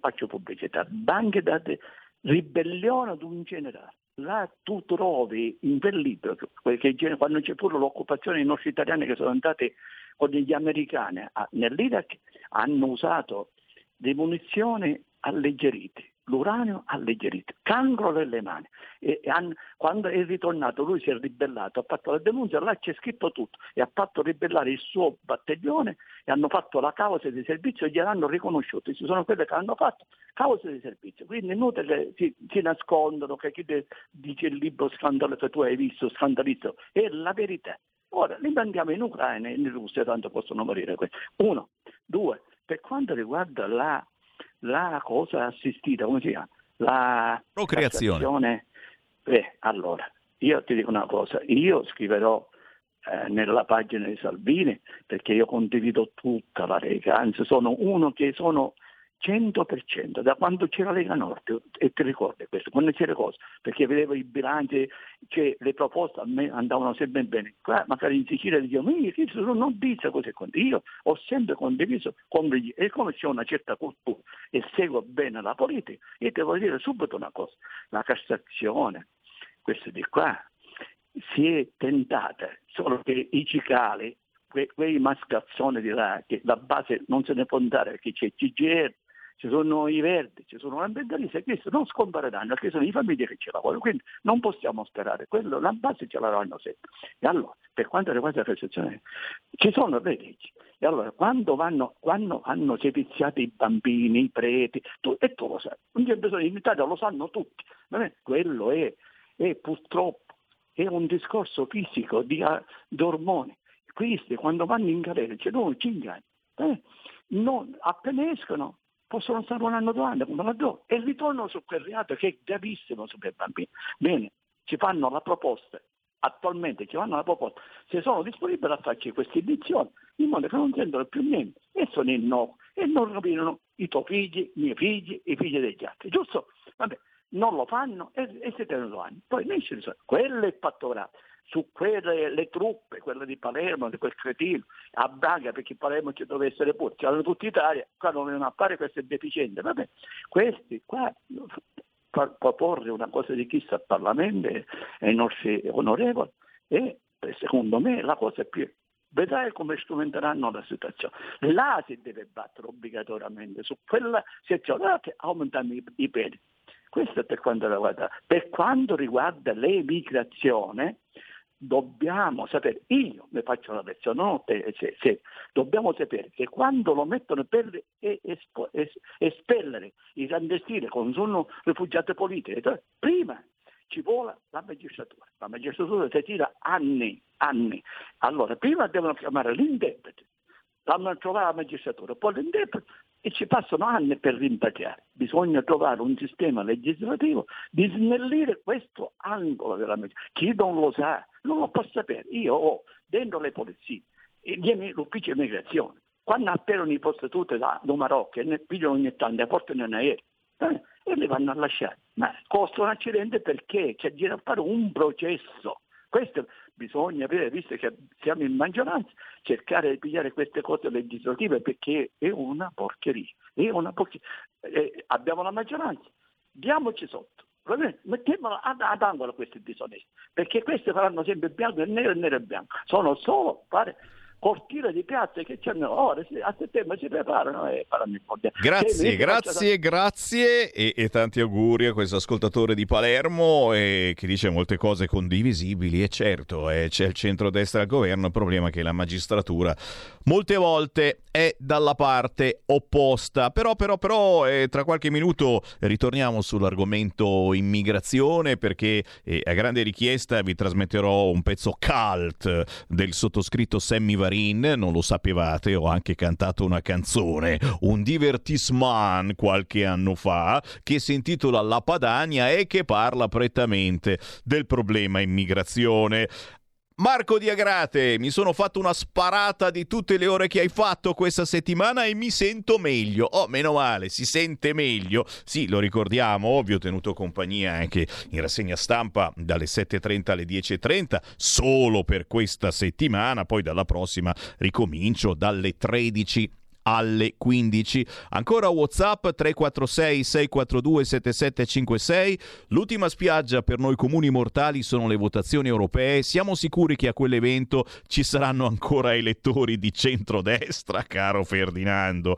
faccio pubblicità, Baghdad, ribellione ad un generale. Là tu trovi in quel libro, che quando c'è pure l'occupazione dei nostri italiani che sono andati con gli americani a- nell'Iraq, hanno usato le munizioni alleggerite, l'uranio alleggerito, cancro nelle mani. E, e han- quando è ritornato lui si è ribellato, ha fatto la denuncia, là c'è scritto tutto e ha fatto ribellare il suo battaglione e hanno fatto la causa di servizio e gliel'hanno riconosciuto. Ci sono quelle che hanno fatto causa di servizio. Quindi inutile si, si nascondono, che chi te dice il libro scandalo che tu hai visto, scandalizzo, è la verità. Ora li mandiamo in Ucraina e in Russia, tanto possono morire. questi. Uno. Due, per quanto riguarda la, la cosa assistita, come si chiama? La Procreazione. castrazione, eh, allora, io ti dico una cosa, io scriverò eh, nella pagina di Salvini perché io condivido tutta la Lega, anzi sono uno che sono 100% da quando c'era Lega Nord e ti ricordi questo, quando c'era cosa, perché vedevo i bilanci, cioè, le proposte andavano sempre bene, qua magari in Sicilia dicevo, "Ma che sono non dice così, così." io ho sempre condiviso con gli- e come c'è una certa cultura e seguo bene la politica, io devo dire subito una cosa, la Cassazione, questo di qua, si è tentata, solo che i cicali, que- quei mascazzoni di là, che la base non se ne può andare perché c'è CGR, ci sono i verdi, ci sono gli ambientalisti e questo non scompareranno perché sono i famiglie che ci lavorano, quindi non possiamo sperare, quello, la base ce l'avranno sempre. E allora, per quanto riguarda la recensione, ci sono le leggi. E allora, quando, vanno, quando hanno seviziato i bambini, i preti, tu- e tu lo sai, non c'è bisogno, in Italia lo sanno tutti, è- quello è, è purtroppo è un discorso fisico di, ah, di. Questi quando vanno in galera c'è noi cinque anni, eh, non- appena escono possono stare un anno due anni come la do e ritornano su quel reato che è gravissimo su quei bambini. Bene, ci fanno la proposta, attualmente ci fanno la proposta, se sono disponibili a farci queste edizioni, in modo che non sentono più niente e sono in no e non rovinano i tuoi figli, i miei figli, i figli degli altri, giusto? Vabbè, non lo fanno e, e si tengono anni. Poi ne esce risolto. Quello è fatto grave. Su quelle le truppe, quelle di Palermo, di quel cretino, a Braga, perché Palermo ci doveva essere pure, c'erano tutta Italia, qua non vengono a fare queste deficienze. Vabbè, questi qua proporre una cosa di chissà al Parlamento e ai nostri onorevoli e secondo me la cosa è più vedrai come strumenteranno la situazione. Là si deve battere obbligatoriamente, su quella sezione aumentano i, i peli. Questo per quanto riguarda. Per quanto riguarda l'emigrazione, dobbiamo sapere, io mi faccio la lezione, non te, se- se- dobbiamo sapere che quando lo mettono per espo- es- espellere i clandestini con sono rifugiati politici, cioè, prima ci vuole la magistratura. La magistratura si tira anni, anni. Allora, prima devono chiamare l'interprete, vanno trovare la magistratura, poi l'interprete e ci passano anni per rimpatriare. Bisogna trovare un sistema legislativo di snellire questo angolo della magistratura. Chi non lo sa, non lo può sapere. Io ho dentro le polizie viene l'ufficio immigrazione. Quando appelano i prostituti da, Marocco e ne pigliano ogni tanto e portano in aereo eh, e li vanno a lasciare. Ma costa un accidente perché c'è da fare un processo. Questo bisogna avere, visto che siamo in maggioranza, cercare di pigliare queste cose legislative perché è una porcheria. È una porcheria. Eh, abbiamo la maggioranza, diamoci sotto. Mettiamola ad, ad angolo questi disonesti, perché questi faranno sempre bianco e nero e nero e bianco. Sono solo fare cortile di piazze che c'hanno ora, sì, a settembre si preparano e faranno il mondiale. Grazie, mi grazie, faccia- grazie e, e tanti auguri a questo ascoltatore di Palermo e che dice molte cose condivisibili e certo eh, c'è il centrodestra al governo, il problema è che la magistratura molte volte è dalla parte opposta, però però però eh, tra qualche minuto ritorniamo sull'argomento immigrazione perché eh, a grande richiesta vi trasmetterò un pezzo cult del sottoscritto Sammy Varin, non lo sapevate, ho anche cantato una canzone, un divertissement qualche anno fa che si intitola La Padania e che parla prettamente del problema immigrazione. Marco Diagrate, mi sono fatto una sparata di tutte le ore che hai fatto questa settimana e mi sento meglio. Oh, meno male, si sente meglio. Sì, lo ricordiamo, ovvio, ho tenuto compagnia anche in rassegna stampa dalle 7.30 alle 10.30, solo per questa settimana, poi dalla prossima ricomincio dalle 13 alle 15. Ancora WhatsApp 346 642 7756. L'ultima spiaggia per noi comuni mortali sono le votazioni europee. Siamo sicuri che a quell'evento ci saranno ancora elettori di centrodestra, caro Ferdinando?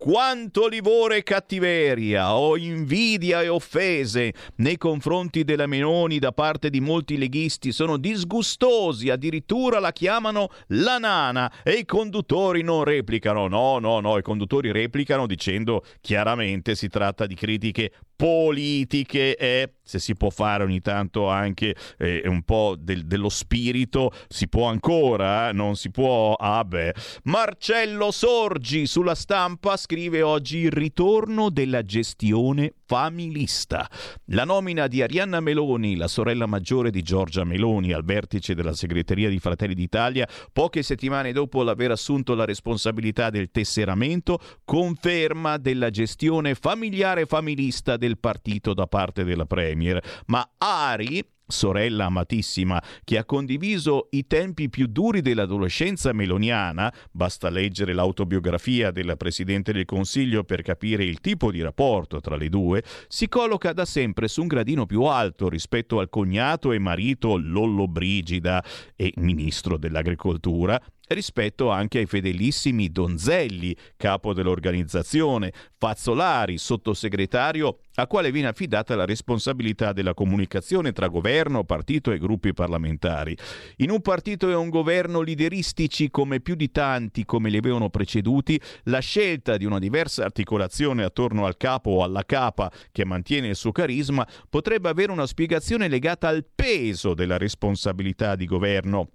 Quanto livore e cattiveria, o invidia e offese nei confronti della Meloni da parte di molti leghisti sono disgustosi, addirittura la chiamano la nana e i conduttori non replicano. No, no, no, i conduttori replicano dicendo chiaramente si tratta di critiche politiche e se si può fare ogni tanto anche eh, un po' del- dello spirito, si può ancora, eh? non si può, ah beh. Marcello Sorgi sulla stampa scrive oggi il ritorno della gestione familista. La nomina di Arianna Meloni, la sorella maggiore di Giorgia Meloni, al vertice della segreteria di Fratelli d'Italia, poche settimane dopo l'aver assunto la responsabilità del tesseramento, conferma della gestione familiare e familista del partito da parte della Premier. Ma Ari sorella amatissima, che ha condiviso i tempi più duri dell'adolescenza meloniana, basta leggere l'autobiografia della Presidente del Consiglio per capire il tipo di rapporto tra le due, si colloca da sempre su un gradino più alto rispetto al cognato e marito Lollo Brigida e Ministro dell'Agricoltura, rispetto anche ai fedelissimi Donzelli, capo dell'organizzazione, Fazzolari, sottosegretario a quale viene affidata la responsabilità della comunicazione tra governo, partito e gruppi parlamentari. In un partito e un governo lideristici come più di tanti come li avevano preceduti, la scelta di una diversa articolazione attorno al capo o alla capa che mantiene il suo carisma potrebbe avere una spiegazione legata al peso della responsabilità di governo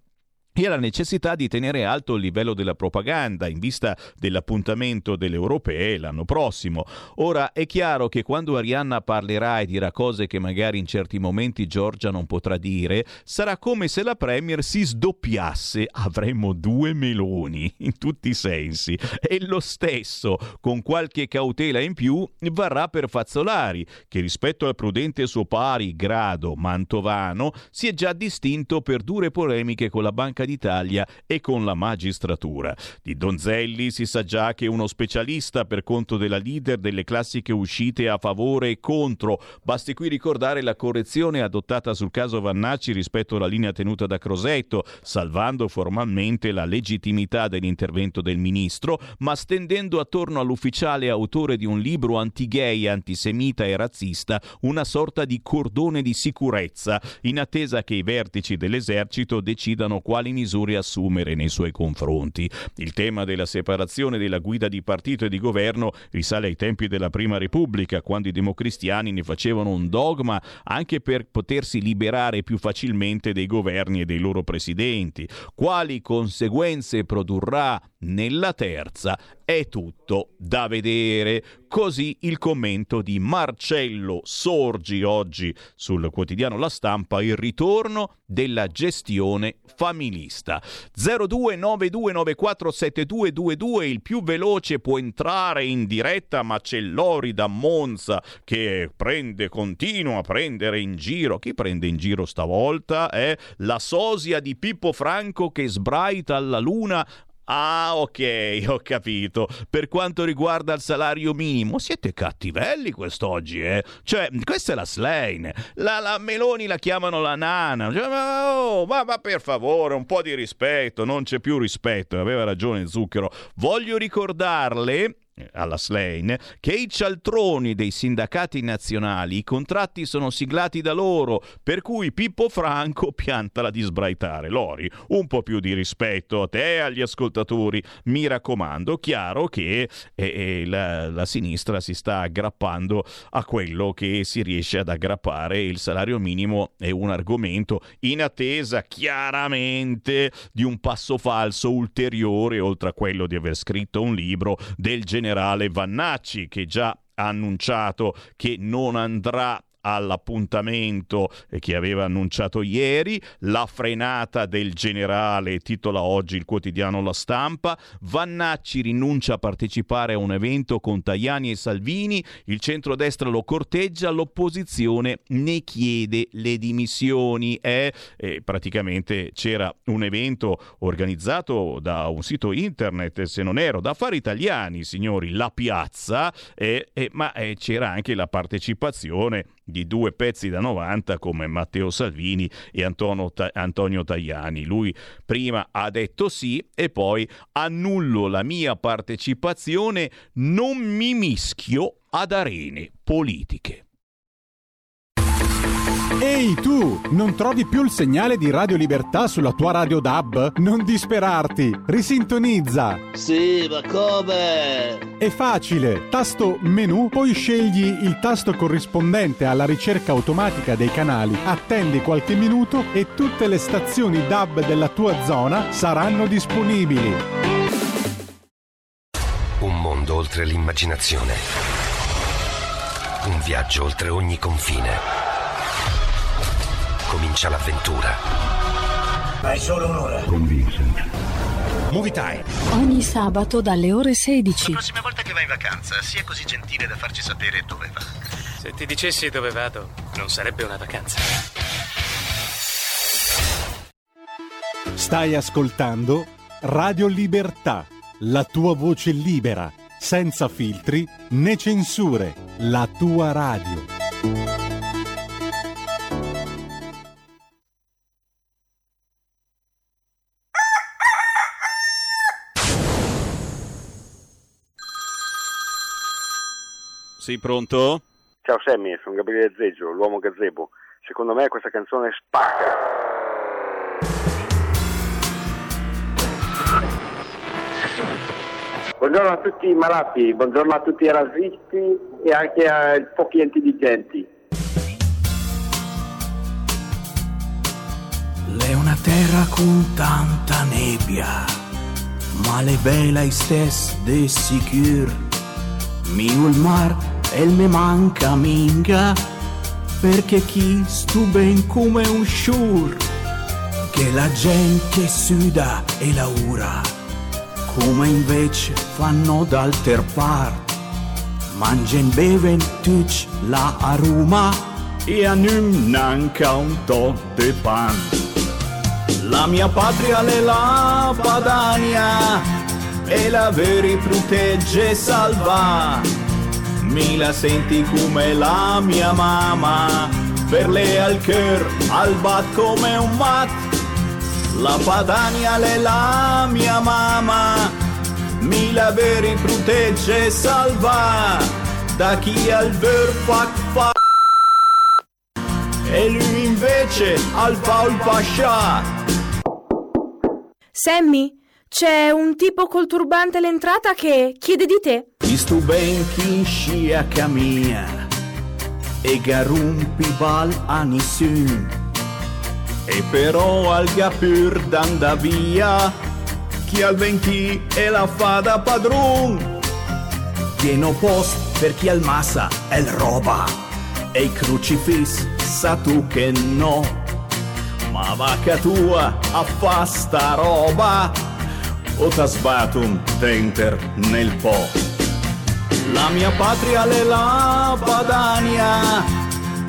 e alla necessità di tenere alto il livello della propaganda in vista dell'appuntamento delle europee l'anno prossimo. Ora è chiaro che quando Arianna parlerà e dirà cose che magari in certi momenti Giorgia non potrà dire, sarà come se la Premier si sdoppiasse, avremmo due meloni in tutti i sensi e lo stesso, con qualche cautela in più, varrà per Fazzolari, che rispetto al prudente suo pari grado mantovano si è già distinto per dure polemiche con la Banca d'Italia e con la magistratura. Di Donzelli si sa già che è uno specialista per conto della leader delle classiche uscite a favore e contro. Basti qui ricordare la correzione adottata sul caso Vannacci rispetto alla linea tenuta da Crosetto, salvando formalmente la legittimità dell'intervento del ministro, ma stendendo attorno all'ufficiale autore di un libro anti-gay, antisemita e razzista una sorta di cordone di sicurezza, in attesa che i vertici dell'esercito decidano misure assumere nei suoi confronti. Il tema della separazione della guida di partito e di governo risale ai tempi della Prima Repubblica, quando i democristiani ne facevano un dogma anche per potersi liberare più facilmente dei governi e dei loro presidenti. Quali conseguenze produrrà nella terza è tutto da vedere. Così il commento di Marcello Sorgi oggi sul quotidiano La Stampa, il ritorno della gestione familista. 0292947222, il più veloce può entrare in diretta, ma c'è Lori da Monza che prende, continua a prendere in giro. Chi prende in giro stavolta? È la sosia di Pippo Franco che sbraita alla luna Ah, ok, ho capito. Per quanto riguarda il salario minimo, siete cattivelli quest'oggi, eh? Cioè, questa è la Slane. La, la Meloni la chiamano la nana. Cioè, ma, oh, ma, ma per favore, un po' di rispetto. Non c'è più rispetto. Aveva ragione Zucchero. Voglio ricordarle alla Slane che i cialtroni dei sindacati nazionali i contratti sono siglati da loro per cui Pippo Franco piantala di sbraitare Lori un po' più di rispetto a te e agli ascoltatori. Mi raccomando chiaro che eh, eh, la, la sinistra si sta aggrappando a quello che si riesce ad aggrappare. Il salario minimo è un argomento in attesa chiaramente di un passo falso ulteriore oltre a quello di aver scritto un libro del generale generale Vannacci che già ha annunciato che non andrà all'appuntamento che aveva annunciato ieri, la frenata del generale, titola oggi il quotidiano La Stampa, Vannacci rinuncia a partecipare a un evento con Tajani e Salvini, il centrodestra lo corteggia, l'opposizione ne chiede le dimissioni. Eh? E praticamente c'era un evento organizzato da un sito internet, se non ero, da affari italiani, signori, La Piazza, eh, eh, ma eh, c'era anche la partecipazione di due pezzi da 90 come Matteo Salvini e Antonio, Tajani. Lui prima ha detto sì e poi annullo la mia partecipazione, non mi mischio ad arene politiche. Ehi tu, non trovi più il segnale di Radio Libertà sulla tua radio DAB? Non disperarti, risintonizza. Sì, ma come? È facile, tasto menu, poi scegli il tasto corrispondente alla ricerca automatica dei canali, attendi qualche minuto e tutte le stazioni DAB della tua zona saranno disponibili. Un mondo oltre l'immaginazione. Un viaggio oltre ogni confine comincia l'avventura. Hai solo un'ora. Con Vincent. Movie Time. Ogni sabato dalle ore 16. La prossima volta che vai in vacanza, sia così gentile da farci sapere dove va. Se ti dicessi dove vado, non sarebbe una vacanza. Stai ascoltando Radio Libertà, la tua voce libera, senza filtri né censure, la tua radio. Sì, pronto? Ciao Sammy, sono Gabriele Zeggio, l'uomo gazebo. Secondo me questa canzone spacca. Buongiorno a tutti i malati, buongiorno a tutti i razzisti e anche ai pochi intelligenti. È una terra con tanta nebbia, ma le belle stesse de sicuro. Mio il mar e me manca minga perché chi stu ben come un sciur che la gente suda e laura come invece fanno d'alter part mangen beven tuc la aruma e a num nanca un to de pan. La mia patria è la Padania e la veri protegge e salva mi la senti come la mia mamma, per lei al cœur, al bat come un mat. La Padania è la mia mamma, mi la veri protegge e salva da chi al ver fac fa. E lui invece al Paul Pasha. Sammy? C'è un tipo col turbante all'entrata che chiede di te. Istu ben chi scia cammina e garumpi bal a nessun. E però al gapur d'anda via chi al venti e la fa da padron. Pieno post per chi al massa è il roba e crucifis sa tu che no. Ma vacca tua a fa sta roba o t'asbatum denter nel po'. La mia patria è la Padania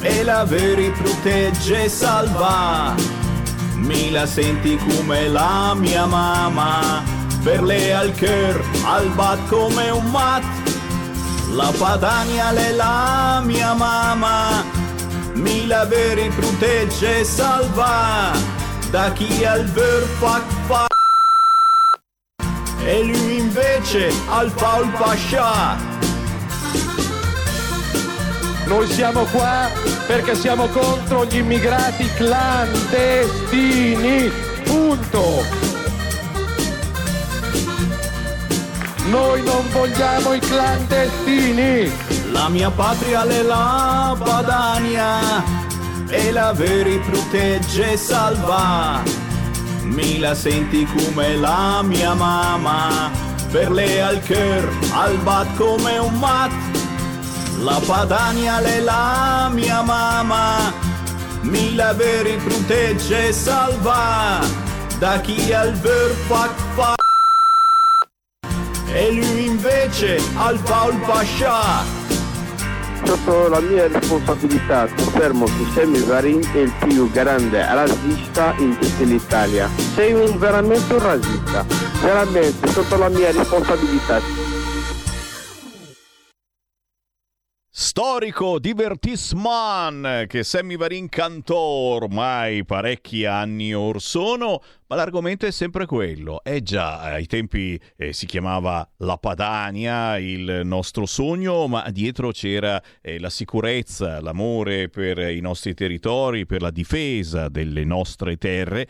e la veri protegge e salva. Mi la senti come la mia mamma, berle al cœur, al bat come un mat. La Padania è la mia mamma, mi la veri protegge e salva da chi al ver fac fa. E lui invece al Paul Pasha. Noi siamo qua perché siamo contro gli immigrati clandestini. Punto. Noi non vogliamo i clandestini. La mia patria è la Padania e la veri protegge e salva. Mi la senti come la mia mamma, per lei al cœur, al bat come un mat. La Padania è la mia mamma, mi la veri protegge e salva. Da chi al ver fac fa e lui invece al Paul Pasha. Sotto la mia responsabilità confermo che Sammy Varin è il più grande razzista in tutta l'Italia. Sei un, veramente un razzista, veramente sotto la mia responsabilità. Storico divertissement che Sammy Varin cantò ormai parecchi anni or sono, ma l'argomento è sempre quello. Eh già, ai tempi eh, si chiamava la Padania, il nostro sogno, ma dietro c'era eh, la sicurezza, l'amore per i nostri territori, per la difesa delle nostre terre.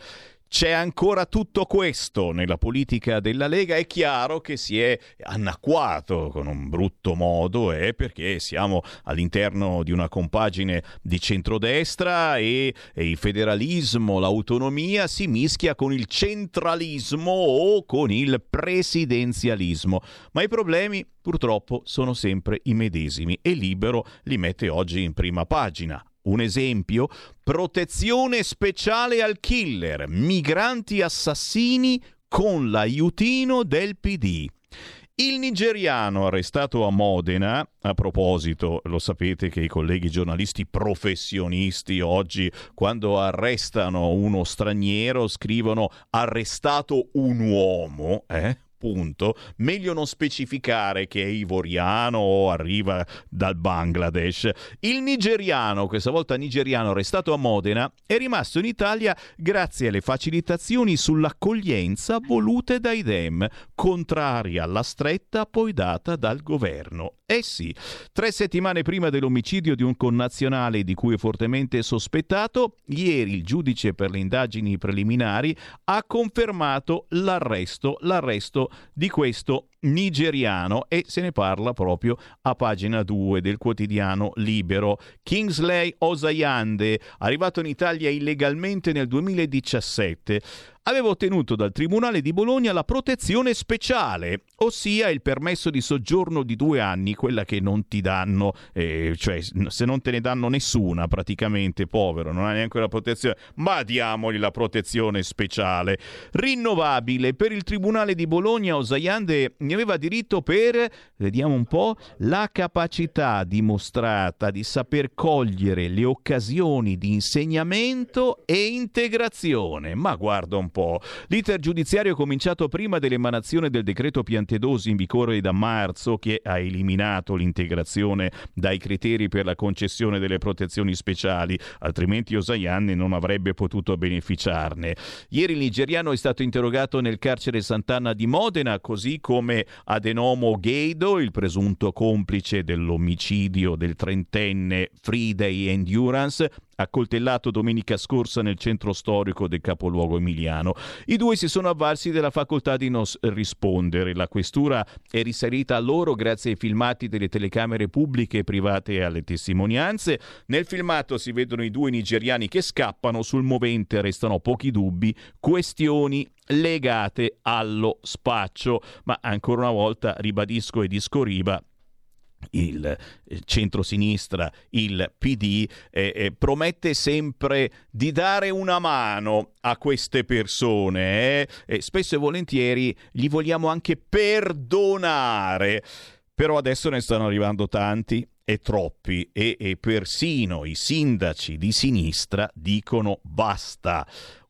C'è ancora tutto questo nella politica della Lega, è chiaro che si è anacquato con un brutto modo, eh, perché siamo all'interno di una compagine di centrodestra e, e il federalismo, l'autonomia si mischia con il centralismo o con il presidenzialismo. Ma i problemi purtroppo sono sempre i medesimi e Libero li mette oggi in prima pagina. Un esempio? Protezione speciale al killer, migranti assassini con l'aiutino del PD. Il nigeriano arrestato a Modena, a proposito, lo sapete che i colleghi giornalisti professionisti oggi, quando arrestano uno straniero, scrivono arrestato un uomo, eh? Punto, meglio non specificare che è ivoriano o arriva dal Bangladesh. Il nigeriano, questa volta nigeriano arrestato a Modena, è rimasto in Italia grazie alle facilitazioni sull'accoglienza volute dai Dem, contraria alla stretta poi data dal governo. Eh sì, tre settimane prima dell'omicidio di un connazionale di cui è fortemente sospettato, ieri il giudice per le indagini preliminari ha confermato l'arresto, l'arresto di questo nigeriano e se ne parla proprio a pagina 2 del quotidiano Libero. Kingsley Osayande, arrivato in Italia illegalmente nel 2017, aveva ottenuto dal Tribunale di Bologna la protezione speciale, ossia il permesso di soggiorno di due anni, quella che non ti danno, eh, cioè se non te ne danno nessuna praticamente, povero, non ha neanche la protezione, ma diamogli la protezione speciale. Rinnovabile per il Tribunale di Bologna, Osayande aveva diritto per, vediamo un po', la capacità dimostrata di saper cogliere le occasioni di insegnamento e integrazione. Ma guarda un po', l'iter giudiziario è cominciato prima dell'emanazione del decreto Piantedosi in vigore da marzo che ha eliminato l'integrazione dai criteri per la concessione delle protezioni speciali, altrimenti Osayanne non avrebbe potuto beneficiarne. Ieri il nigeriano è stato interrogato nel carcere Sant'Anna di Modena, così come Adenomo Geido, il presunto complice dell'omicidio del trentenne Friday Endurance, accoltellato domenica scorsa nel centro storico del capoluogo emiliano. I due si sono avvalsi della facoltà di non rispondere. La questura è risalita a loro grazie ai filmati delle telecamere pubbliche e private e alle testimonianze. Nel filmato si vedono i due nigeriani che scappano, sul movente restano pochi dubbi, questioni legate allo spaccio. Ma ancora una volta ribadisco e discoriba il centro-sinistra, il PD, eh, eh, promette sempre di dare una mano a queste persone eh? e spesso e volentieri gli vogliamo anche perdonare. Però adesso ne stanno arrivando tanti e troppi e, e persino i sindaci di sinistra dicono basta.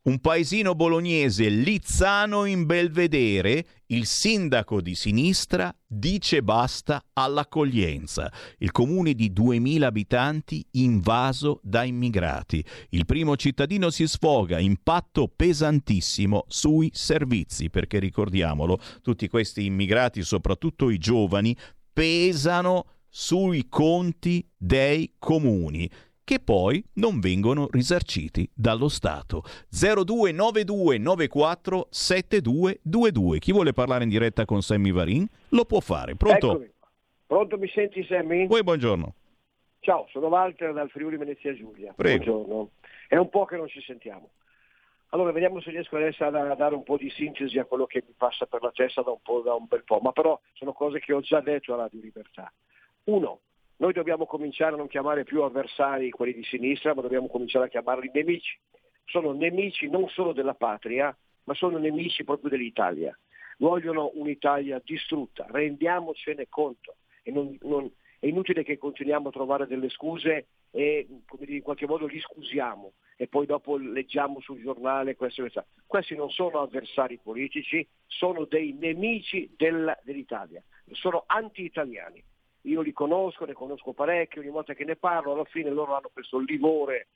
Un paesino bolognese, Lizzano in Belvedere, il sindaco di sinistra dice basta all'accoglienza. Il comune di 2000 abitanti invaso da immigrati. Il primo cittadino si sfoga, impatto pesantissimo sui servizi, perché ricordiamolo, tutti questi immigrati, soprattutto i giovani, pesano sui conti dei comuni che poi non vengono risarciti dallo Stato. 029294 7222. Chi vuole parlare in diretta con Sammy Varin lo può fare. Pronto? Eccomi. Pronto, mi senti Sammy? Voi buongiorno. Ciao, sono Walter dal Friuli Venezia Giulia. Prego. Buongiorno. È un po' che non ci sentiamo. Allora, vediamo se riesco adesso a dare un po' di sintesi a quello che mi passa per la testa da un, po', da un bel po', ma però sono cose che ho già detto a Radio Libertà. Uno, noi dobbiamo cominciare a non chiamare più avversari quelli di sinistra, ma dobbiamo cominciare a chiamarli nemici. Sono nemici non solo della patria, ma sono nemici proprio dell'Italia. Vogliono un'Italia distrutta, rendiamocene conto. Non, non, è inutile che continuiamo a trovare delle scuse e dire, in qualche modo li scusiamo e poi dopo leggiamo sul giornale questo e questo. Questi non sono avversari politici, sono dei nemici della, dell'Italia, sono anti-italiani io li conosco, ne conosco parecchi, ogni volta che ne parlo, alla fine loro hanno questo livore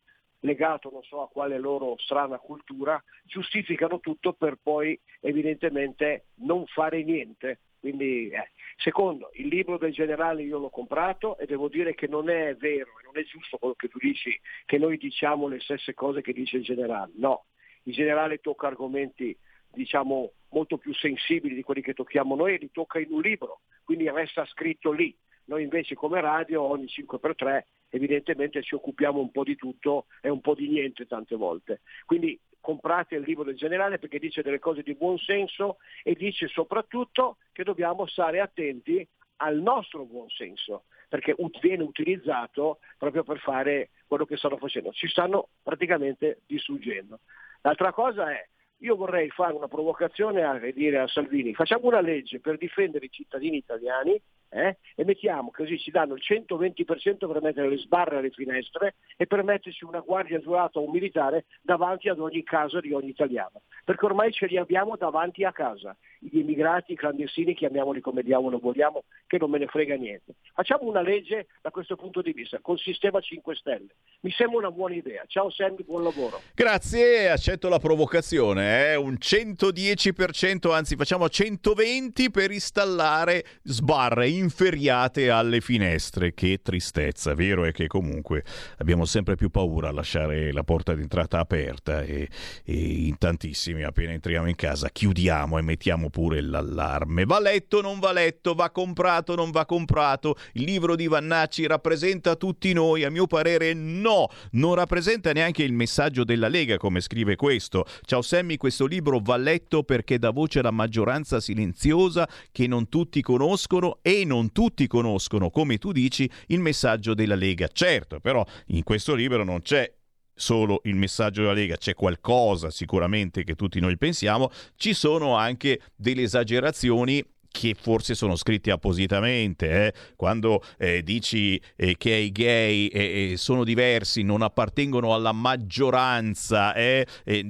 legato non so a quale loro strana cultura, giustificano tutto per poi evidentemente non fare niente. Quindi, eh. Secondo, il libro del generale io l'ho comprato e devo dire che non è vero non è giusto quello che tu dici, che noi diciamo le stesse cose che dice il generale. No, il generale tocca argomenti diciamo molto più sensibili di quelli che tocchiamo noi e li tocca in un libro, quindi resta scritto lì. Noi invece come radio ogni 5x3 evidentemente ci occupiamo un po' di tutto e un po' di niente tante volte. Quindi comprate il libro del generale perché dice delle cose di buon senso e dice soprattutto che dobbiamo stare attenti al nostro buon senso perché viene utilizzato proprio per fare quello che stanno facendo. Ci stanno praticamente distruggendo. L'altra cosa è, io vorrei fare una provocazione a dire a Salvini, facciamo una legge per difendere i cittadini italiani eh? e mettiamo così ci danno il 120% per mettere le sbarre alle finestre e per metterci una guardia giurata o un militare davanti ad ogni casa di ogni italiano, perché ormai ce li abbiamo davanti a casa, gli immigrati, i clandestini, chiamiamoli come diavolo vogliamo, che non me ne frega niente. Facciamo una legge da questo punto di vista, col sistema 5 Stelle. Mi sembra una buona idea. Ciao Sammy, buon lavoro. Grazie, accetto la provocazione, eh? un 110%, anzi facciamo 120 per installare sbarre inferiate alle finestre. Che tristezza, vero è che comunque abbiamo sempre più paura a lasciare la porta d'entrata aperta e, e in tantissimi appena entriamo in casa chiudiamo e mettiamo pure l'allarme. Va letto, non va letto, va comprato, non va comprato. Il libro di Vannacci rappresenta tutti noi, a mio parere no, non rappresenta neanche il messaggio della Lega come scrive questo. Ciao Sammy, questo libro va letto perché dà voce alla maggioranza silenziosa che non tutti conoscono e non tutti conoscono, come tu dici, il messaggio della Lega. Certo, però in questo libro non c'è solo il messaggio della Lega, c'è qualcosa sicuramente che tutti noi pensiamo, ci sono anche delle esagerazioni che forse sono scritti appositamente, eh? quando eh, dici eh, che i gay eh, eh, sono diversi, non appartengono alla maggioranza, eh,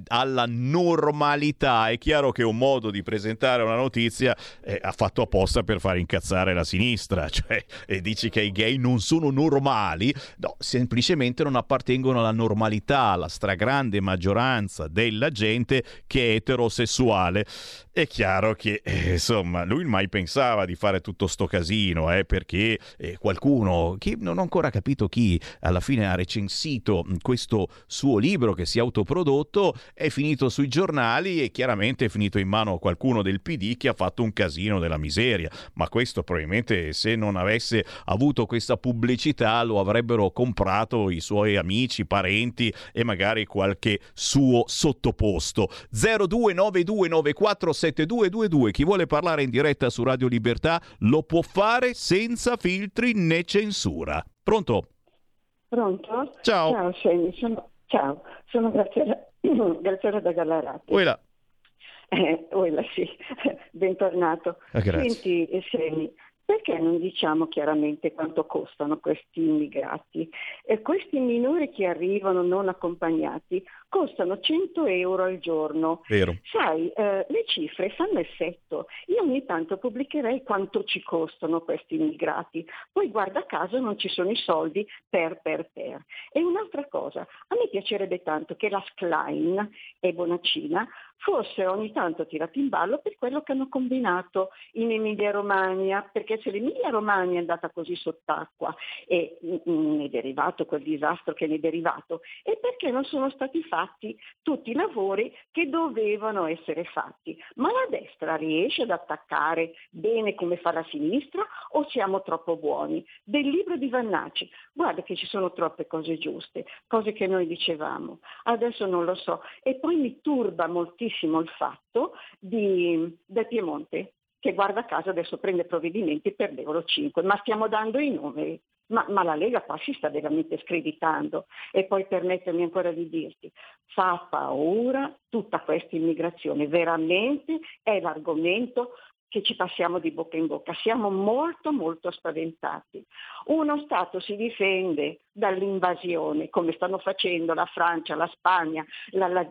alla normalità, è chiaro che un modo di presentare una notizia ha fatto apposta per far incazzare la sinistra, cioè dici che i gay non sono normali, no, semplicemente non appartengono alla normalità, alla stragrande maggioranza della gente che è eterosessuale. È chiaro che insomma lui mai pensava di fare tutto sto casino, eh, perché eh, qualcuno, che non ho ancora capito chi, alla fine ha recensito questo suo libro che si è autoprodotto, è finito sui giornali e chiaramente è finito in mano a qualcuno del PD che ha fatto un casino della miseria. Ma questo probabilmente se non avesse avuto questa pubblicità lo avrebbero comprato i suoi amici, parenti e magari qualche suo sottoposto. 0292947222 chi vuole parlare in diretta su Radio Libertà lo può fare senza filtri né censura. Pronto? Pronto? Ciao. Ciao, Semi, sono, ciao, sono Graziella, Graziella da Gallarati. Uela. Eh, uela, sì, bentornato. Ah, grazie. Senti, Semi, perché non diciamo chiaramente quanto costano questi immigrati? E questi minori che arrivano non accompagnati costano 100 euro al giorno. Vero. Sai, eh, le cifre fanno effetto. Io ogni tanto pubblicherei quanto ci costano questi immigrati, poi guarda caso non ci sono i soldi per per per. E un'altra cosa, a me piacerebbe tanto che la Schlein e Bonaccina fossero ogni tanto tirati in ballo per quello che hanno combinato in Emilia Romagna, perché se l'Emilia Romagna è andata così sott'acqua e ne è derivato quel disastro che ne è derivato, è perché non sono stati fatti tutti i lavori che dovevano essere fatti. Ma la destra riesce ad attaccare bene come fa la sinistra o siamo troppo buoni? Del libro di Vannacci, guarda che ci sono troppe cose giuste, cose che noi dicevamo, adesso non lo so. E poi mi turba moltissimo il fatto di, del Piemonte, che guarda caso adesso prende provvedimenti per l'Euro 5, ma stiamo dando i numeri. Ma, ma, la Lega qua si sta veramente screditando. E poi permettermi ancora di dirti, fa paura tutta questa immigrazione, veramente è l'argomento che ci passiamo di bocca in bocca. Siamo molto molto spaventati. Uno Stato si difende dall'invasione, come stanno facendo la Francia, la Spagna, la, la,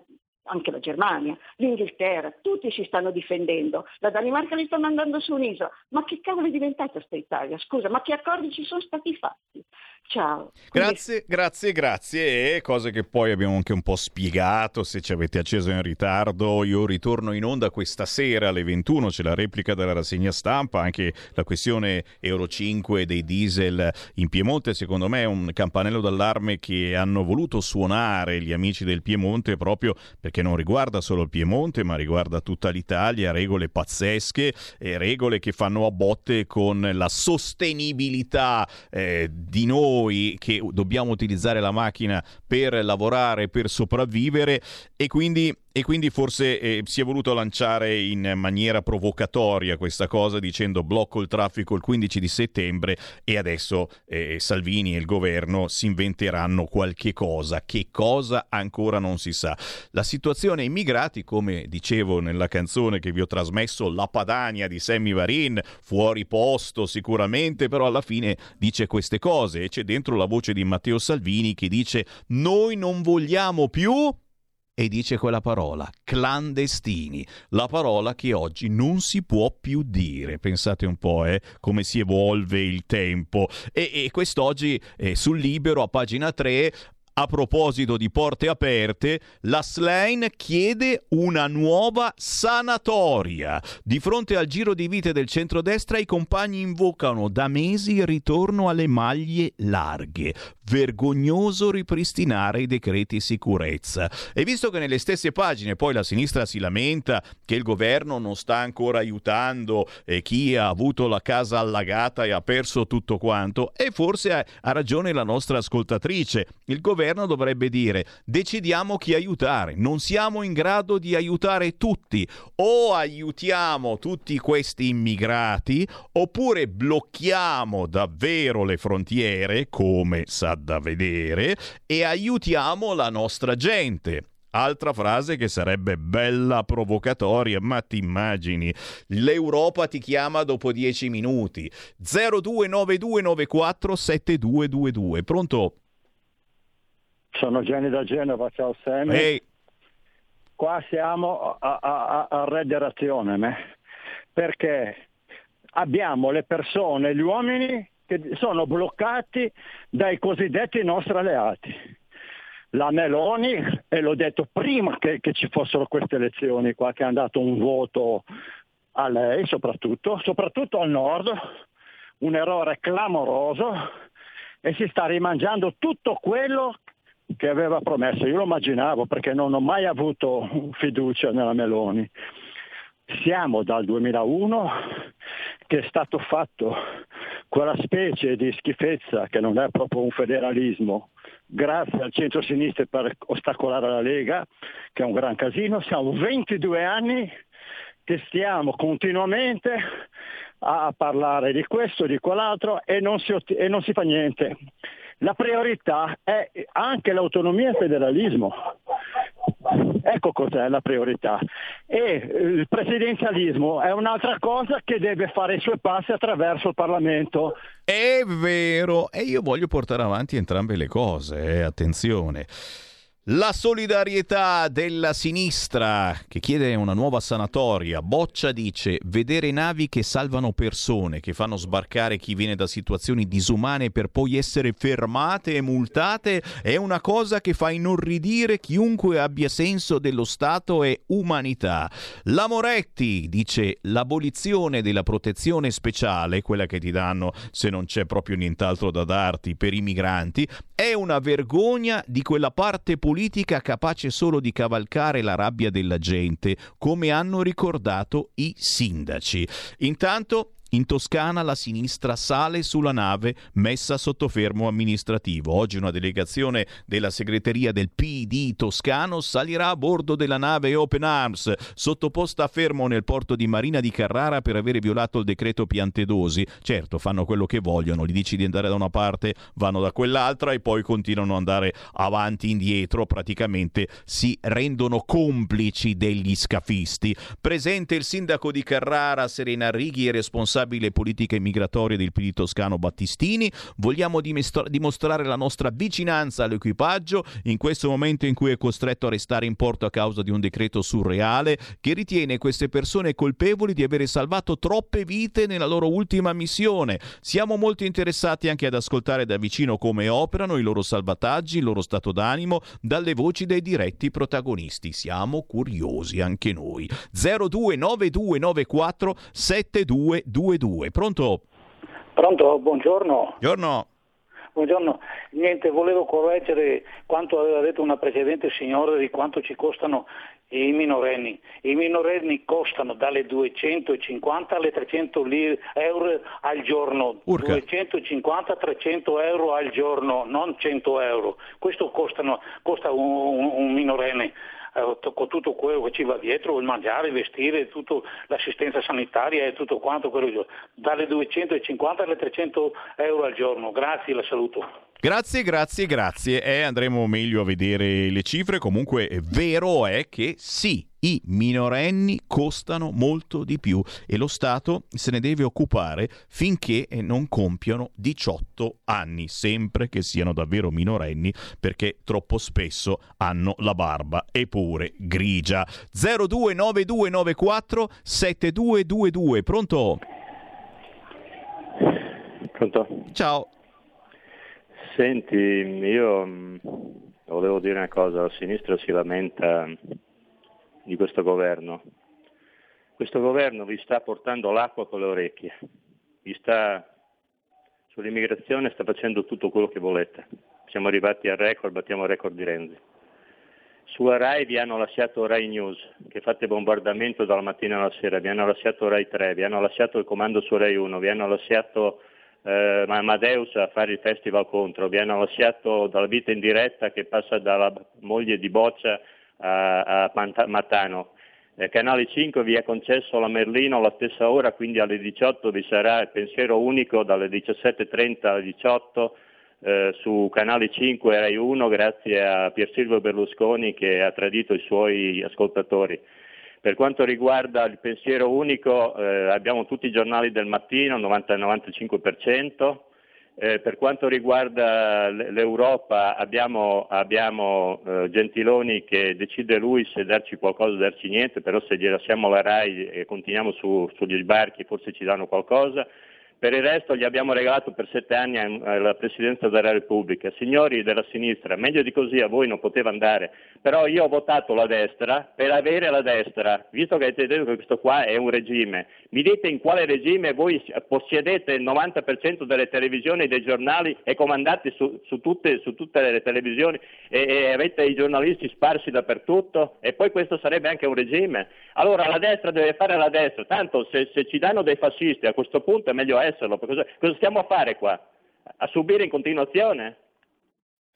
anche la Germania, l'Inghilterra, tutti si stanno difendendo, la Danimarca li sta mandando su un'isola, ma che cavolo è diventata questa Italia? Scusa, ma che accordi ci sono stati fatti? Ciao. Grazie, grazie, grazie. E cose che poi abbiamo anche un po' spiegato. Se ci avete acceso in ritardo, io ritorno in onda questa sera alle 21. C'è la replica della rassegna stampa. Anche la questione Euro 5 dei diesel in Piemonte, secondo me, è un campanello d'allarme che hanno voluto suonare gli amici del Piemonte proprio perché non riguarda solo il Piemonte, ma riguarda tutta l'Italia. Regole pazzesche e regole che fanno a botte con la sostenibilità eh, di noi che dobbiamo utilizzare la macchina per lavorare, per sopravvivere e quindi e quindi forse eh, si è voluto lanciare in maniera provocatoria questa cosa dicendo blocco il traffico il 15 di settembre e adesso eh, Salvini e il governo si inventeranno qualche cosa. Che cosa ancora non si sa. La situazione immigrati, come dicevo nella canzone che vi ho trasmesso, La Padania di Sammy Varin, fuori posto sicuramente, però alla fine dice queste cose e c'è dentro la voce di Matteo Salvini che dice noi non vogliamo più e dice quella parola, clandestini, la parola che oggi non si può più dire. Pensate un po' eh, come si evolve il tempo. E, e quest'oggi eh, sul Libero a pagina 3 a proposito di porte aperte, la Slane chiede una nuova sanatoria. Di fronte al giro di vite del centrodestra i compagni invocano da mesi il ritorno alle maglie larghe. Vergognoso ripristinare i decreti sicurezza. E visto che nelle stesse pagine poi la sinistra si lamenta che il governo non sta ancora aiutando eh, chi ha avuto la casa allagata e ha perso tutto quanto, e forse ha, ragione la nostra ascoltatrice. Il governo dovrebbe dire decidiamo chi aiutare, non siamo in grado di aiutare tutti, o aiutiamo tutti questi immigrati oppure blocchiamo davvero le frontiere, come sa da vedere, e aiutiamo la nostra gente. Altra frase che sarebbe bella provocatoria, ma ti immagini, l'Europa ti chiama dopo dieci minuti. 0292947222. Pronto? Sono Gianni da Genova, ciao Sammy. Ehi. Qua siamo a, a, a redazione, me. perché abbiamo le persone, gli uomini che sono bloccati dai cosiddetti nostri alleati. La Meloni, e l'ho detto prima che, che ci fossero queste elezioni qua, che hanno dato un voto a lei soprattutto, soprattutto al nord, un errore clamoroso e si sta rimangiando tutto quello che aveva promesso. Io lo immaginavo perché non ho mai avuto fiducia nella Meloni. Siamo dal 2001 che è stato fatto quella specie di schifezza che non è proprio un federalismo, grazie al centro-sinistra per ostacolare la Lega, che è un gran casino. Siamo 22 anni che stiamo continuamente a parlare di questo, di quell'altro e non si, e non si fa niente la priorità è anche l'autonomia e il federalismo. Ecco cos'è la priorità. E eh, il presidenzialismo è un'altra cosa che deve fare i suoi passi attraverso il Parlamento. È vero, e io voglio portare avanti entrambe le cose, eh, attenzione. La solidarietà della sinistra che chiede una nuova sanatoria. Boccia dice vedere navi che salvano persone, che fanno sbarcare chi viene da situazioni disumane per poi essere fermate e multate è una cosa che fa inorridire chiunque abbia senso dello Stato e umanità. La Moretti dice l'abolizione della protezione speciale, quella che ti danno se non c'è proprio nient'altro da darti per i migranti, è una vergogna di quella parte politica politica capace solo di cavalcare la rabbia della gente, come hanno ricordato i sindaci. Intanto in Toscana la sinistra sale sulla nave messa sotto fermo amministrativo. Oggi una delegazione della segreteria del PD toscano salirà a bordo della nave Open Arms, sottoposta a fermo nel porto di Marina di Carrara per avere violato il decreto Piantedosi. Certo, fanno quello che vogliono, gli dici di andare da una parte, vanno da quell'altra e poi continuano ad andare avanti e indietro, praticamente si rendono complici degli scafisti. Presente il sindaco di Carrara, Serena Righi, è responsabile responsabile politiche migratorie del PD toscano Battistini. Vogliamo dimostrare la nostra vicinanza all'equipaggio in questo momento in cui è costretto a restare in porto a causa di un decreto surreale che ritiene queste persone colpevoli di avere salvato troppe vite nella loro ultima missione. Siamo molto interessati anche ad ascoltare da vicino come operano i loro salvataggi, il loro stato d'animo, dalle voci dei diretti protagonisti. Siamo curiosi anche noi. 029294 7222 222. Pronto? Pronto, buongiorno. Buongiorno. Buongiorno, niente, volevo correggere quanto aveva detto una precedente signora di quanto ci costano i minorenni. I minorenni costano dalle 250 alle 300 euro al giorno. Urca. 250-300 euro al giorno, non 100 euro. Questo costano, costa un, un minorenne eh, con tutto quello che ci va dietro, il mangiare, il vestire, tutto, l'assistenza sanitaria e tutto quanto quello, dalle 250 alle 300 euro al giorno. Grazie, la saluto. Grazie, grazie, grazie. E andremo meglio a vedere le cifre. Comunque vero è che sì, i minorenni costano molto di più e lo Stato se ne deve occupare finché non compiono 18 anni, sempre che siano davvero minorenni, perché troppo spesso hanno la barba eppure grigia. 029294 7222. Pronto? Pronto? Ciao. Senti, io mm, volevo dire una cosa, la sinistra si lamenta di questo governo. Questo governo vi sta portando l'acqua con le orecchie, vi sta, sull'immigrazione sta facendo tutto quello che volete. Siamo arrivati al record, battiamo il record di Renzi. Sulla RAI vi hanno lasciato RAI News, che fate bombardamento dalla mattina alla sera, vi hanno lasciato RAI 3, vi hanno lasciato il comando su RAI 1, vi hanno lasciato eh, Amadeus a fare il festival contro, vi hanno lasciato dalla vita in diretta che passa dalla moglie di Boccia a, a Matano. Eh, Canale 5 vi è concesso la Merlino alla stessa ora, quindi alle 18 vi sarà il pensiero unico dalle 17.30 alle 18 eh, su Canale 5 e Rai 1 grazie a Pier Silvio Berlusconi che ha tradito i suoi ascoltatori. Per quanto riguarda il pensiero unico eh, abbiamo tutti i giornali del mattino, 90-95%. Eh, per quanto riguarda l'Europa abbiamo, abbiamo eh, Gentiloni che decide lui se darci qualcosa o darci niente, però se gli lasciamo la RAI e continuiamo su, sugli sbarchi forse ci danno qualcosa. Per il resto gli abbiamo regalato per sette anni la Presidenza della Repubblica. Signori della sinistra, meglio di così a voi non poteva andare, però io ho votato la destra per avere la destra, visto che avete detto che questo qua è un regime. Mi dite in quale regime voi possiedete il 90% delle televisioni e dei giornali e comandate su, su, tutte, su tutte, le televisioni e, e avete i giornalisti sparsi dappertutto? E poi questo sarebbe anche un regime? Allora la destra deve fare la destra, tanto se, se ci danno dei fascisti a questo punto è meglio essere esserlo. Cosa, cosa stiamo a fare qua? A subire in continuazione?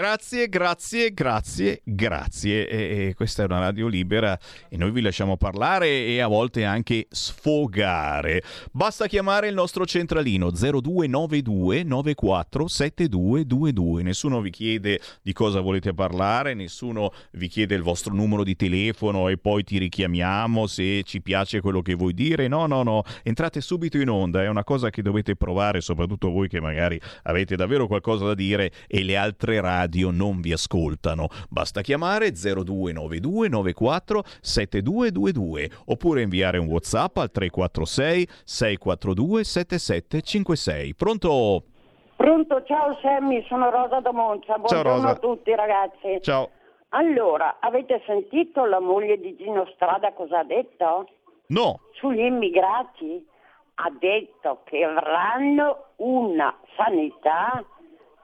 Grazie, grazie, grazie, grazie. E, e questa è una radio libera e noi vi lasciamo parlare e a volte anche sfogare. Basta chiamare il nostro centralino 0292 94 7222. Nessuno vi chiede di cosa volete parlare, nessuno vi chiede il vostro numero di telefono e poi ti richiamiamo se ci piace quello che vuoi dire. No, no, no, entrate subito in onda, è una cosa che dovete provare, soprattutto voi che magari avete davvero qualcosa da dire e le altre radio non vi ascoltano. Basta chiamare 0292 94 7222 oppure inviare un WhatsApp al 346 642 7756. Pronto? Pronto, ciao Sammy, sono Rosa da Monza. Buongiorno Rosa. a tutti ragazzi. Ciao. Allora, avete sentito la moglie di Gino Strada cosa ha detto? No. Sugli immigrati? Ha detto che avranno una sanità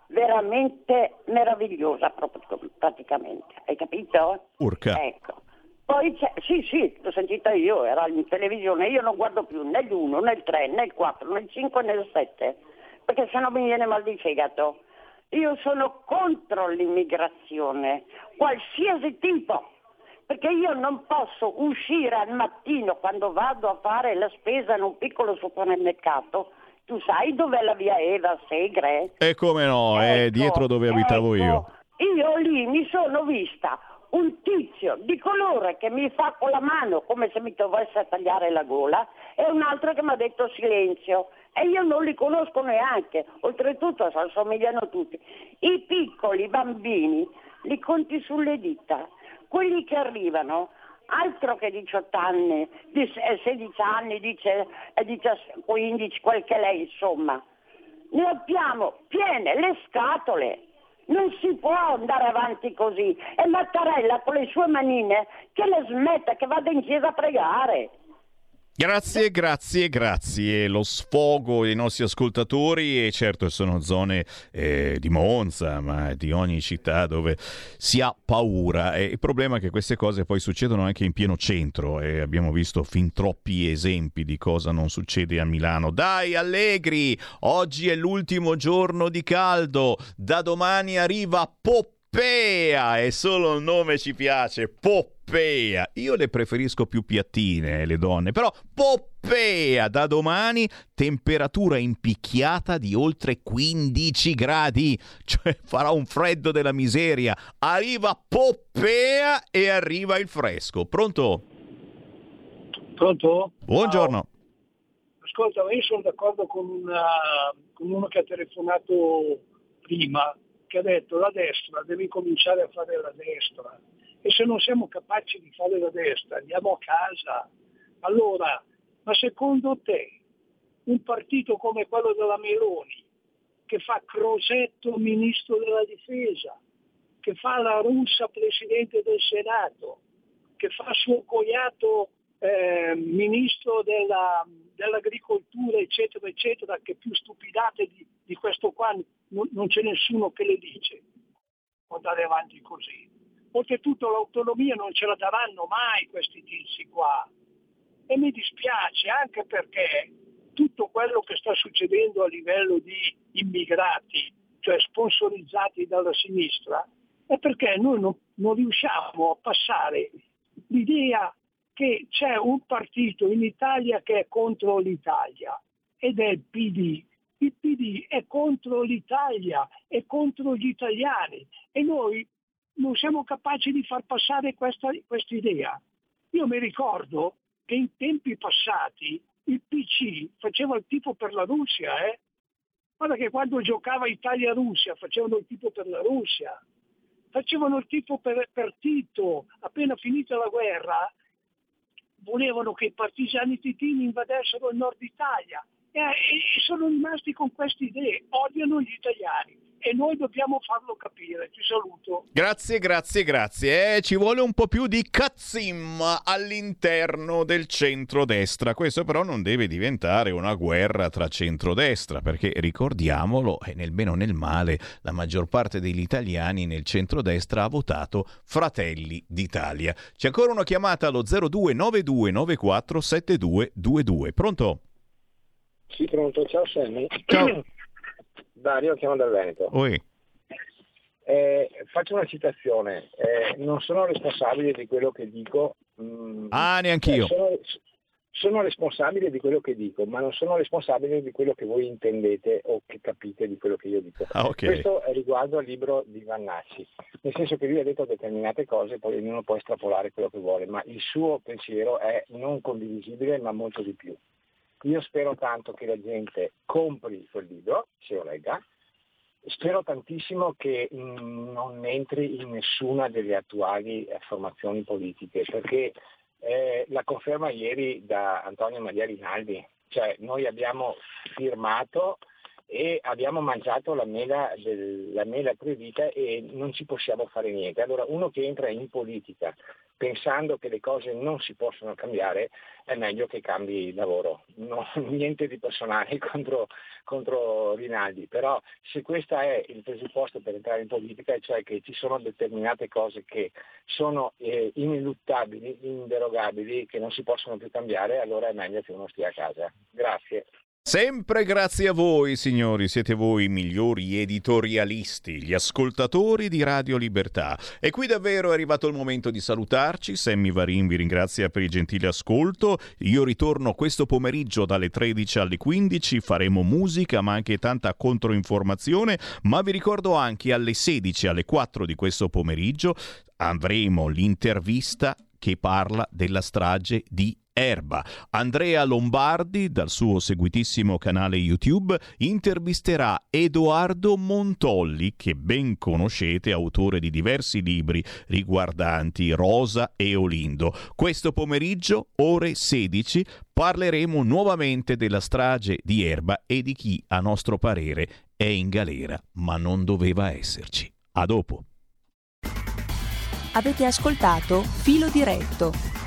veramente meravigliosa proprio- praticamente. Hai capito? Urca. Ecco. Poi c'è, sì, sì, l'ho sentita io, era in televisione, io non guardo più né l'1, né il 3, né il 4, né il 5, né il 7, perché sennò mi viene mal di fegato. Io sono contro l'immigrazione, qualsiasi tipo, perché io non posso uscire al mattino quando vado a fare la spesa in un piccolo supermercato. Tu sai dov'è la via Eva Segre? E come no, è Ecco, dietro dove abitavo ecco, io. Io lì mi sono vista un tizio di colore che mi fa con la mano come se mi dovesse tagliare la gola e un altro che mi ha detto silenzio e io non li conosco neanche, oltretutto si assomigliano tutti. I piccoli bambini li conti sulle dita, quelli che arrivano altro che 18 anni, di- eh, 16 anni, dice, eh, 17, 15, quel che lei insomma. Ne abbiamo piene le scatole. Non si può andare avanti così. E Mattarella con le sue manine che le smetta, che vada in chiesa a pregare. Grazie, grazie, grazie. Lo sfogo dei nostri ascoltatori e certo sono zone eh, di Monza, ma di ogni città dove si ha paura. E il problema è che queste cose poi succedono anche in pieno centro e abbiamo visto fin troppi esempi di cosa non succede a Milano. Dai, allegri! Oggi è l'ultimo giorno di caldo, da domani arriva Poppea e solo il nome ci piace, Poppea. Io le preferisco più piattine, le donne, però Poppea da domani temperatura impicchiata di oltre 15 gradi, cioè farà un freddo della miseria. Arriva Poppea e arriva il fresco. Pronto? Pronto? Buongiorno. Ascolta, io sono d'accordo con, una- con uno che ha telefonato prima, che ha detto la destra deve cominciare a fare la destra e se non siamo capaci di fare la destra andiamo a casa. Allora, ma secondo te un partito come quello della Meloni, che fa Crosetto ministro della difesa, che fa la russa presidente del Senato, che fa suo cogliato eh, ministro della- dell'agricoltura, eccetera, eccetera, che più stupidate di, di questo qua non, non c'è nessuno che le dice. Può andare avanti così. Oltretutto l'autonomia non ce la daranno mai questi tizi qua. E mi dispiace anche perché tutto quello che sta succedendo a livello di immigrati, cioè sponsorizzati dalla sinistra, è perché noi non, non riusciamo a passare l'idea che c'è un partito in Italia che è contro l'Italia ed è il PD. Il PD è contro l'Italia, è contro gli italiani e noi non siamo capaci di far passare questa idea. Io mi ricordo che in tempi passati il PC faceva il tifo per la Russia, eh? Guarda che quando giocava Italia-Russia facevano il tifo per la Russia, facevano il tifo per, per Tito, appena finita la guerra volevano che i partigiani titini invadessero il nord Italia. E, e sono rimasti con queste idee, odiano gli italiani e noi dobbiamo farlo capire. Ti saluto. Grazie, grazie, grazie. Eh, ci vuole un po' più di cazzim all'interno del centrodestra. Questo però non deve diventare una guerra tra centrodestra, perché ricordiamolo, e nel bene o nel male, la maggior parte degli italiani nel centrodestra ha votato Fratelli d'Italia. C'è ancora una chiamata allo 0292947222. Pronto? Sì, pronto, ciao Sammy. Ciao. Dario, chiamo dal Veneto. Oi. Eh, faccio una citazione, eh, non sono responsabile di quello che dico. Mm, ah, neanch'io. Cioè, sono, sono responsabile di quello che dico, ma non sono responsabile di quello che voi intendete o che capite di quello che io dico. Ah, okay. Questo è riguardo al libro di Vannacci, nel senso che lui ha detto determinate cose, poi ognuno può estrapolare quello che vuole, ma il suo pensiero è non condivisibile, ma molto di più. Io spero tanto che la gente compri quel libro, se lo legga, spero tantissimo che non entri in nessuna delle attuali eh, formazioni politiche, perché eh, la conferma ieri da Antonio Maria Rinaldi, cioè noi abbiamo firmato e abbiamo mangiato la mela, del, la mela proibita e non ci possiamo fare niente. Allora uno che entra in politica pensando che le cose non si possono cambiare è meglio che cambi lavoro. No, niente di personale contro, contro, Rinaldi, però se questo è il presupposto per entrare in politica, cioè che ci sono determinate cose che sono eh, ineluttabili, inderogabili, che non si possono più cambiare, allora è meglio che uno stia a casa. Grazie. Sempre grazie a voi, signori, siete voi i migliori editorialisti, gli ascoltatori di Radio Libertà. E qui davvero è arrivato il momento di salutarci. Sammy Varin vi ringrazia per il gentile ascolto. Io ritorno questo pomeriggio dalle 13 alle 15, faremo musica ma anche tanta controinformazione, ma vi ricordo anche alle 16 alle 4 di questo pomeriggio avremo l'intervista che parla della strage di Erba. Andrea Lombardi, dal suo seguitissimo canale YouTube, intervisterà Edoardo Montolli, che ben conoscete, autore di diversi libri riguardanti Rosa e Olindo. Questo pomeriggio, ore 16, parleremo nuovamente della strage di Erba e di chi, a nostro parere, è in galera, ma non doveva esserci. A dopo. Avete ascoltato Filo Diretto